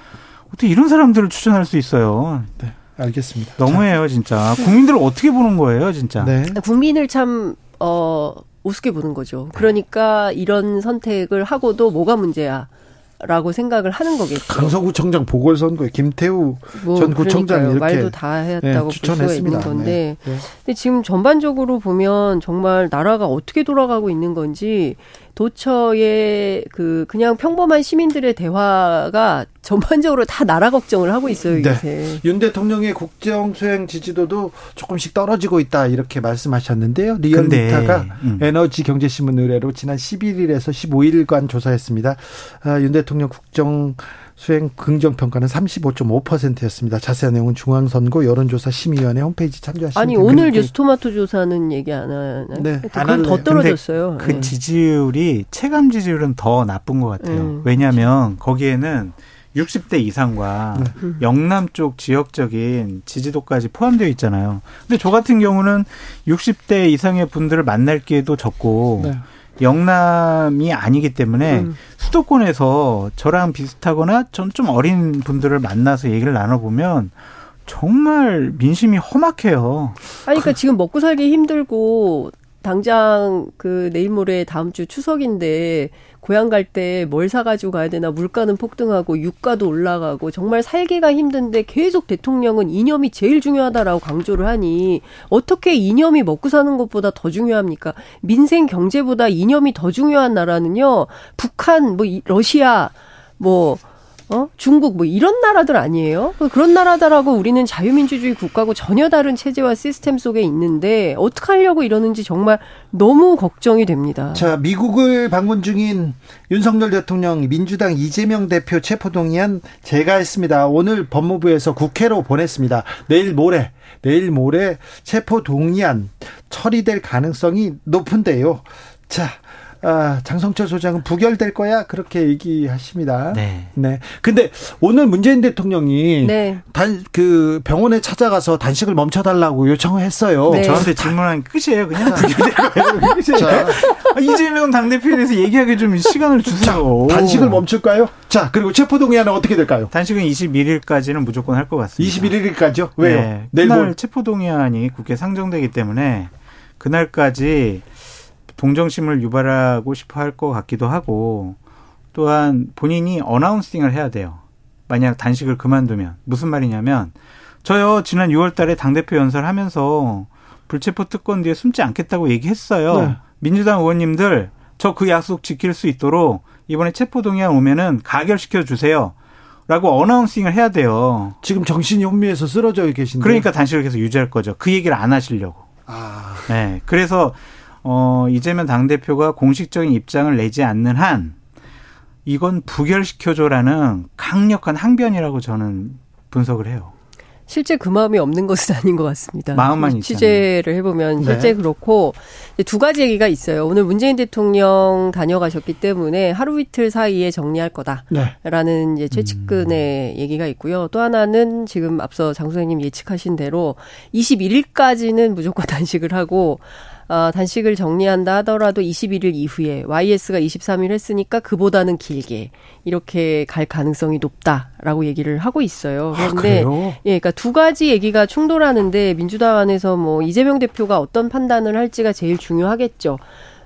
어떻게 이런 사람들을 추천할 수 있어요? 네. 알겠습니다. 너무해요, 진짜. 국민들을 어떻게 보는 거예요, 진짜. 네. 국민을 참, 어, 우습게 보는 거죠. 그러니까 이런 선택을 하고도 뭐가 문제야. 라고 생각을 하는 거겠죠. 강서구청장 보궐선거에 김태우 뭐 전 구청장. 이렇게 말도 다 했다고 볼 수가 추천했습니다. 있는 건데 네. 네. 근데 지금 전반적으로 보면 정말 나라가 어떻게 돌아가고 있는 건지 도처의 그 그냥 평범한 시민들의 대화가 전반적으로 다 나라 걱정을 하고 있어요 네. 요새. 윤 대통령의 국정 수행 지지도도 조금씩 떨어지고 있다 이렇게 말씀하셨는데요. 리얼미터가 음. 에너지 경제신문 의뢰로 지난 11일에서 15일간 조사했습니다. 아, 윤 대통령 국정 수행 긍정 평가는 35.5%였습니다. 자세한 내용은 중앙선거 여론조사 심의위원회 홈페이지 참조하시면 아니 됩니다. 오늘 그렇게 뉴스 토마토 조사는 얘기 안 하나요? 네, 안 그건. 더 떨어졌어요. 그 네. 지지율이 체감 지지율은 더 나쁜 것 같아요. 음. 왜냐하면 거기에는 60대 이상과 음. 영남 쪽 지역적인 지지도까지 포함되어 있잖아요. 근데 저 같은 경우는 60대 이상의 분들을 만날 기회도 적고 네. 영남이 아니기 때문에 음. 수도권에서 저랑 비슷하거나 전좀 어린 분들을 만나서 얘기를 나눠보면 정말 민심이 험악해요. 아니, 그러니까 지금 먹고 살기 힘들고 당장 그 내일 모레 다음 주 추석인데 고향 갈 때 뭘 사가지고 가야 되나 물가는 폭등하고 유가도 올라가고 정말 살기가 힘든데 계속 대통령은 이념이 제일 중요하다라고 강조를 하니 어떻게 이념이 먹고 사는 것보다 더 중요합니까? 민생 경제보다 이념이 더 중요한 나라는요. 북한, 뭐 이- 러시아, 뭐 어? 중국 뭐 이런 나라들 아니에요? 그런 나라들하고 우리는 자유민주주의 국가고 전혀 다른 체제와 시스템 속에 있는데 어떻게 하려고 이러는지 정말 너무 걱정이 됩니다. 자, 미국을 방문 중인 윤석열 대통령 민주당 이재명 대표 체포동의안 제가 했습니다. 오늘 법무부에서 국회로 보냈습니다. 내일 모레 내일 모레 체포동의안 처리될 가능성이 높은데요. 자, 아, 장성철 소장은 부결될 거야 그렇게 얘기하십니다. 네. 네. 근데 오늘 문재인 대통령이 네. 단 그 병원에 찾아가서 단식을 멈춰달라고 요청을 했어요. 네. 저한테 질문한 끝이에요, 그냥. 끝이에요. 아, 이재명 당대표에 대해서 얘기하기 좀 시간을 주세요. 단식을 멈출까요? 자, 그리고 체포동의안은 어떻게 될까요? 단식은 21일까지는 무조건 할 것 같습니다. 21일까지요? 왜요? 네. 내일 그날? 체포동의안이 국회 상정되기 때문에 그날까지 동정심을 유발하고 싶어 할 것 같기도 하고 또한 본인이 어나운싱을 해야 돼요. 만약 단식을 그만두면 무슨 말이냐면 저요 지난 6월 달에 당대표 연설하면서 불체포 특권 뒤에 숨지 않겠다고 얘기했어요. 네. 민주당 의원님들 저 그 약속 지킬 수 있도록 이번에 체포동의안 오면은 가결시켜 주세요. 라고 어나운싱을 해야 돼요. 지금 정신이 혼미해서 쓰러져 계신데. 그러니까 단식을 계속 유지할 거죠. 그 얘기를 안 하시려고. 아, 네. 그래서 어 이재명 당 대표가 공식적인 입장을 내지 않는 한 이건 부결시켜줘라는 강력한 항변이라고 저는 분석을 해요. 실제 그 마음이 없는 것은 아닌 것 같습니다. 마음만 취재를 해보면 실제 네. 그렇고 두 가지 얘기가 있어요. 오늘 문재인 대통령 다녀가셨기 때문에 하루 이틀 사이에 정리할 거다. 네. 라는 이제 최측근의 얘기가 있고요. 또 하나는 지금 앞서 장 소장님 예측하신 대로 21일까지는 무조건 단식을 하고 어, 단식을 정리한다 하더라도 21일 이후에 YS가 23일 했으니까 그보다는 길게 이렇게 갈 가능성이 높다라고 얘기를 하고 있어요. 아, 그런데 그래요? 예, 그러니까 두 가지 얘기가 충돌하는데 민주당 안에서 뭐 이재명 대표가 어떤 판단을 할지가 제일 중요하겠죠.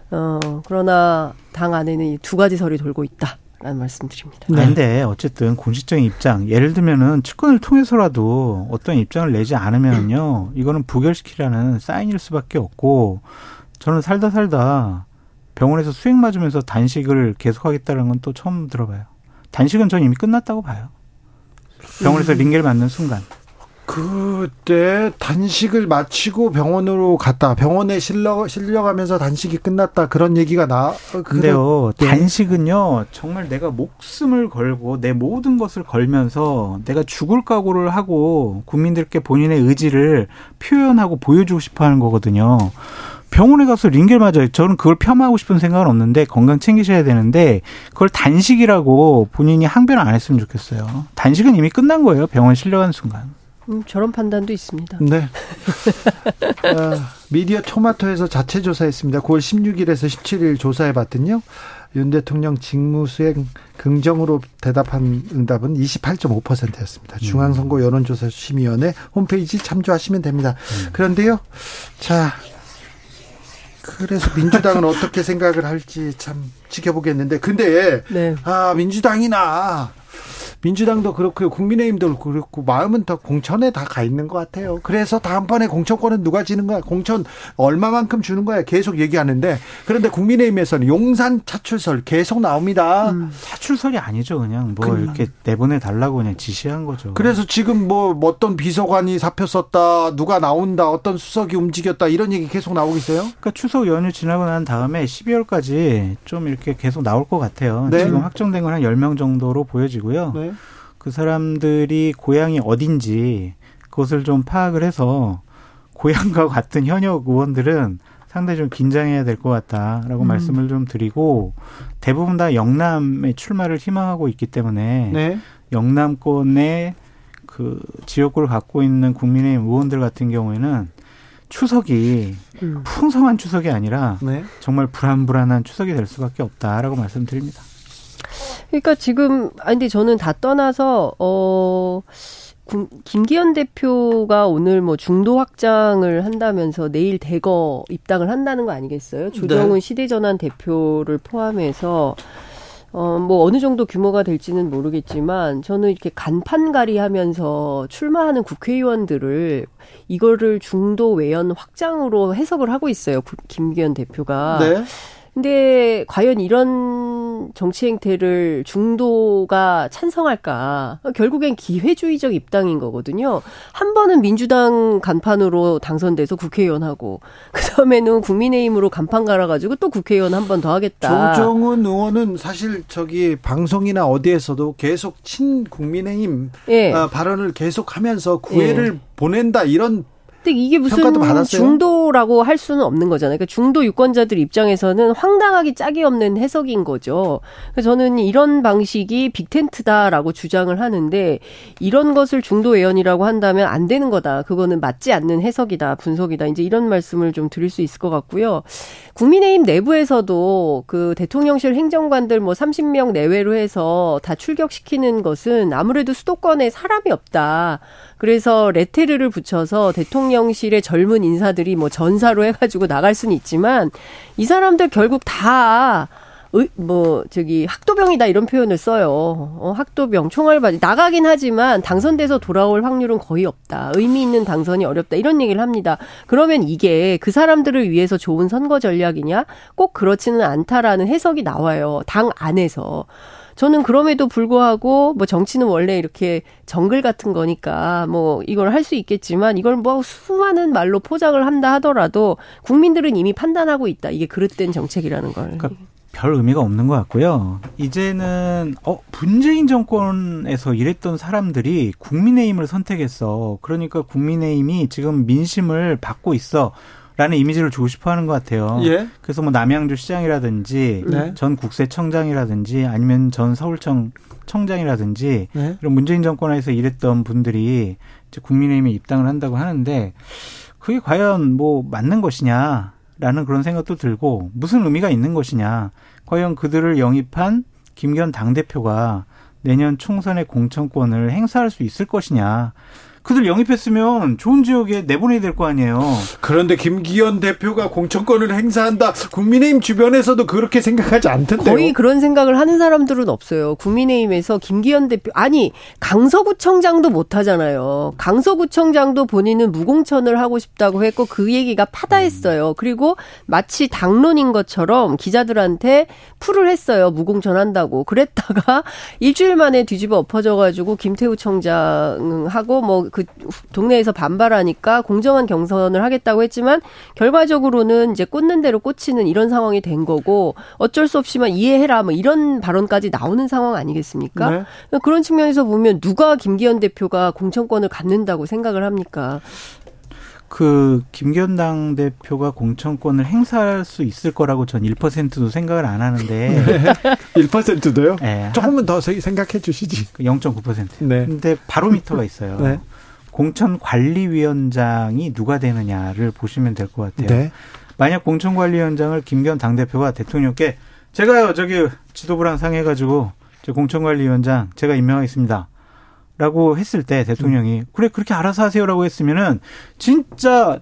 어, 그러나 당 안에는 이 두 가지 설이 돌고 있다. 라는 말씀드립니다. 네. 근데 어쨌든 공식적인 입장, 예를 들면은 측근을 통해서라도 어떤 입장을 내지 않으면요, 이거는 부결시키라는 사인일 수밖에 없고, 저는 살다 살다 병원에서 수액 맞으면서 단식을 계속하겠다는 건 또 처음 들어봐요. 단식은 전 이미 끝났다고 봐요. 병원에서 링겔 맞는 순간. 그때 단식을 마치고 병원으로 갔다. 병원에 실려 실려가면서 단식이 끝났다. 그런 얘기가 나. 어, 근데요, 네. 단식은요, 정말 내가 목숨을 걸고 내 모든 것을 걸면서 내가 죽을 각오를 하고 국민들께 본인의 의지를 표현하고 보여주고 싶어 하는 거거든요. 병원에 가서 링겔 맞아요. 저는 그걸 폄하하고 싶은 생각은 없는데 건강 챙기셔야 되는데 그걸 단식이라고 본인이 항변을 안 했으면 좋겠어요. 단식은 이미 끝난 거예요. 병원 실려간 순간. 음, 저런 판단도 있습니다. 네. 어, 미디어 토마토에서 자체 조사했습니다. 9월 16일에서 17일 조사해봤더니요. 윤 대통령 직무수행 긍정으로 대답한 응답은 28.5%였습니다. 중앙선거 여론조사 심의위원회 홈페이지 참조하시면 됩니다. 그런데요, 자, 그래서 민주당은 어떻게 생각을 할지 참 지켜보겠는데, 근데 네. 아 민주당이나 민주당도 그렇고 국민의힘도 그렇고 마음은 더 공천에 다 가 있는 것 같아요. 그래서 다음번에 공천권은 누가 지는 거야? 공천 얼마만큼 주는 거야? 계속 얘기하는데 그런데 국민의힘에서는 용산 차출설 계속 나옵니다. 차출설이 아니죠. 그냥 뭐 그냥. 이렇게 내보내 달라고 그냥 지시한 거죠. 그래서 지금 뭐 어떤 비서관이 사표 썼다, 누가 나온다, 어떤 수석이 움직였다 이런 얘기 계속 나오고 있어요. 그러니까 추석 연휴 지나고 난 다음에 12월까지 좀 이렇게 계속 나올 것 같아요. 네. 지금 확정된 건 한 10명 정도로 보여지고요. 네. 그 사람들이 고향이 어딘지 그것을 좀 파악을 해서 고향과 같은 현역 의원들은 상당히 좀 긴장해야 될 것 같다라고 음. 말씀을 좀 드리고 대부분 다 영남의 출마를 희망하고 있기 때문에 네. 영남권의 그 지역구를 갖고 있는 국민의힘 의원들 같은 경우에는 추석이 음. 풍성한 추석이 아니라 네. 정말 불안불안한 추석이 될 수밖에 없다라고 말씀드립니다. 그러니까 지금 아니 근데 저는 다 떠나서 어 군- 김기현 대표가 오늘 뭐 중도 확장을 한다면서 내일 대거 입당을 한다는 거 아니겠어요? 조정훈 시대전환 대표를 포함해서 어 뭐 어느 정도 규모가 될지는 모르겠지만 저는 이렇게 간판가리 하면서 출마하는 국회의원들을 이거를 중도 외연 확장으로 해석을 하고 있어요. 구- 김기현 대표가. 네. 근데 과연 이런 이런 정치 행태를 중도가 찬성할까? 결국엔 기회주의적 입당인 거거든요. 한 번은 민주당 간판으로 당선돼서 국회의원 하고 그 다음에는 국민의힘으로 간판 갈아가지고 또 국회의원 한 번 더 하겠다. 조정은 의원은 사실 저기 방송이나 어디에서도 계속 친 국민의힘 예. 어, 발언을 계속하면서 구애를 예. 보낸다 이런 근데 이게 무슨? 중도라고 할 수는 없는 거잖아요. 그러니까 중도 유권자들 입장에서는 황당하기 짝이 없는 해석인 거죠. 그래서 저는 이런 방식이 빅텐트다라고 주장을 하는데 이런 것을 중도 의원이라고 한다면 안 되는 거다. 그거는 맞지 않는 해석이다, 분석이다. 이제 이런 말씀을 좀 드릴 수 있을 것 같고요. 국민의힘 내부에서도 그 대통령실 행정관들 뭐 30명 내외로 해서 다 출격시키는 것은 아무래도 수도권에 사람이 없다. 그래서 레테르를 붙여서 대통령실의 젊은 인사들이 뭐 전사로 해가지고 나갈 수는 있지만 이 사람들 결국 다 의, 뭐, 저기, 학도병이다 이런 표현을 써요. 어, 학도병, 총알바지. 나가긴 하지만 당선돼서 돌아올 확률은 거의 없다. 의미 있는 당선이 어렵다. 이런 얘기를 합니다. 그러면 이게 그 사람들을 위해서 좋은 선거 전략이냐? 꼭 그렇지는 않다라는 해석이 나와요. 당 안에서. 저는 그럼에도 불구하고 뭐 정치는 원래 이렇게 정글 같은 거니까 뭐 이걸 할 수 있겠지만 이걸 뭐 수많은 말로 포장을 한다 하더라도 국민들은 이미 판단하고 있다. 이게 그릇된 정책이라는 걸. 그러니까 별 의미가 없는 것 같고요. 이제는 어 문재인 정권에서 일했던 사람들이 국민의힘을 선택했어. 그러니까 국민의힘이 지금 민심을 받고 있어. 라는 이미지를 주고 싶어 하는 것 같아요. 예. 그래서 뭐 남양주 시장이라든지 네. 전 국세청장이라든지 아니면 전 서울청 청장이라든지 네. 이런 문재인 정권에서 일했던 분들이 이제 국민의힘에 입당을 한다고 하는데 그게 과연 뭐 맞는 것이냐 라는 그런 생각도 들고 무슨 의미가 있는 것이냐 과연 그들을 영입한 김기현 당대표가 내년 총선의 공천권을 행사할 수 있을 것이냐 그들 영입했으면 좋은 지역에 내보내야 될 거 아니에요. 그런데 김기현 대표가 공천권을 행사한다. 국민의힘 주변에서도 그렇게 생각하지 않던데요. 거의 그런 생각을 하는 사람들은 없어요. 국민의힘에서 김기현 대표 아니 강서구청장도 못 하잖아요. 강서구청장도 본인은 무공천을 하고 싶다고 했고 그 얘기가 파다했어요. 그리고 마치 당론인 것처럼 기자들한테 풀을 했어요. 무공천 한다고. 그랬다가 일주일 만에 뒤집어 엎어져 가지고 김태우 청장하고 뭐그 동네에서 반발하니까 공정한 경선을 하겠다고 했지만 결과적으로는 이제 꽂는 대로 꽂히는 이런 상황이 된 거고 어쩔 수 없이만 이해해라 뭐 이런 발언까지 나오는 상황 아니겠습니까? 네. 그런 측면에서 보면 누가 김기현 대표가 공천권을 갖는다고 생각을 합니까? 그 김기현 당 대표가 공천권을 행사할 수 있을 거라고 전 1%도 생각을 안 하는데 1%도요? 네, 조금은 더 세- 생각해 주시지. 0.9%. 네. 근데 바로미터가 있어요. 네. 공천관리위원장이 누가 되느냐를 보시면 될 것 같아요. 네. 만약 공천관리위원장을 김기현 당대표가 대통령께 제가요 저기 지도부랑 상의해가지고 저 공천관리위원장 제가 임명하겠습니다. 라고 했을 때 대통령이 그래 그렇게 알아서 하세요라고 했으면은 진짜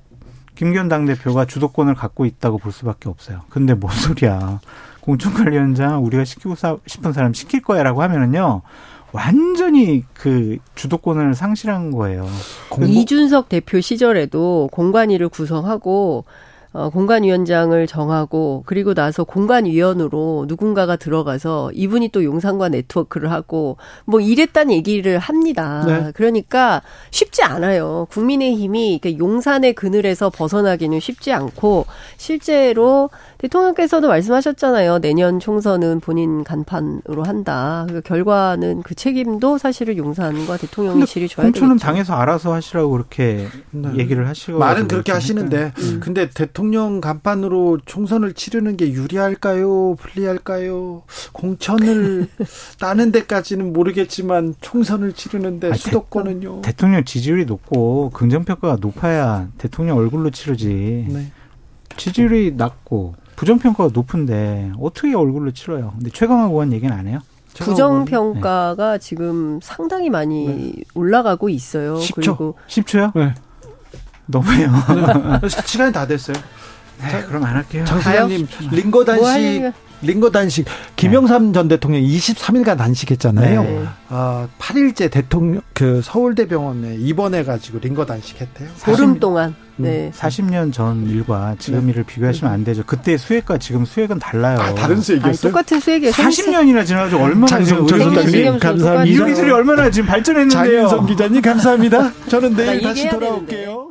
김기현 당대표가 주도권을 갖고 있다고 볼 수밖에 없어요. 근데 뭔 소리야. 공천관리위원장 우리가 시키고 사- 싶은 사람 시킬 거야라고 하면은요. 완전히 그 주도권을 상실한 거예요. 이준석 대표 시절에도 공관위를 구성하고 어, 공관위원장을 정하고 그리고 나서 공관위원으로 누군가가 들어가서 이분이 또 용산과 네트워크를 하고 뭐 이랬다는 얘기를 합니다. 네. 그러니까 쉽지 않아요. 국민의힘이 용산의 그늘에서 벗어나기는 쉽지 않고 실제로 대통령께서도 말씀하셨잖아요. 내년 총선은 본인 간판으로 한다. 그 결과는 그 책임도 사실은 용산과 대통령실이 져야 되겠죠. 공천은 당에서 알아서 하시라고 그렇게 네. 얘기를 하시고 말은 그렇게 하시는데 음. 근데 대통령 간판으로 총선을 치르는 게 유리할까요? 불리할까요? 공천을 따는 데까지는 모르겠지만 총선을 치르는데 아니, 수도권은요. 대 통령 지지율이 높고 긍정평가가 높아야 대통령 얼굴로 치르지. 네. 지지율이 낮고 부정평가가 높은데 어떻게 얼굴로 치러요? 근데 최강욱 의원 얘기는 안 해요. 부정평가가 지금 상당히 많이 올라가고 있어요. 10초. 그리고 10초요? 네. 너무해요. 시간이 다 됐어요. 네, 그럼 안 할게요. 장 소장님 뭐 링거 단식 하려면 링거 단식 김영삼 전 대통령 23일간 단식했잖아요. 네. 아, 8일째 대통령 그 서울대병원에 입원해 가지고 링거 단식했대요. 보름 동안. 네. 40년 전 일과 지금 일을 비교하시면 안 되죠. 그때 수액과 지금 수액은 달라요. 아, 다른 아니, 수액이었어요? 똑같은 수액이에요. 40년이나 지나가지고 얼마나 지금 장성철 의료 기술이 소장님 감사합니다. 이료 기술이 얼마나 지금 발전했는데요. 장윤성 기자님 감사합니다. 저는 내일 나 다시 돌아올게요.